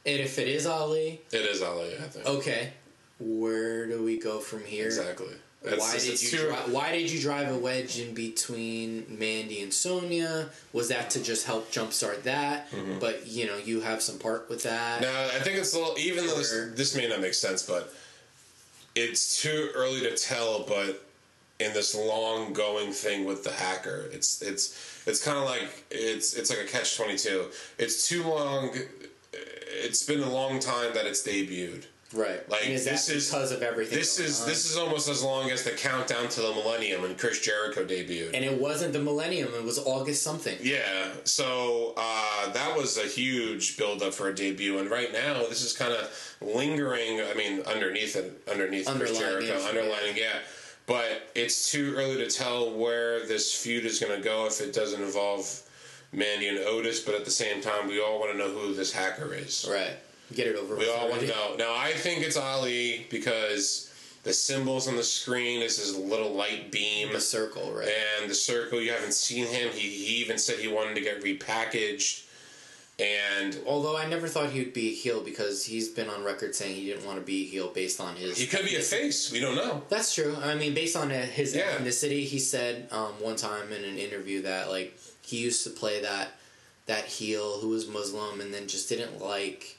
And if it is Ali, it is Ali. I think okay, where do we go from here? exactly. Why It's- did you dri- Why did you drive a wedge in between Mandy and Sonya? Was that to just help jumpstart that? Mm-hmm. But you know, you have some part with that. No, I think it's a little. Even though this, this may not make sense, but it's too early to tell. But in this long going thing with the hacker, it's it's it's kind of like it's it's like a catch twenty two. It's too long. It's been a long time that it's debuted. Right. Like, and is this that is- because of everything? This is on? this is almost as long as the countdown to the millennium when Chris Jericho debuted. and it wasn't the millennium. It was August something. Yeah, so uh, that was a huge build up for a debut, and right now this is kind of lingering. I mean, underneath it, underneath Chris Jericho, underlining, yeah. But it's too early to tell where this feud is going to go if it doesn't involve Mandy and Otis. But at the same time, we all want to know who this hacker is. Right. Get it over. We with all want to know. Now, I think it's Ali because The symbols on the screen is his little light beam. The circle, right? And the circle, you haven't seen him. He, he even said he wanted to get repackaged. And Although I never thought he would be a heel because he's been on record saying he didn't want to be a heel based on his. he could be a face. We don't know. That's true. I mean, based on his Yeah. ethnicity, he said um, one time in an interview that like he used to play that that heel who was Muslim and then just didn't like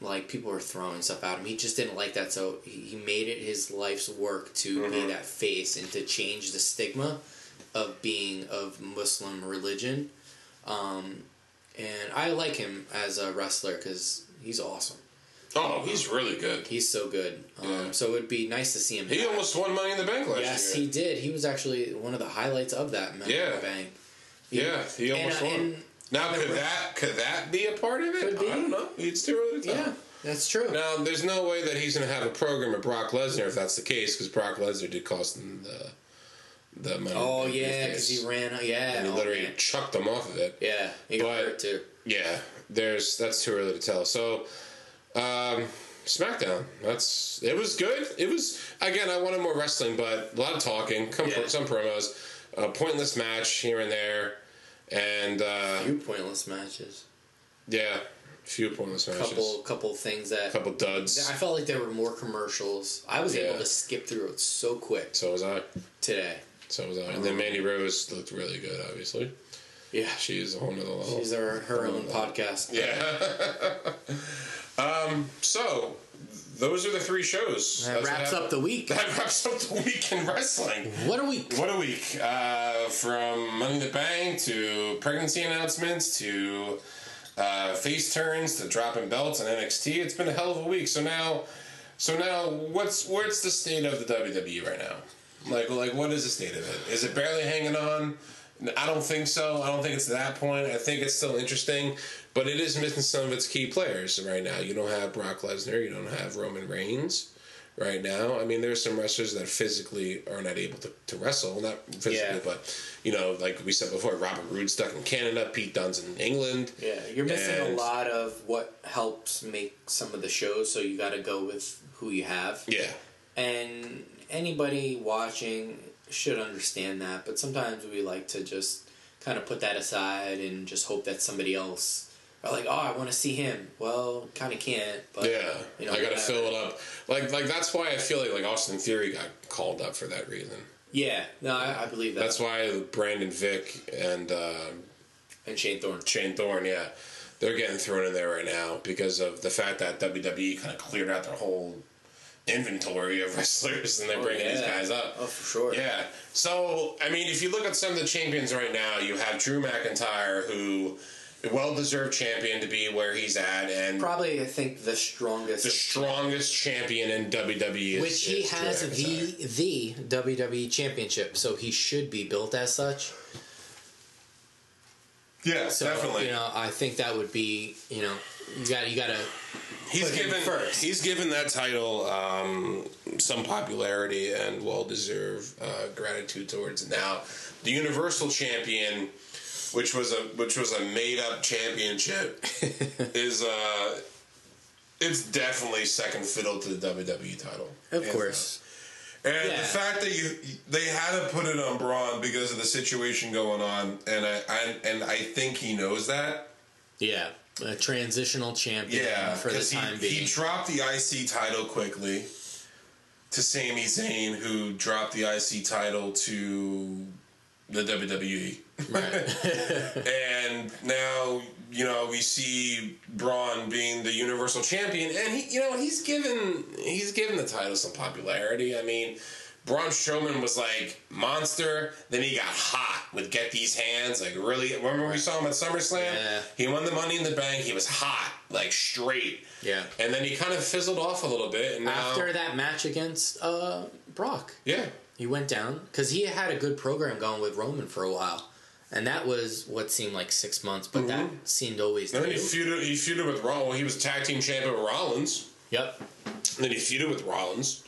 like people were throwing stuff at him. He just didn't like that, so he, he made it his life's work to be Mhm. that face and to change the stigma of being of Muslim religion. Um, and I like him as a wrestler because he's awesome. Oh, he's really good. He's so good. Um, Yeah. So it would be nice to see him. He back. almost won Money in the Bank last Yes, year. he did. He was actually one of the highlights of that Money in Yeah. the Bank. Yeah, he almost and, uh, won. and- now, could that could that be a part of it? Could be. I don't know. It's too early to tell. yeah, that's true. Now, there's no way that he's going to have a program with Brock Lesnar if that's the case, because Brock Lesnar did cost him the the money. oh yeah, because he ran. Yeah, and he oh, literally man. chucked him off of it. Yeah, he got But- hurt too. Yeah, there's that's too early to tell. So, um, SmackDown. That's it was good. It was again. I wanted more wrestling, but a lot of talking. Come Yeah. some promos, a pointless match here and there, and uh, Few pointless matches. yeah, few pointless matches. Couple, couple things that couple duds. I felt like there were more commercials. I was Yeah. able to skip through it so quick So was I. today. So was I. And then Mandy Rose looked really good. Obviously, Yeah, she's a whole nother level. she's her her own podcast. Yeah. um. So those are the three shows. That That's wraps up the week. That wraps up the week in wrestling. What a week! What a week! Uh, from Money in the Bank to pregnancy announcements to uh, face turns to dropping belts and NXT. It's been a hell of a week. So now, so now, what's what's the state of the WWE right now? Like, like what is the state of it? Is it barely hanging on? I don't think so. I don't think it's that point. I think it's still interesting, but it is missing some of its key players right now. You don't have Brock Lesnar. You don't have Roman Reigns right now. I mean, there's some wrestlers that physically are not able to, to wrestle, not physically, Yeah. but you know, like we said before, Robert Roode stuck in Canada, Pete Dunne's in England. Yeah, you're missing a lot of what helps make some of the shows. So you got to go with who you have. Yeah, and anybody watching should understand that but sometimes we like to just kind of put that aside and just hope that somebody else are like oh i want to see him well kind of can't but yeah. you know, I got to fill it up. Like, like that's why I feel like like Austin Theory got called up for that reason. yeah no i, I believe that That's why Brendan Vink and um, and shane thorne Shane Thorne, yeah, they're getting thrown in there right now because of the fact that WWE kind of cleared out their whole inventory of wrestlers and they're Oh, bringing these guys up. oh for sure Yeah. So, I mean, if you look at some of the champions right now, you have Drew McIntyre, who well deserved champion to be where he's at, and probably i think the strongest the strongest champion in WWE. Is, which he is has the the WWE championship, so he should be built as such. Yeah, So definitely. you know, I think that would be you know you got you got to he's given first. he's given that title um, some popularity and well deserved uh, gratitude towards. Now, the Universal Champion, which was a which was a made up championship, is uh, it's definitely second fiddle to the WWE title. of course. And Yeah. the fact that you they had to put it on Braun because of the situation going on, and I, I and I think he knows that. Yeah, a transitional champion Yeah, for the time he, being. he dropped the IC title quickly to Sami Zayn, who dropped the IC title to the WWE. Right. and now you know we see Braun being the Universal Champion, and he, you know, he's given he's given the title some popularity. I mean, Braun Strowman was like monster, then he got hot with Get These Hands. Like really, remember we saw him at SummerSlam? Yeah. He won the Money in the Bank. He was hot, like straight. Yeah. And then he kind of fizzled off a little bit, and now After that match against uh, Brock, yeah, he went down because he had a good program going with Roman for a while, and that was what seemed like six months, but that mm-hmm. seemed always and then he feuded. He feuded with Rollins. He was tag team champion with Rollins. Yep. And then he feuded with Rollins.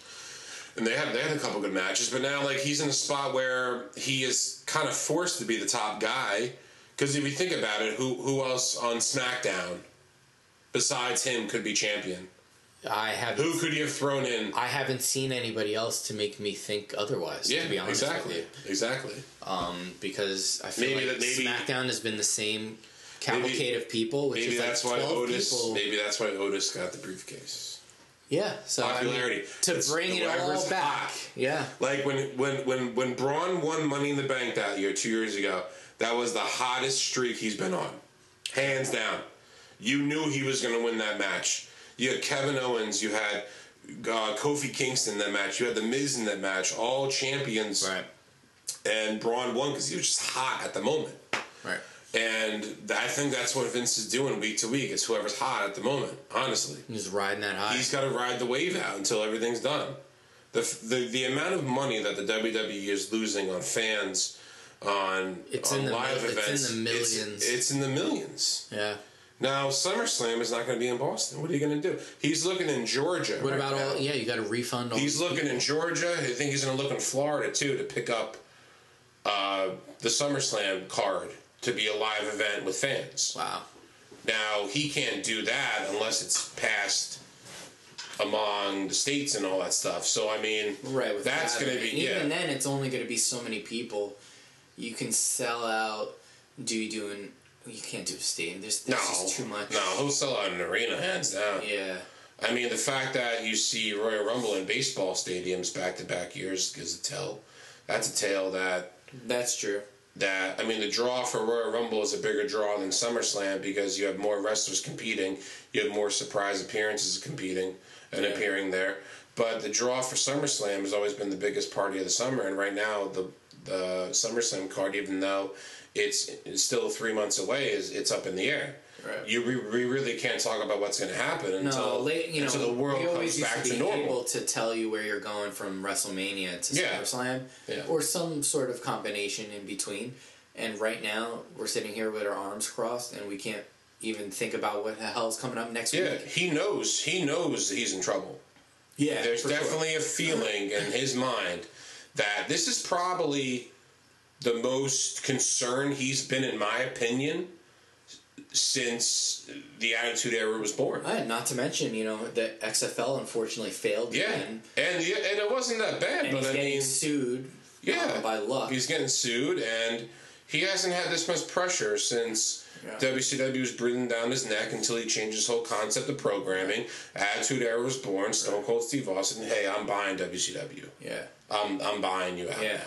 And they had they had a couple good matches, but now like he's in a spot where he is kind of forced to be the top guy. Because if you think about it, who who else on SmackDown besides him could be champion? I haven't. Who could you have thrown in? I haven't seen anybody else to make me think otherwise. Yeah, to be honest exactly, with you, exactly. um, because I feel Maybe like that- maybe- SmackDown has been the same cavalcade of people, which Maybe is like that's why Otis. people. Maybe that's why Otis got the briefcase. Yeah, so I mean, Popularity. to It's- bring it all back. hot. Yeah, Like when when when when Braun won Money in the Bank that year, two years ago, that was the hottest streak he's been on, hands down. You knew he was going to win that match. You had Kevin Owens, you had uh, Kofi Kingston in that match, you had The Miz in that match, all champions, right, and Braun won because he was just hot at the moment. right. And I think that's what Vince is doing week to week. It's whoever's hot at the moment. Honestly, he's riding that high. he's got to ride the wave out until everything's done. The, the the amount of money that the WWE is losing on fans, on It's on in the live mil- it's in events, the it's- millions. It's, in the millions. yeah. Now SummerSlam is not going to be in Boston. What are you going to do? He's looking in Georgia. What right about now. all? Yeah, you got to refund all. He's looking people. in Georgia. I think he's going to look in Florida too to pick up uh, the SummerSlam card to be a live event with fans. Wow. Now he can't do that unless it's passed among the states and all that stuff. So I mean, Right. With that's that, going to be even yeah. then, it's only going to be so many people. You can sell out. Do you doing? You can't do a stadium. There's, No, just too much. no, he'll sell out an arena hands down. Yeah. I mean, the fact that you see Royal Rumble in baseball stadiums back to back years is a tell. That's a tale that That's true. that I mean the draw for Royal Rumble is a bigger draw than SummerSlam because you have more wrestlers competing, you have more surprise appearances competing and Yeah. appearing there. But the draw for SummerSlam has always been the biggest party of the summer, and right now the Uh, the SummerSlam card, even though it's, it's still three months away, is it's up in the air. Right. You we, we really can't talk about what's going to happen until no, you know, until the world comes back to to, normal. able to tell you where you're going from WrestleMania to Yeah. SummerSlam, Yeah. or some sort of combination in between. And right now, we're sitting here with our arms crossed, and we can't even think about what the hell's coming up next yeah, week. he knows. He knows he's in trouble. Yeah, There's for sure. definitely a feeling in his mind that this is probably the most concerned he's been, in my opinion, since the Attitude Era was born. Uh, not to mention, you know, the XFL unfortunately failed Yeah, again, and yeah, and it wasn't that bad, and but he's I getting mean, sued. yeah, uh, by Luck. he's getting sued, and he hasn't had this much pressure since. Yeah. WCW was breathing down his neck until he changed his whole concept of programming. Attitude Era was born. Stone Cold Steve Austin, hey, I'm buying WCW. yeah. I'm I'm buying you out Yeah. now.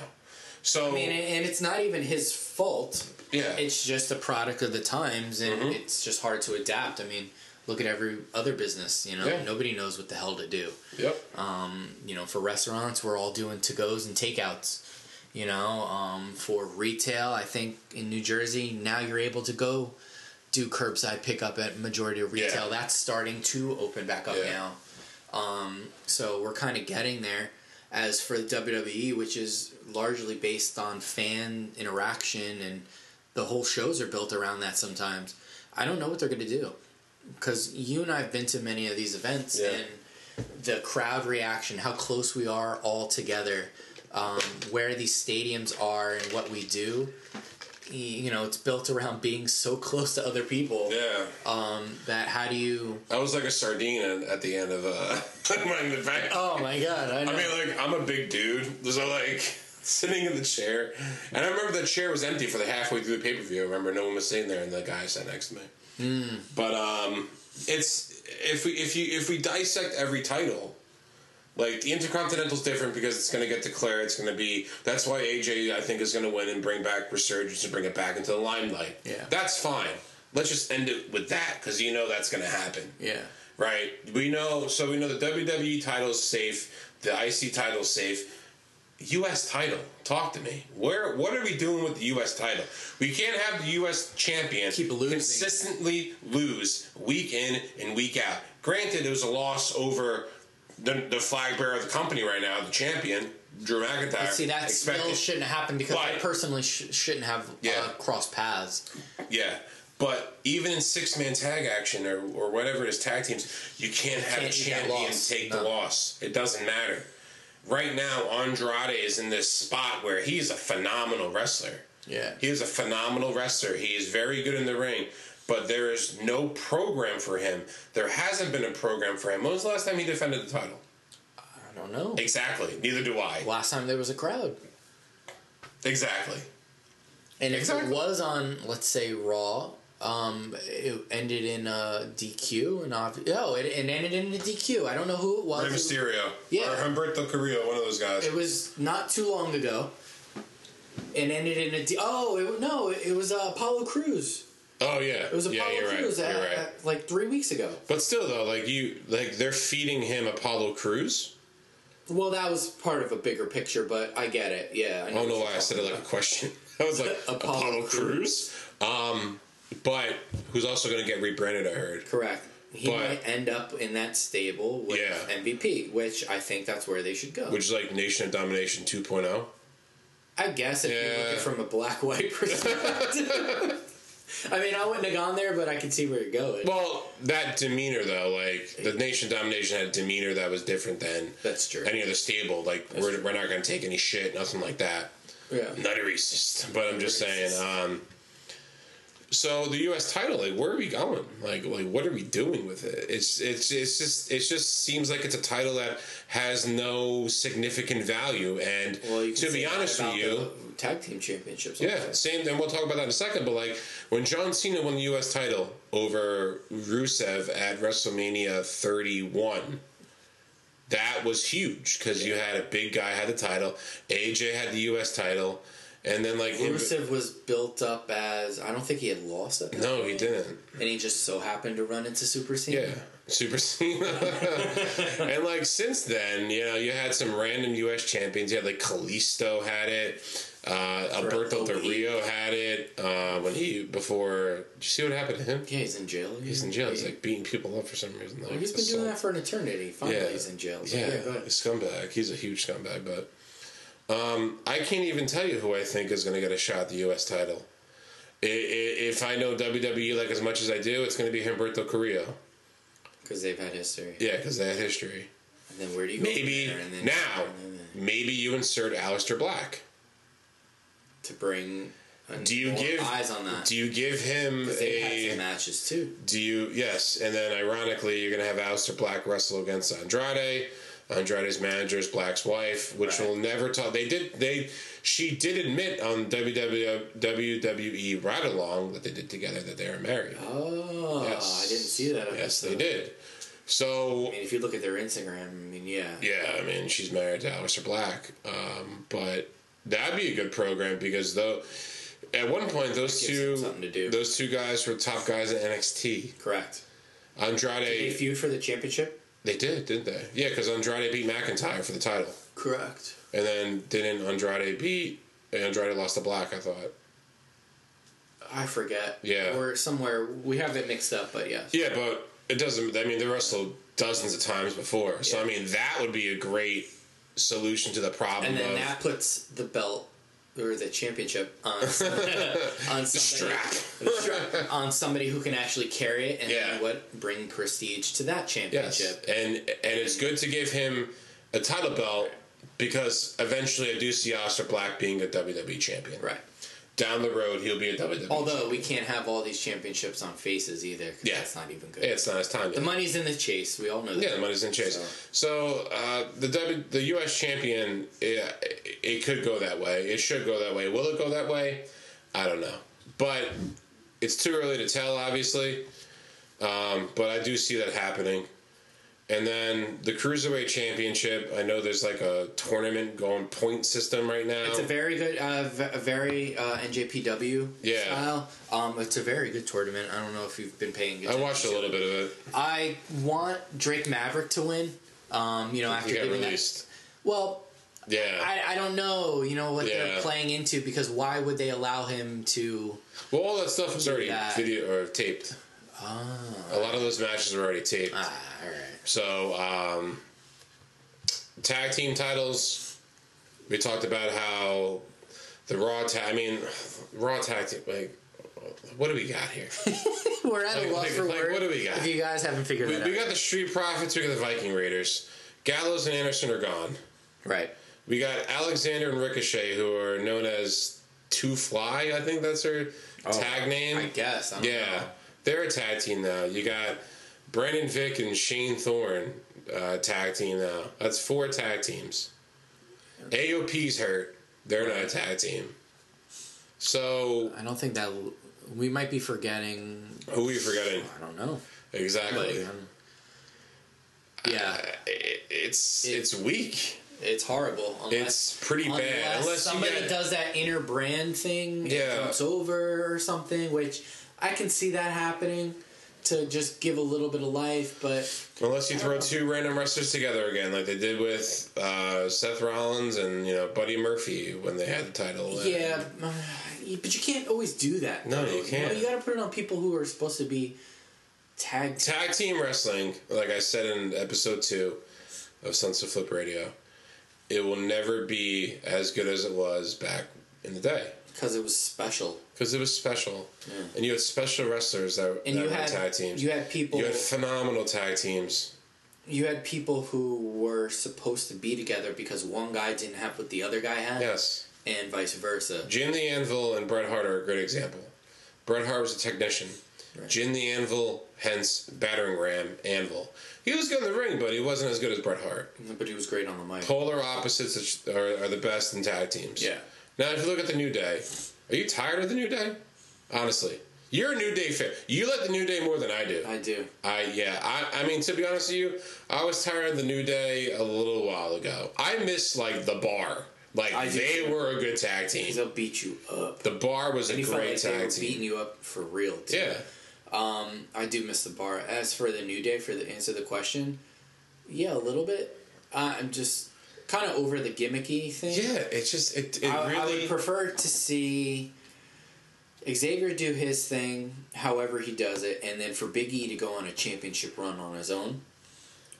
So I mean, and it's not even his fault. yeah, It's just a product of the times, and Mm-hmm. it's just hard to adapt. I mean, look at every other business. You know, Yeah. nobody knows what the hell to do. yep. Um, you know, for restaurants, we're all doing to goes and takeouts. You know, um, for retail, I think in New Jersey now you're able to go do curbside pickup at majority of retail. Yeah. That's starting to open back up Yeah. now. Um, so we're kind of getting there. As for the WWE, which is largely based on fan interaction and the whole shows are built around that sometimes, I don't know what they're going to do. Because you and I have been to many of these events Yeah. and the crowd reaction, how close we are all together, um, where these stadiums are and what we do. You know, it's built around being so close to other people. Yeah, Um, that how do you? I was like a sardine at, the end of uh, in the back. Oh my god! I, know. I mean, like I'm a big dude, so like sitting in the chair, and I remember the chair was empty for the halfway through the pay per view. I remember no one was sitting there, and the guy sat next to me. Hmm. But um, it's if we if you if we dissect every title. Like the Intercontinental's different because it's going to get declared. It's going to be that's why AJ I think is going to win and bring back Resurgence and bring it back into the limelight. Yeah. that's fine. Let's just end it with that because you know that's going to happen yeah. right? We know, so we know the WWE title's safe, the IC title's safe. U.S. title, talk to me. Where, what are we doing with the U.S. title? We can't have the U.S. champion consistently lose week in and week out. Granted, it was a loss over the, the flag bearer of the company right now, the champion, Drew McIntyre. See, that Expected. still shouldn't happen because I But- personally sh- shouldn't have Yeah. uh, crossed paths. Yeah. But even in six man tag action or, or whatever it is, tag teams, you can't have Can't a champion take the loss. It doesn't matter. Right now, Andrade is in this spot where he's a phenomenal wrestler. Yeah. He is a phenomenal wrestler. He is very good in the ring, but there is no program for him. There hasn't been a program for him. When was the last time he defended the title? I don't know. Exactly. Neither do I. Last time there was a crowd. Exactly. And if Exactly. it was on, let's say, Raw, um, it ended in a DQ, and ob- oh, it, it ended in a DQ. I don't know who it was. Rey It- Mysterio. Yeah. Or Humberto Carrillo, one of those guys. It was not too long ago. And ended in a D- oh it, no it, it was uh, Apollo Crews. Oh yeah. It was yeah, Apollo you're right. Crews You're at, right. at, like three weeks ago. But still, though, like you, like they're feeding him Apollo Crews. Well, that was part of a bigger picture, but I get it. Yeah, I I don't know why I said it like a question. I was like Apollo Apollo, Crews. Um, but who's also going to get rebranded? I heard. Correct. He But- might end up in that stable with Yeah. MVP, which I think that's where they should go. Which is like Nation of Domination oh. 2.0. I guess if you look at it from a black white perspective. I mean, I wouldn't have gone there, but I can see where you're going. Well, that demeanor though, like the Nation Domination had a demeanor that was different than That's true. any other stable. Like we're, we're not going to take any shit, nothing like that. yeah. Not a racist, but I'm just saying. Um, so the U.S. title, like, where are we going? Like, like, what are we doing with it? It's, it's, it's just, it just seems like it's a title that has no significant value. And Well, to be honest with you, tag team championships. yeah, same. And we'll talk about that in a second. But like when John Cena won the U.S. title over Rusev at WrestleMania 31, that was huge because you had a big guy had the title, AJ had the U.S. title, and then like him. Rusev was built up as I don't think he had lost at that No, point. he didn't. and he just so happened to run into Super Cena. Yeah. Super Cena. and like since then, you know, you had some random US champions. You had like Kalisto had it. Uh, Alberto Del Rio had it uh, when he before. Did you see what happened to him? Yeah, he's in jail. He's in jail. He's like beating people up for some reason. Like, Well, he's been doing that for an eternity. Finally, Yeah. he's in jail. So Yeah, yeah, scumbag. He's a huge scumbag. But um, I can't even tell you who I think is going to get a shot at the U.S. title. If I know WWE like as much as I do, it's going to be Humberto Carrillo. Because they've had history. Yeah, because they had history. And then where do you go? Maybe there? And then, now, maybe you insert Aleister Black. To bring Do you give eyes on that? Do you give him a? matches too. Do you yes? And then ironically, you're gonna have Aleister Black wrestle against Andrade. Andrade's manager is Black's wife, which Right. will never talk. They did they. She did admit on WWE WWE Ride Along that they did together that they are married. Oh, Yes. I didn't see that. Yes, they did. So I mean, if you look at their Instagram, I mean, yeah. Yeah, I mean, she's married to Aleister Black. Um, but that'd be a good program because though, at one point those two something to do. those two guys were top guys at NXT. Correct. Andrade, They feud for the championship. they did, didn't they? Yeah, because Andrade beat McIntyre for the title, Correct. and then didn't Andrade beat? Andrade lost to Black, I thought. I forget. Yeah. Or somewhere we have it mixed up, but yes. Yeah, but it doesn't. I mean, they wrestled dozens of times before, so I mean, that would be a great solution to the problem And then of that puts the belt or the championship on on somebody, strap. strap, on somebody who can actually carry it and Yeah. what bring prestige to that Yes, championship. and and it's good to give him a title belt because eventually I do see Aleister Black being a WWE champion. Right. Down the road, he'll be a WWE. Although we can't have all these championships on faces either. 'cause Yeah. That's not even good. Yeah, it's not his time yet. The money's in the chase. We all know that. yeah, the money's in chase. So, uh, the w, the U.S. champion, it, it could go that way. It should go that way. Will it go that way? I don't know, but it's too early to tell, obviously. Um, but I do see that happening. And then the cruiserweight championship. I know there's like a tournament going point system right now. It's a very good, uh, v- a very uh, NJPW Yeah. style. Um, it's a very good tournament. I don't know if you've been paying. I watched a little bit of it. I want Drake Maverick to win. Um, you know, after He got giving that- released. well, Yeah. I, I don't know. You know what Yeah. they're playing into because why would they allow him to? well, all that stuff was already that. video or taped. Ah, A lot of those matches were already taped. ah all right. So, um, tag team titles. We talked about how the Raw tag. I mean, Raw tag team. Like, what do we got here? We're at Like- a loss like- for like, words. what do we got? If you guys haven't figured we, that we out, got the Street Profits. We got the Viking Raiders. Gallows and Anderson are gone. right? We got Alexander and Ricochet, who are known as Two Fly, I think that's their tag name. Oh, I guess. I don't Yeah, know. they're a tag team now. You got Brendan Vink and Shane Thorne uh, tag team now. That's four tag teams. AOP's hurt. They're not a tag team. So I don't think that we might be forgetting. who are we forgetting? I don't know. Exactly. Um, yeah, It- it's it's weak. it's horrible. Unless, It's pretty bad. Unless somebody get- does that inner brand thing, Yeah. yeah, jumps over or something, which I can see that happening to just give a little bit of life, but Unless you throw two random wrestlers together again, like they did with uh, Seth Rollins and you know Buddy Murphy when they had the title. Yeah, uh, but you can't always do that. No, though. you can't. know, you got to put it on people who are supposed to be tagged. Tag team wrestling, like I said in episode two of Sunset Flip Radio, it will never be as good as it was back in the day because it was special. because it was special, and you had special wrestlers that, And that you were had tag teams. you had people You had phenomenal tag teams. you had people who were supposed to be together because one guy didn't have what the other guy had, Yes, and vice versa. Jim the Anvil and Bret Hart are a great example. Bret Hart was a technician. Right. Jim the Anvil, hence battering ram Anvil. He was good in the ring, but he wasn't as good as Bret Hart. But he was great on the mic. Polar opposites are, are the best in tag teams. Yeah. Now, if you look at the New Day, are you tired of the New Day? Honestly, you're a New Day fan. You like the New Day more than I do. I do. I yeah. I I mean, to be honest with you, I was tired of the New Day a little while ago. I miss like the Bar. Like I they were a good tag team. they'll beat you up. The Bar was a And felt great like they were tag beating you up for real. Too. Yeah. Um, I do miss the bar. As for the new day, for the answer to the question, yeah, a little bit. I'm just kind of over the gimmicky thing. Yeah, it's just it. It I, I really. would prefer to see Xavier do his thing, however he does it, and then for Big E to go on a championship run on his own.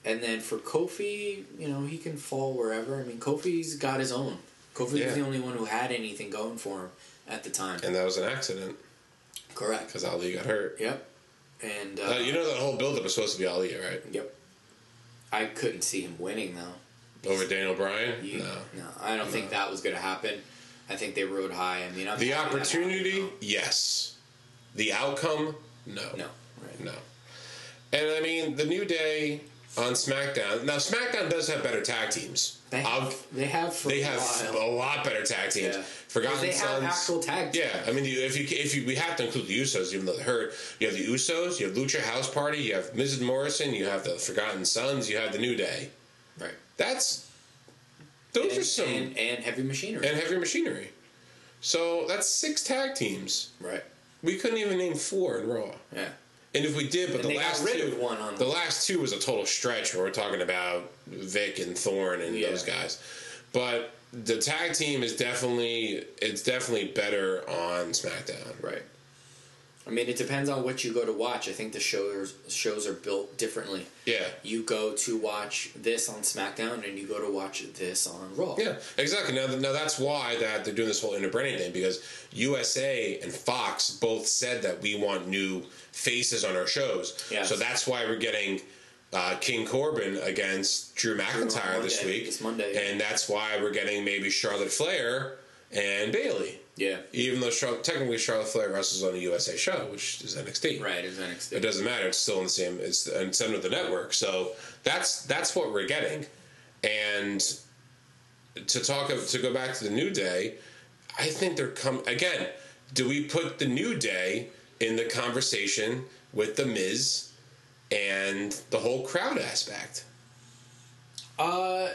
And then for Kofi, you know, he can fall wherever. I mean, Kofi's got his own. Kofi Yeah. was the only one who had anything going for him at the time. and that was an accident Correct. because Ali got hurt. Yep. And uh, Uh, you know that whole build-up was supposed to be Ali, right? Yep. I couldn't see him winning though. Over Daniel Bryan. You- no. no, I don't think that was going to happen. I think they rode high. I mean, I'm The opportunity, happened, yes. The outcome, no. No. Right. No. And I mean, the New Day on SmackDown. Now, SmackDown does have better tag teams. They have, they have they a have while. a lot better tag teams. Yeah. Forgotten They have Sons. actual tag teams. Yeah, I mean, you- if you if you we have to include the Usos, even though they're hurt. You have the Usos, you have Lucha House Party, you have Mrs. Morrison, you have the Forgotten Sons, you have the New Day. That's those And, are some and, and heavy machinery. and heavy machinery. So that's six tag teams. right. We couldn't even name four in Raw. Yeah. And if we did, but And the last two, one on the last two was a total stretch. Where we're talking about Vic and Thorn and Yeah. those guys, but the tag team is definitely it's definitely better on SmackDown. Right. I mean, it depends on what you go to watch. I think the shows shows are built differently. Yeah, You go to watch this on SmackDown, and you go to watch this on Raw. yeah, exactly. Now, now that's why that they're doing this whole interbranding thing because USA and Fox both said that we want new faces on our shows. Yes. So that's why we're getting. Uh, King Corbin against Drew McIntyre this week. this Monday, yeah. And that's why we're getting maybe Charlotte Flair and Bayley. Yeah. Even though technically Charlotte Flair wrestles on a USA show, which is NXT. Right. It's NXT. It doesn't matter. It's still in the same. It's it's under the network. So that's that's what we're getting. And to talk of, to go back to the New Day, I think they're come again. Do we put the New Day in the conversation with the Miz and the whole crowd aspect? Uh,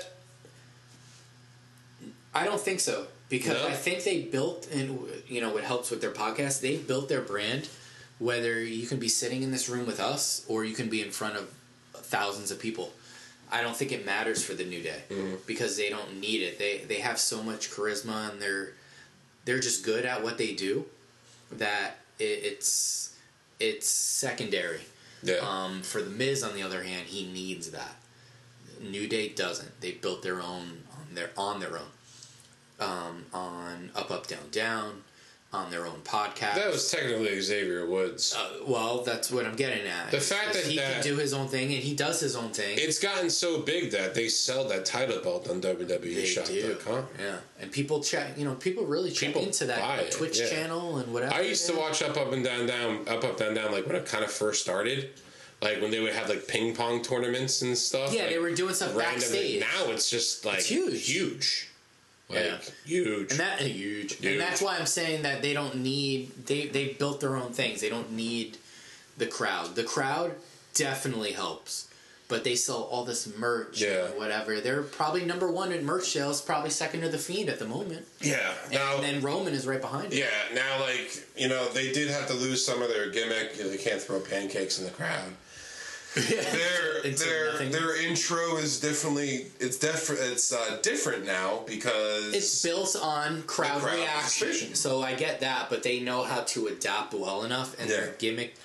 I don't think so because No? I think they built, and you know, what helps with their podcast, they built their brand. Whether you can be sitting in this room with us or you can be in front of thousands of people, I don't think it matters for the New Day because they don't need it. They they have so much charisma and they're they're just good at what they do that it, it's it's secondary. Yeah. Um, for the Miz, on the other hand, he needs that. New Day doesn't. They built their own They're on their own. Um, on up up down down, on their own podcast. That was technically Xavier Woods. uh, well, that's what I'm getting at. The fact that- he that- can do his own thing and he does his own thing. It's gotten so big that they sell that title belt on They WWE Shop.com. Yeah, and people check. You know, people really check People into that it, Twitch yeah. channel and whatever. I used to watch Up Up and Down Down Up Up Down Down like when it kind of first started, like when they would have like ping pong tournaments and stuff. Yeah, like, they were doing stuff randomly. backstage. Now it's just like It's huge. huge, like Yeah. huge. And that huge. Huge. And that's why I'm saying that they don't need they they built their own things. They don't need the crowd. The crowd definitely helps. But they sell all this merch Yeah. and whatever. They're probably number one in merch sales, probably second to the fiend at the moment. yeah. Now, and then Roman is right behind it. yeah. Now, like you know, they did have to lose some of their gimmick. You know, they can't throw pancakes in the crowd. Their their nothing. their intro is definitely it's different. It's uh, different now because It's built on crowd, crowd reaction, so I get that, but they know how to adapt well enough, and their gimmick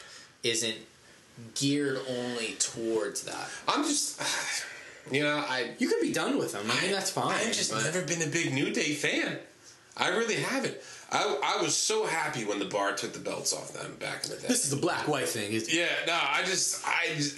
isn't geared only towards that. I'm just, you know, I You could be done with them. I mean, that's fine. I've just never been a big New Day fan. I really haven't. I, I was so happy when the bar took the belts off them back in the day. This is the black white thing. Is yeah, no, I just, I, just,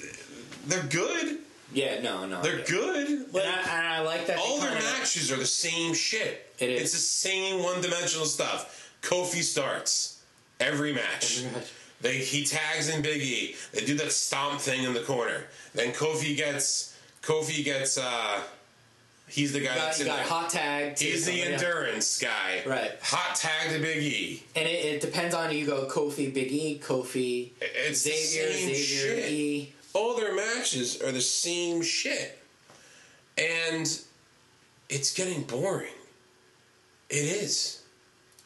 they're good. yeah, no, no. They're yeah. good. And I, and I like that. all their kinda- matches are the same shit. It is. It's the same one-dimensional stuff. Kofi starts every match. Every match. They he tags in Big E. They do that stomp thing in the corner. Then Kofi gets Kofi gets uh he's the guy got, that's in got there. hot tag. He's the endurance guy. Right. Hot tag to Big E. and it, it depends on you go Kofi, Big E, Kofi, It's the Xavier, same Xavier, shit. E. All their matches are the same shit. And it's getting boring. It is.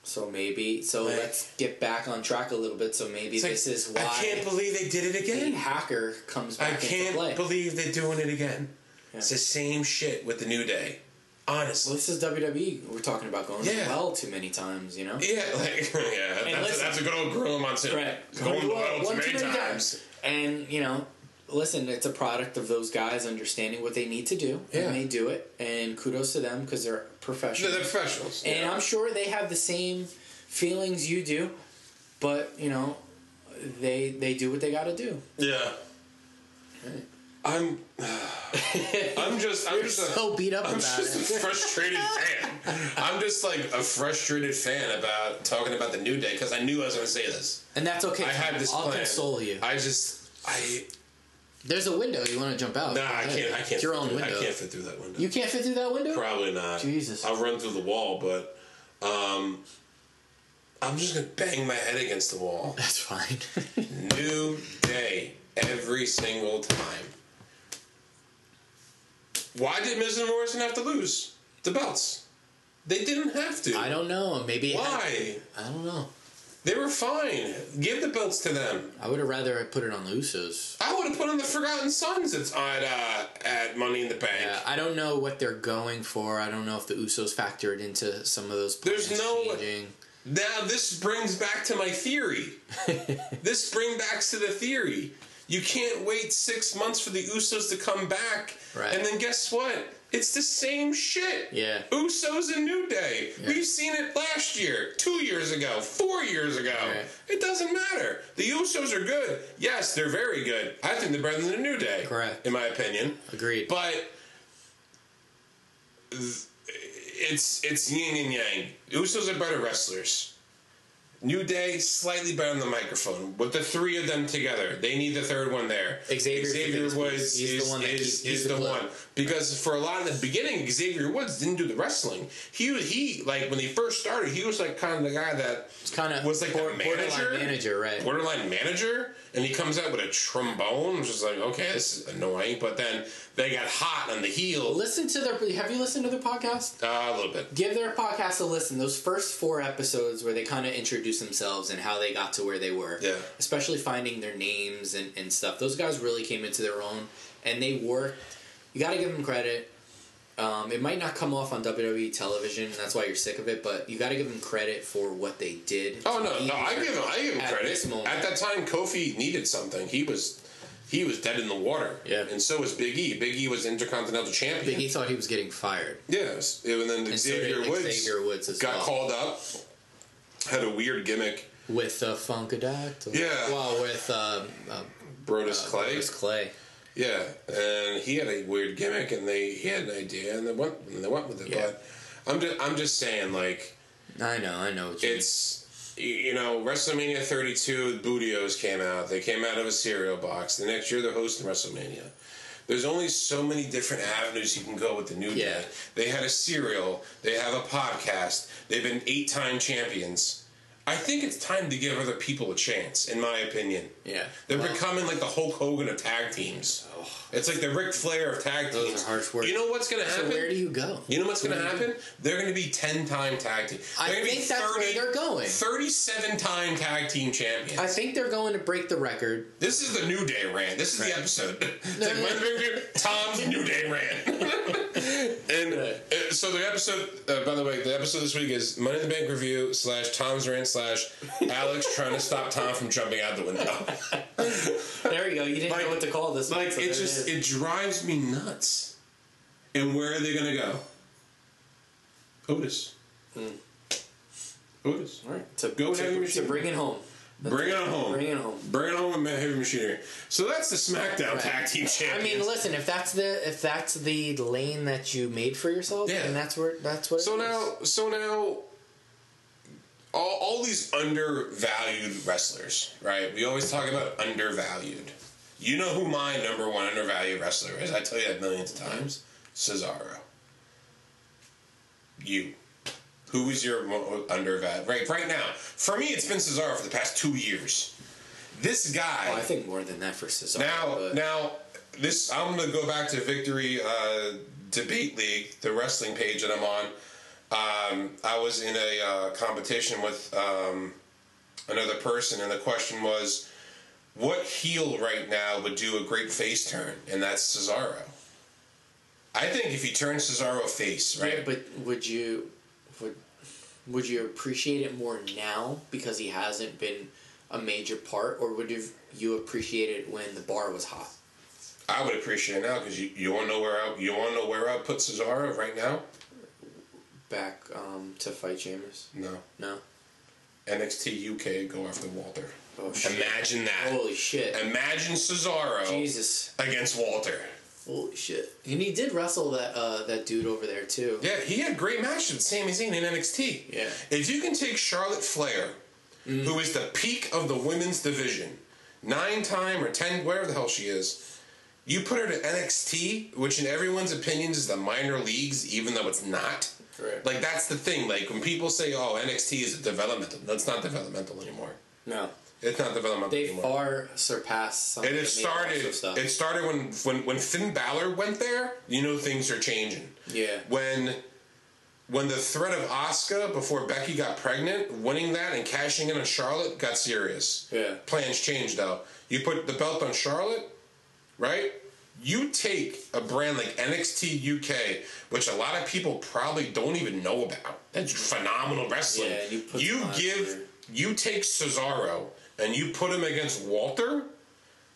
So maybe, so Like- let's get back on track a little bit. So maybe It's like, this is why I can't believe they did it again. hacker comes I back into can't believe they're doing it again. Yeah. It's the same shit with the New Day. Honestly. well, this is WWE. We're talking about going Yeah. well too many times. You know. Yeah, like yeah, that's, listen- a, that's a good old Gorilla Monsoon. Right. Going Well, well too many many times. And you know, listen, it's a product of those guys understanding what they need to do, Yeah. and they do it. And kudos to them because they're No, professionals. they're professionals. and I'm sure they have the same feelings you do, but you know, they they do what they got to do. Yeah. I'm. I'm just. I'm just. so a, beat up I'm just it. a frustrated fan. I'm just like a frustrated fan about talking about the New Day because I knew I was going to say this. And that's okay. I had this I'll plan. console you. I just. I. There's a window. You want to jump out? Nah, I can't. I can't. It's your fit own through, window. I can't fit through that window. You can't fit through that window. Probably not. Jesus. I'll run through the wall, but um, I'm just gonna bang my head against the wall. That's fine. New day every single time. Why did Miz and Morrison have to lose the belts? They didn't have to. I don't know. Maybe. Why? I don't know. They were fine. Give the belts to them. I would have rather put it on the Usos. I would have put on the Forgotten Sons at at, uh, at Money in the Bank. Yeah, I don't know what they're going for. I don't know if the Usos factored into some of those. There's no- changing. Now this brings back to my theory. this brings back to the theory. You can't wait six months for the Usos to come back, Right. and then guess what? It's the same shit. Yeah. Usos and New Day. Yeah. We've seen it last year, two years ago, four years ago. Right. It doesn't matter. The Usos are good. Yes, they're very good. I think they're better than the New Day. Correct. In my opinion. Agreed. But it's it's yin and yang. Usos are better wrestlers. New Day slightly better on the microphone. With the three of them together, they need the third one there. The biggest Woods piece. He's the is, one is, is he's the, the one because for a lot of the beginning, Xavier Woods didn't do the wrestling. He was he like when he first started, he was like kind of the guy that It's kind of was like the borderline manager, manager, right? borderline manager, and he comes out with a trombone, which is like, okay, this is annoying. But then they got hot on the heel Listen to their. Have you listened to their podcast? uh, a little bit. Give their podcast a listen. Those first four episodes where they kind of introduce themselves and how they got to where they were. Yeah. Especially finding their names and, and stuff. Those guys really came into their own and they worked. You got to give them credit. Um, it might not come off on WWE television, and that's why you're sick of it. But you got to give them credit for what they did. Oh no, no, I give him, I give him at credit. At that time, Kofi needed something. He was, he was dead in the water. Yeah. and so was Big E. Big E was Intercontinental Champion. Big E thought he was getting fired. Yes, and then And so Xavier did Woods Xavier Woods got well. called up, had a weird gimmick. with uh, Funkadactyl. Yeah. Well, with um, uh, Brodus Clay. Brodus Clay. Yeah, and he had a weird gimmick, and they he had an idea, and they went and they went with it. Yeah. But I'm just I'm just saying, like I know, I know. What you it's y- you know WrestleMania 32, Booty-O's came out. They came out of a cereal box. The next year, they're hosting WrestleMania. There's only so many different avenues you can go with the New Yeah. Day. They had a cereal. They have a podcast. They've been eight-time champions. I think it's time to give other people a chance, in my opinion. Yeah. They're Well- becoming like the Hulk Hogan of tag teams. It's like the Ric Flair of tag Those teams. are harsh words. You know what's going to happen? So where do you go? You know what's going to happen? They're going to be 10 time tag team. I They're gonna think that's where they're going. 37 time tag team champions. I think they're going to break the record. this is the New Day rant. This is Right. the episode. No, like no. Tom's New Day rant. and uh, so the episode, uh, by the way, the episode this week is Money in the Bank review slash Tom's rant slash Alex trying to stop Tom from jumping out the window. There you go. You didn't Like- know what to call this. Like so it just is. it drives me nuts. And where are they gonna go? Otis. Hmm. Otis. All right. To, Go to, heavy to bring it home. Bring it home. Bring it home. Bring it home with heavy machinery. So that's the SmackDown Right. Tag Team Champions. I mean, listen. If that's the if that's the lane that you made for yourself, Yeah. and that's where that's what. so it is. now, so now, all, all these undervalued wrestlers, right? We always talk about undervalued. You know who my number one undervalued wrestler is? I tell you that millions of times. Cesaro. You. Who is your undervalued? Right, right now. For me, it's been Cesaro for the past two years. This guy. Oh, I think more than that for Cesaro. Now, but- now, this I'm going to go back to Victory uh, Debate League, the wrestling page that I'm on. Um, I was in a uh, competition with um, another person, and the question was, what heel right now would do a great face turn? And that's Cesaro. I think if you turn Cesaro face, right? Yeah, but would you would would you appreciate it more now because he hasn't been a major part, or would you you appreciate it when the bar was hot? I would appreciate it now because you, you want to know where I you want to know where I put Cesaro right now? Back um, to fight Sheamus? No, No. NXT UK go after Walter. Oh shit! Imagine that. Holy shit! Imagine Cesaro Jesus! against Walter. Holy shit! And he did wrestle that uh, that dude over there too. Yeah, he had great matches with Sami Zayn in NXT. Yeah. If you can take Charlotte Flair, who is the peak of the women's division, nine time or ten, whatever the hell she is, you put her to NXT, which in everyone's opinions is the minor leagues, even though it's not. Correct. Like that's the thing. Like when people say, "Oh, NXT is developmental," that's not developmental anymore. No, It's not developmental anymore. they anymore. far surpassed. Some And it the main roster started. Stuff. It started when when when Finn Balor went there. You know things are changing. yeah. When when the threat of Asuka before Becky got pregnant, winning that and cashing in on Charlotte got serious. Yeah. Plans changed though. You put the belt on Charlotte, right? You take a brand like NXT UK, which a lot of people probably don't even know about. That's phenomenal wrestling. Yeah, you put you give you take Cesaro and you put him against Walter,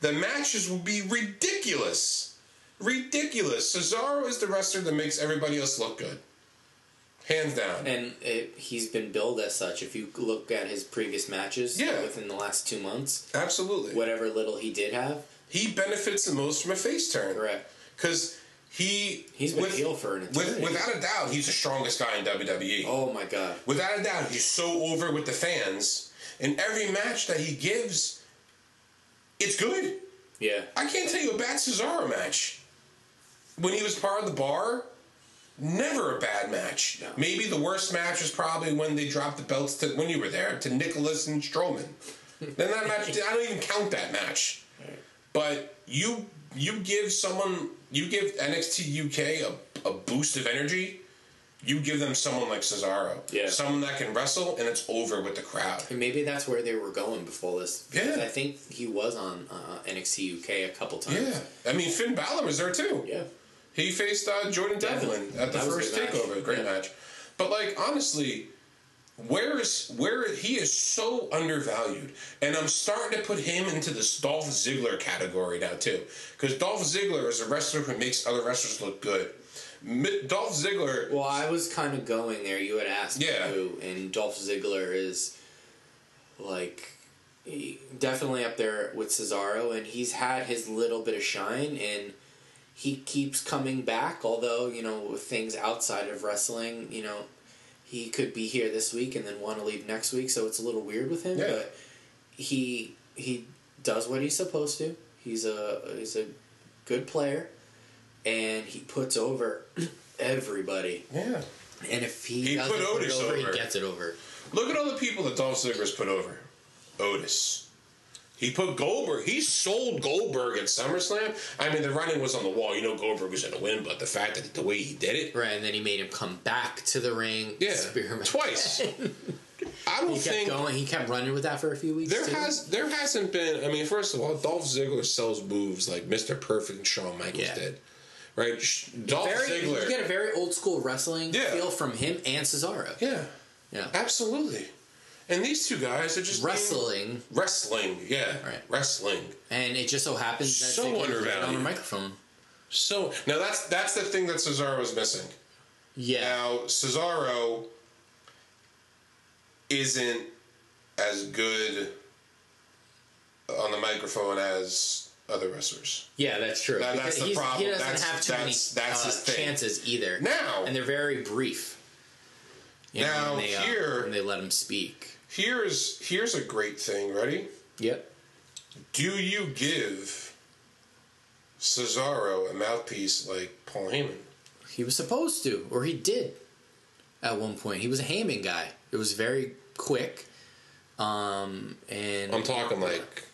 the matches will be ridiculous. Ridiculous. Cesaro is the wrestler that makes everybody else look good. Hands down. And it, he's been billed as such. If you look at his previous matches Yeah. within the last two months, Absolutely. whatever little he did have, He benefits the most from a face turn. correct. Because he. He's been heel for an with. Without a doubt, he's the strongest guy in WWE. Oh my god. Without a doubt, he's so over with the fans. In every match that he gives, it's good. Yeah. I can't tell you a bad Cesaro match. When he was part of the bar, never a bad match. No. Maybe the worst match was probably when they dropped the belts to when you were there to Nicholas and Strowman. then that match, I don't even count that match. But you you give someone you give NXT UK a, a boost of energy. You give them someone like Cesaro, Yeah. someone that can wrestle, and it's over with the crowd. And maybe that's where they were going before this. Yeah. I think he was on uh, NXT UK a couple times. Yeah, I mean Finn Balor was there too. Yeah. He faced uh, Jordan Devlin at the That first good match. takeover. Great Yeah. match. But like honestly, where is where he is so undervalued, and I'm starting to put him into this Dolph Ziggler category now too, because Dolph Ziggler is a wrestler who makes other wrestlers look good. Dolph Ziggler. Well, I was kind of going there. You had asked Yeah. who, and Dolph Ziggler is like he, definitely up there with Cesaro, and he's had his little bit of shine, and he keeps coming back. Although you know, with things outside of wrestling, you know, he could be here this week and then want to leave next week, so it's a little weird with him. Yeah. But he he does what he's supposed to. He's a he's a good player, and he puts over everybody. Yeah. And if he, He doesn't put put, Otis it over, over. he gets it over. Look at all the people that Dolph Ziggler's put over. Otis. He put Goldberg. He sold Goldberg at SummerSlam. I mean, the running was on the wall. You know Goldberg was going to win, but the fact that the way he did it, Right, and then he made him come back to the ring. yeah, twice. I don't He kept think going. He kept running with that for a few weeks. there too. has there hasn't been. I mean, first of all, Dolph Ziggler sells moves like Mr. Perfect and Shawn Michaels Yeah. did, right? Dolph very. Ziggler, You get a very old school wrestling Yeah. feel from him and Cesaro. yeah, Yeah, absolutely. And these two guys are just wrestling, wrestling, yeah, Right. wrestling. and it just so happens that So they it on undervalued. a microphone. So now that's that's the thing that Cesaro was missing. Yeah, Now Cesaro isn't as good on the microphone as other wrestlers. yeah, that's true. That- that's the problem. He doesn't That's- have too that's- many that's uh, his chances either. Now- and they're very brief. You know, Now, when they, uh, here- when they let him speak. Here's here's a great thing. Ready? Yep. Do you give Cesaro a mouthpiece like Paul Heyman? He was supposed to, or he did at one point. He was a Heyman guy. It was very quick, um, and I'm talking like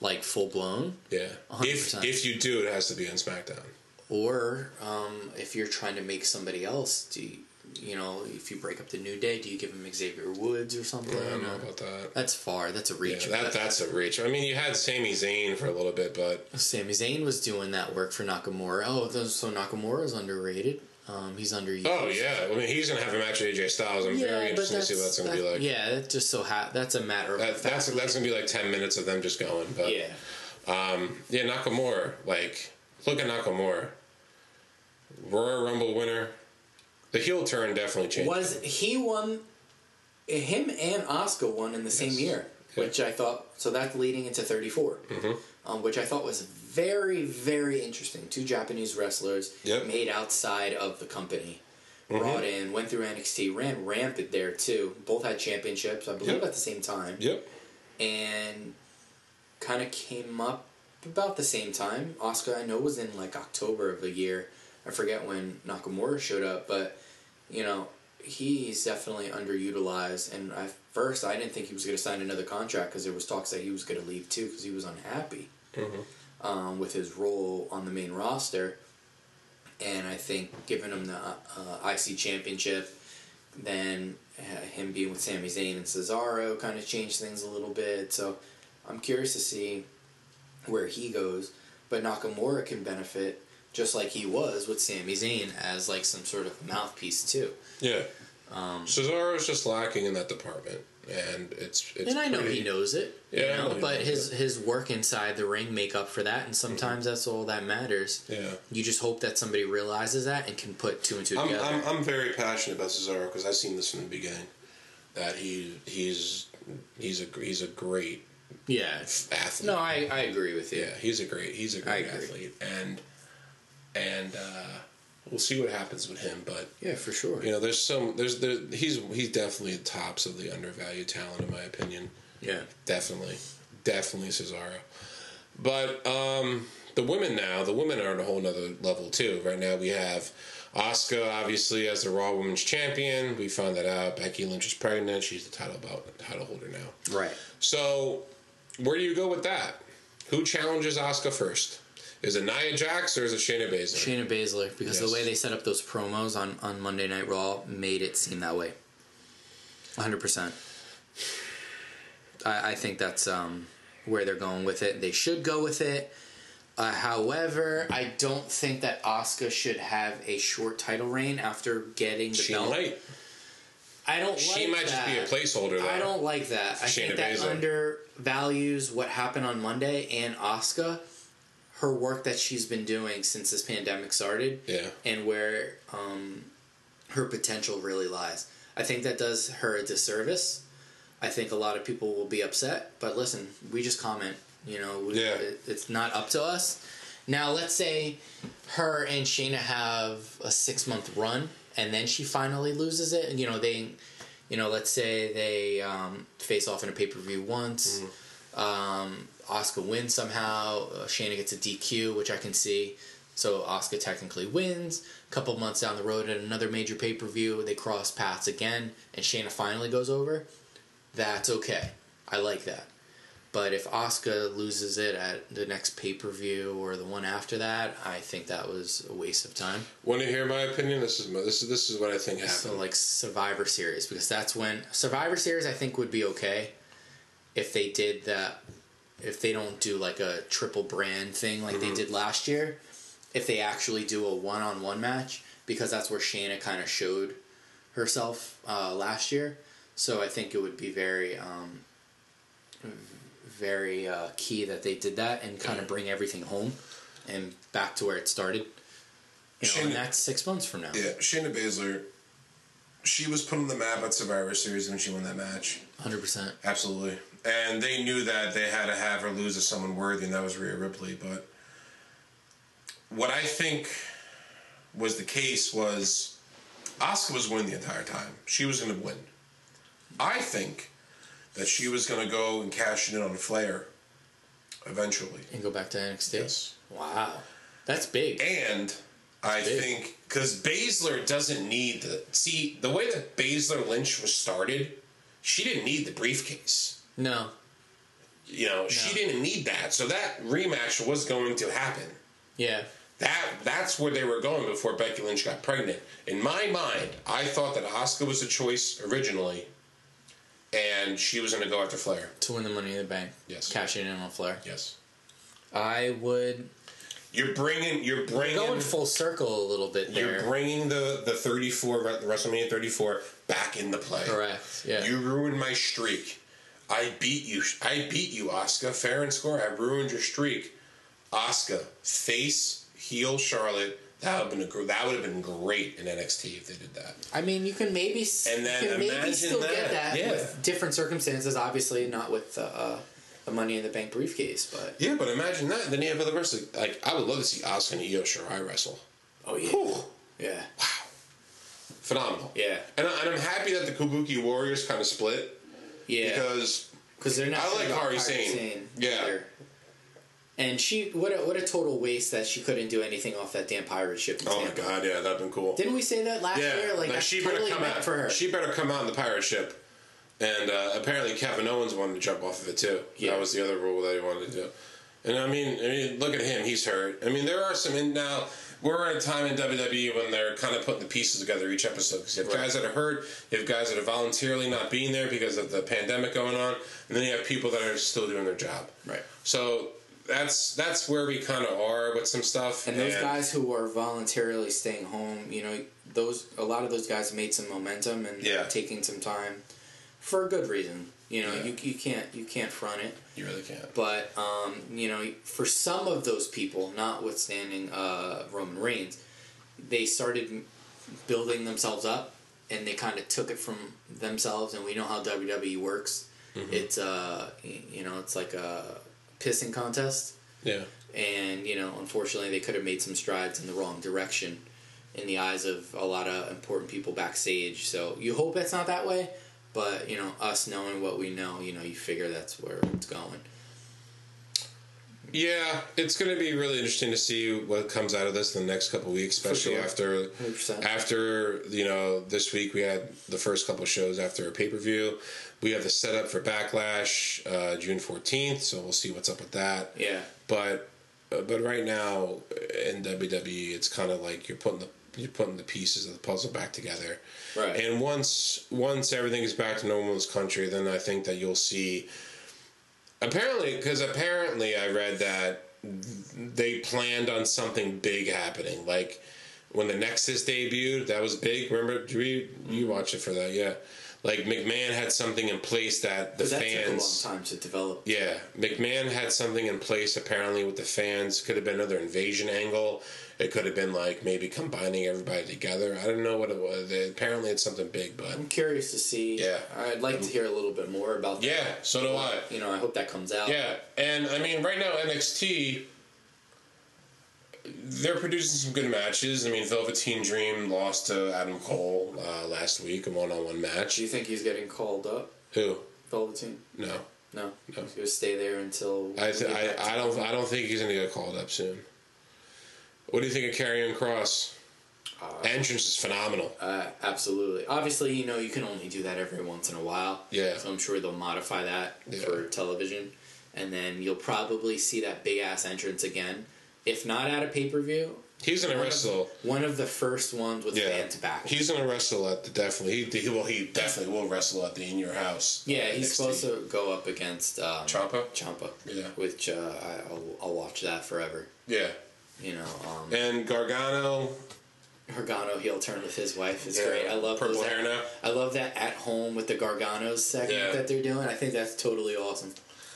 like full blown. yeah. If 100%. if you do, it has to be on SmackDown. Or um, if you're trying to make somebody else, do you, you know if you break up the New Day, do you give him Xavier Woods or something? I don't know about that. That's far. That's a Yeah, reach. that that's a reach. I mean, you had Sami Zayn for a little bit, but Sami Zayn was doing that work for Nakamura. Oh, so Nakamura is underrated. Um, he's underused. oh yeah. I mean, he's gonna have a match with AJ Styles. I'm very interested to see what that's gonna be like. Yeah, that just so ha- that's a matter of That, that's that's gonna be like ten minutes of them just going. But yeah. um, yeah, Nakamura. Like, look at Nakamura, Royal Rumble winner. The heel turn definitely changed. Was he won? Him and Asuka won in the same Yes. year, Yeah. which I thought. So that's leading into 34, um, which I thought was very, very interesting. Two Japanese wrestlers Yep. made outside of the company, brought in, went through NXT, ran rampant there too. Both had championships, I believe, Yep. at the same time, Yep. and kind of came up about the same time. Asuka, I know, was in like October of the year. I forget when Nakamura showed up, but you know, he's definitely underutilized. And at first, I didn't think he was going to sign another contract because there was talks that he was going to leave too because he was unhappy um, with his role on the main roster. And I think giving him the uh, IC championship, then uh, him being with Sami Zayn and Cesaro kind of changed things a little bit. So I'm curious to see where he goes. But Nakamura can benefit just like he was with Sami Zayn as like some sort of mouthpiece too. Yeah. Um, is just lacking in that department, and it's it's. and I know pretty- he knows it, Yeah, I know, but his it. his work inside the ring make up for that, and sometimes that's all that matters. Yeah. You just hope that somebody realizes that and can put two and 2 I'm, together. I'm, I'm very passionate about Cesaro because I've seen this from the beginning. That he he's he's a he's a great yeah. athlete. No, I, I agree with you. Yeah, he's a great he's a great athlete, and and uh, we'll see what happens with him. But Yeah, for sure. you know, there's some there's there, he's he's definitely the tops of the undervalued talent in my opinion. Yeah. Definitely, definitely Cesaro. But um, the women now, the women are at a whole nother level too. Right now we have Asuka obviously as the Raw Women's Champion. We found that out. Becky Lynch is pregnant. She's the title bout, title holder now. Right. So where do you go with that? Who challenges Asuka first? Is it Nia Jax or is it Shayna Baszler? Shayna Baszler, because Yes. the way they set up those promos on, on Monday Night Raw made it seem that way. 100%. I, I think that's um, where they're going with it. They should go with it. Uh, however, I don't think that Asuka should have a short title reign after getting the she belt. might. I don't. She like might just be a placeholder though. I don't like that. I Shayna think that Baszler. undervalues what happened on Monday and Asuka. Her work that she's been doing since this pandemic started Yeah. and where um, her potential really lies. I think that does her a disservice. I think a lot of people will be upset, but listen, we just comment. You know, we, Yeah. it, it's not up to us. Now, let's say her and Shayna have a six month run, and then she finally loses it. And you know, they, you know, let's say they um, face off in a pay per view once. Um, Asuka wins somehow. Uh, Shayna gets a DQ, which I can see. So Asuka technically wins. A couple months down the road at another major pay per view, they cross paths again, and Shayna finally goes over. That's okay. I like that. But if Asuka loses it at the next pay per view or the one after that, I think that was a waste of time. Want to hear my opinion? This is my, this is this is what I think happened. So like Survivor Series because that's when Survivor Series I think would be okay if they did that if they don't do like a triple brand thing like they did last year if they actually do a one on one match because that's where Shayna kind of showed herself uh, last year so I think it would be very um, very uh, key that they did that and kind of bring everything home and back to where it started you know, Shayna- and that's six months from now. Yeah, Shayna Baszler. She was put on the map at Survivor Series when she won that match. Hundred percent. Absolutely. And they knew that they had to have her lose to someone worthy, and that was Rhea Ripley. But what I think was the case was Asuka was winning the entire time. She was going to win. I think that she was going to go and cash it in on a Flair eventually. And go back to NXT. Yes. Wow, that's big. And I big. think because Baszler doesn't need the see the way that Baszler Lynch was started, she didn't need the briefcase. No, You know, she didn't need that. So that rematch was going to happen. yeah, That that's where they were going before Becky Lynch got pregnant. In my mind, I thought that Asuka was the choice originally, and she was going to go after Flair. to win the Money in the Bank. Yes. cashing in on Flair. Yes, I would you're bringing you're bringing going full circle a little bit you're bringing the the 34 Re- WrestleMania 34 back in the play. Correct. Yeah. You ruined my streak. I beat you. I beat you, Asuka. Fair and square. I ruined your streak. Asuka, face, heel, Charlotte. That would have been a, that would have been great in NXT if they did that. I mean, you can maybe And then you can maybe imagine still get that. that Yeah. with different circumstances. Obviously, not with the, uh, the Money in the Bank briefcase, but Yeah, but imagine that. Then you have other wrestlers. Like I would love to see Asuka and Io Shirai wrestle. oh yeah, Whew. yeah, Wow, Phenomenal. yeah, And, I, and I'm happy that the Kabuki Warriors kind of split yeah. because Because they're not. I like Kairi Sane. Yeah. either. And she, what a, what a total waste that she couldn't do anything off that damn pirate ship. Oh my god, yeah, that'd been cool. Didn't we say that last Yeah, year? Like, like she totally better come out for her. She better come out in the pirate ship. And uh, apparently Kevin Owens wanted to jump off of it too. Yeah. That was the other rule that he wanted to do. And I mean, I mean, look at him; he's hurt. I mean, there are some. In, now we're at a time in WWE when they're kind of putting the pieces together each episode because you have Right. guys that are hurt, you have guys that are voluntarily not being there because of the pandemic going on, and then you have people that are still doing their job. Right. So that's that's where we kind of are with some stuff. And those guys who are voluntarily staying home, you know, those a lot of those guys made some momentum and Yeah. taking some time for a good reason. You know, Yeah. you you can't you can't front it. you really can't. But um, you know, for some of those people, notwithstanding uh, Roman Reigns, they started building themselves up, and they kind of took it from themselves. And we know how WWE works. It's uh, you know, it's like a pissing contest Yeah. and you know unfortunately they could have made some strides in the wrong direction in the eyes of a lot of important people backstage so you hope it's not that way but you know us knowing what we know you know you figure that's where it's going Yeah, it's going to be really interesting to see what comes out of this in the next couple weeks, especially sure. after 100%. after you know this week we had the first couple shows after a pay per view. We have the setup for Backlash uh, June fourteenth, so we'll see what's up with that. yeah But uh, but right now in WWE, it's kind of like you're putting the you're putting the pieces of the puzzle back together. Right. And once once everything is back to normal in this country, then I think that you'll see. Apparently, because apparently I read that they planned on something big happening, like when the Nexus debuted. That was big. Remember? Did we, you mm-hmm. watch it for that? Yeah. like McMahon had something in place that the that fans. took a long time to develop. Yeah, McMahon had something in place apparently with the fans. Could have been another invasion angle. It could have been like maybe combining everybody together. I don't know what it was. Apparently, it's something big, but I'm curious to see. Yeah. I'd like to hear a little bit more about that. yeah, so do I. You know, I hope that comes out. Yeah, and I mean, right now NXT, they're producing some good matches. I mean, Velveteen Dream lost to Adam Cole uh, last week, a one-on-one match. Do you think he's getting called up, Who? Velveteen? No, No. No. He's gonna stay there until. I, th- I, I don't, I don't think he's gonna get called up soon. What do you think of Karrion Kross? Entrance is phenomenal. Uh, absolutely. Obviously, you know, you can only do that every once in a while. Yeah. So I'm sure they'll modify that Yeah. for television. And then you'll probably see that big ass entrance again. If not at a pay per view, He's gonna wrestle. one of the first ones with Yeah, fans back. he's gonna wrestle at the definitely. He, he will. He definitely will wrestle at the In Your House. yeah, uh, he's NXT. supposed to go up against um, Champa. Ciampa. Yeah. Which uh, I, I'll, I'll watch that forever. Yeah, You know, um, and Gargano. Gargano heel turn with his wife is Yeah, great. I love purple hair now. I love that at home with the Garganos segment Yeah. that they're doing. I think that's totally awesome.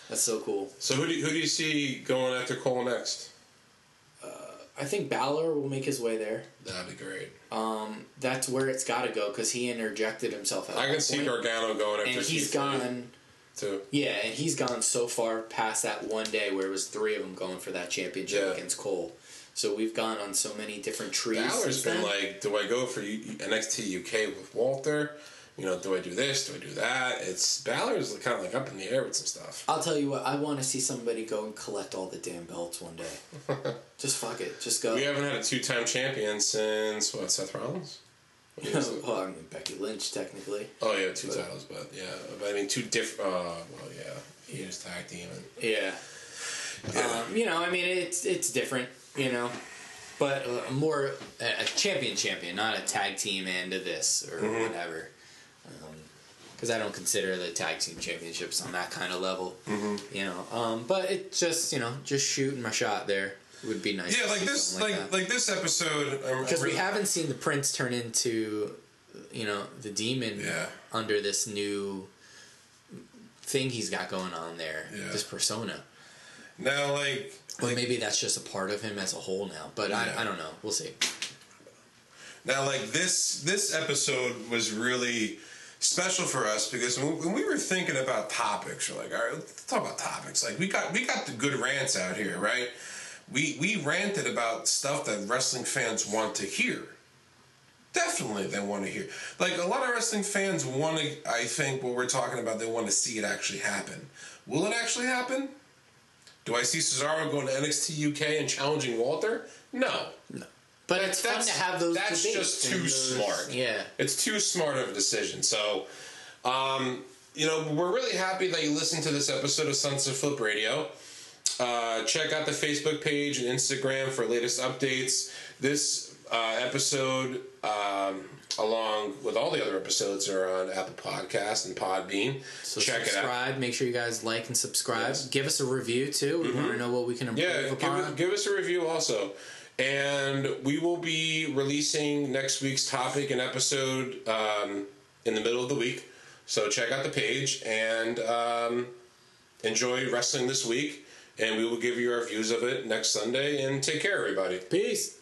That's so cool. So who do you, who do you see going after Cole next? I think Balor will make his way there. That'd be great. Um, that's where it's got to go because he interjected himself. At I can see point. Gargano going after and he's gone. too. Yeah, and he's gone so far past that one day where it was three of them going for that championship Yeah. against Cole. So we've gone on so many different trees. Balor's since been then. like, do I go for U- NXT UK with Walter? You know, do I do this? Do I do that? It's Balor's kind of like up in the air with some stuff. I'll tell you what. I want to see somebody go and collect all the damn belts one day. Just fuck it. Just go. We haven't had a two-time champion since what? Seth Rollins. What year is it? well, I mean Becky Lynch technically. Oh yeah, two titles, but yeah, but I mean two different. Uh, well, yeah, he was tag team. And, Yeah. Um, you know, I mean, it's it's different. You know, but uh, more a, a champion, champion, not a tag team end of this or Mm-hmm. whatever. Because I don't consider the tag team championships on that kind of level. Mm-hmm. You know, um, but it just you know just shooting my shot there would be nice. Yeah, to like see this, something like that. like this episode. I'm- I'm because we haven't seen the prince turn into you know the demon Yeah. under this new thing he's got going on there Yeah. this persona now like like, maybe that's just a part of him as a whole now but Yeah. I, I don't know we'll see Now, like this this episode was really special for us because when, when we were thinking about topics, we're like, all right, let's talk about topics. Like we got we got the good rants out here, right? We we ranted about stuff that wrestling fans want to hear. Definitely, they want to hear. Like a lot of wrestling fans want to. I think what we're talking about, they want to see it actually happen. Will it actually happen? Do I see Cesaro going to NXT UK and challenging Walter? No. no but it's fun to have those That's just too those- smart. yeah It's too smart of a decision. So, um, you know, we're really happy that you listened to this episode of Sunset Flip Radio. Uh, check out the Facebook page and Instagram for latest updates. This uh, episode, um, along with all the other episodes, are on Apple Podcast and Podbean. so check it out. subscribe make sure you guys like and subscribe give us a review too we want to know what we can improve Yeah, give, upon us- give us a review also. And we will be releasing next week's topic and episode um, in the middle of the week. So check out the page and um, enjoy wrestling this week. And we will give you our views of it next Sunday. And take care, everybody. peace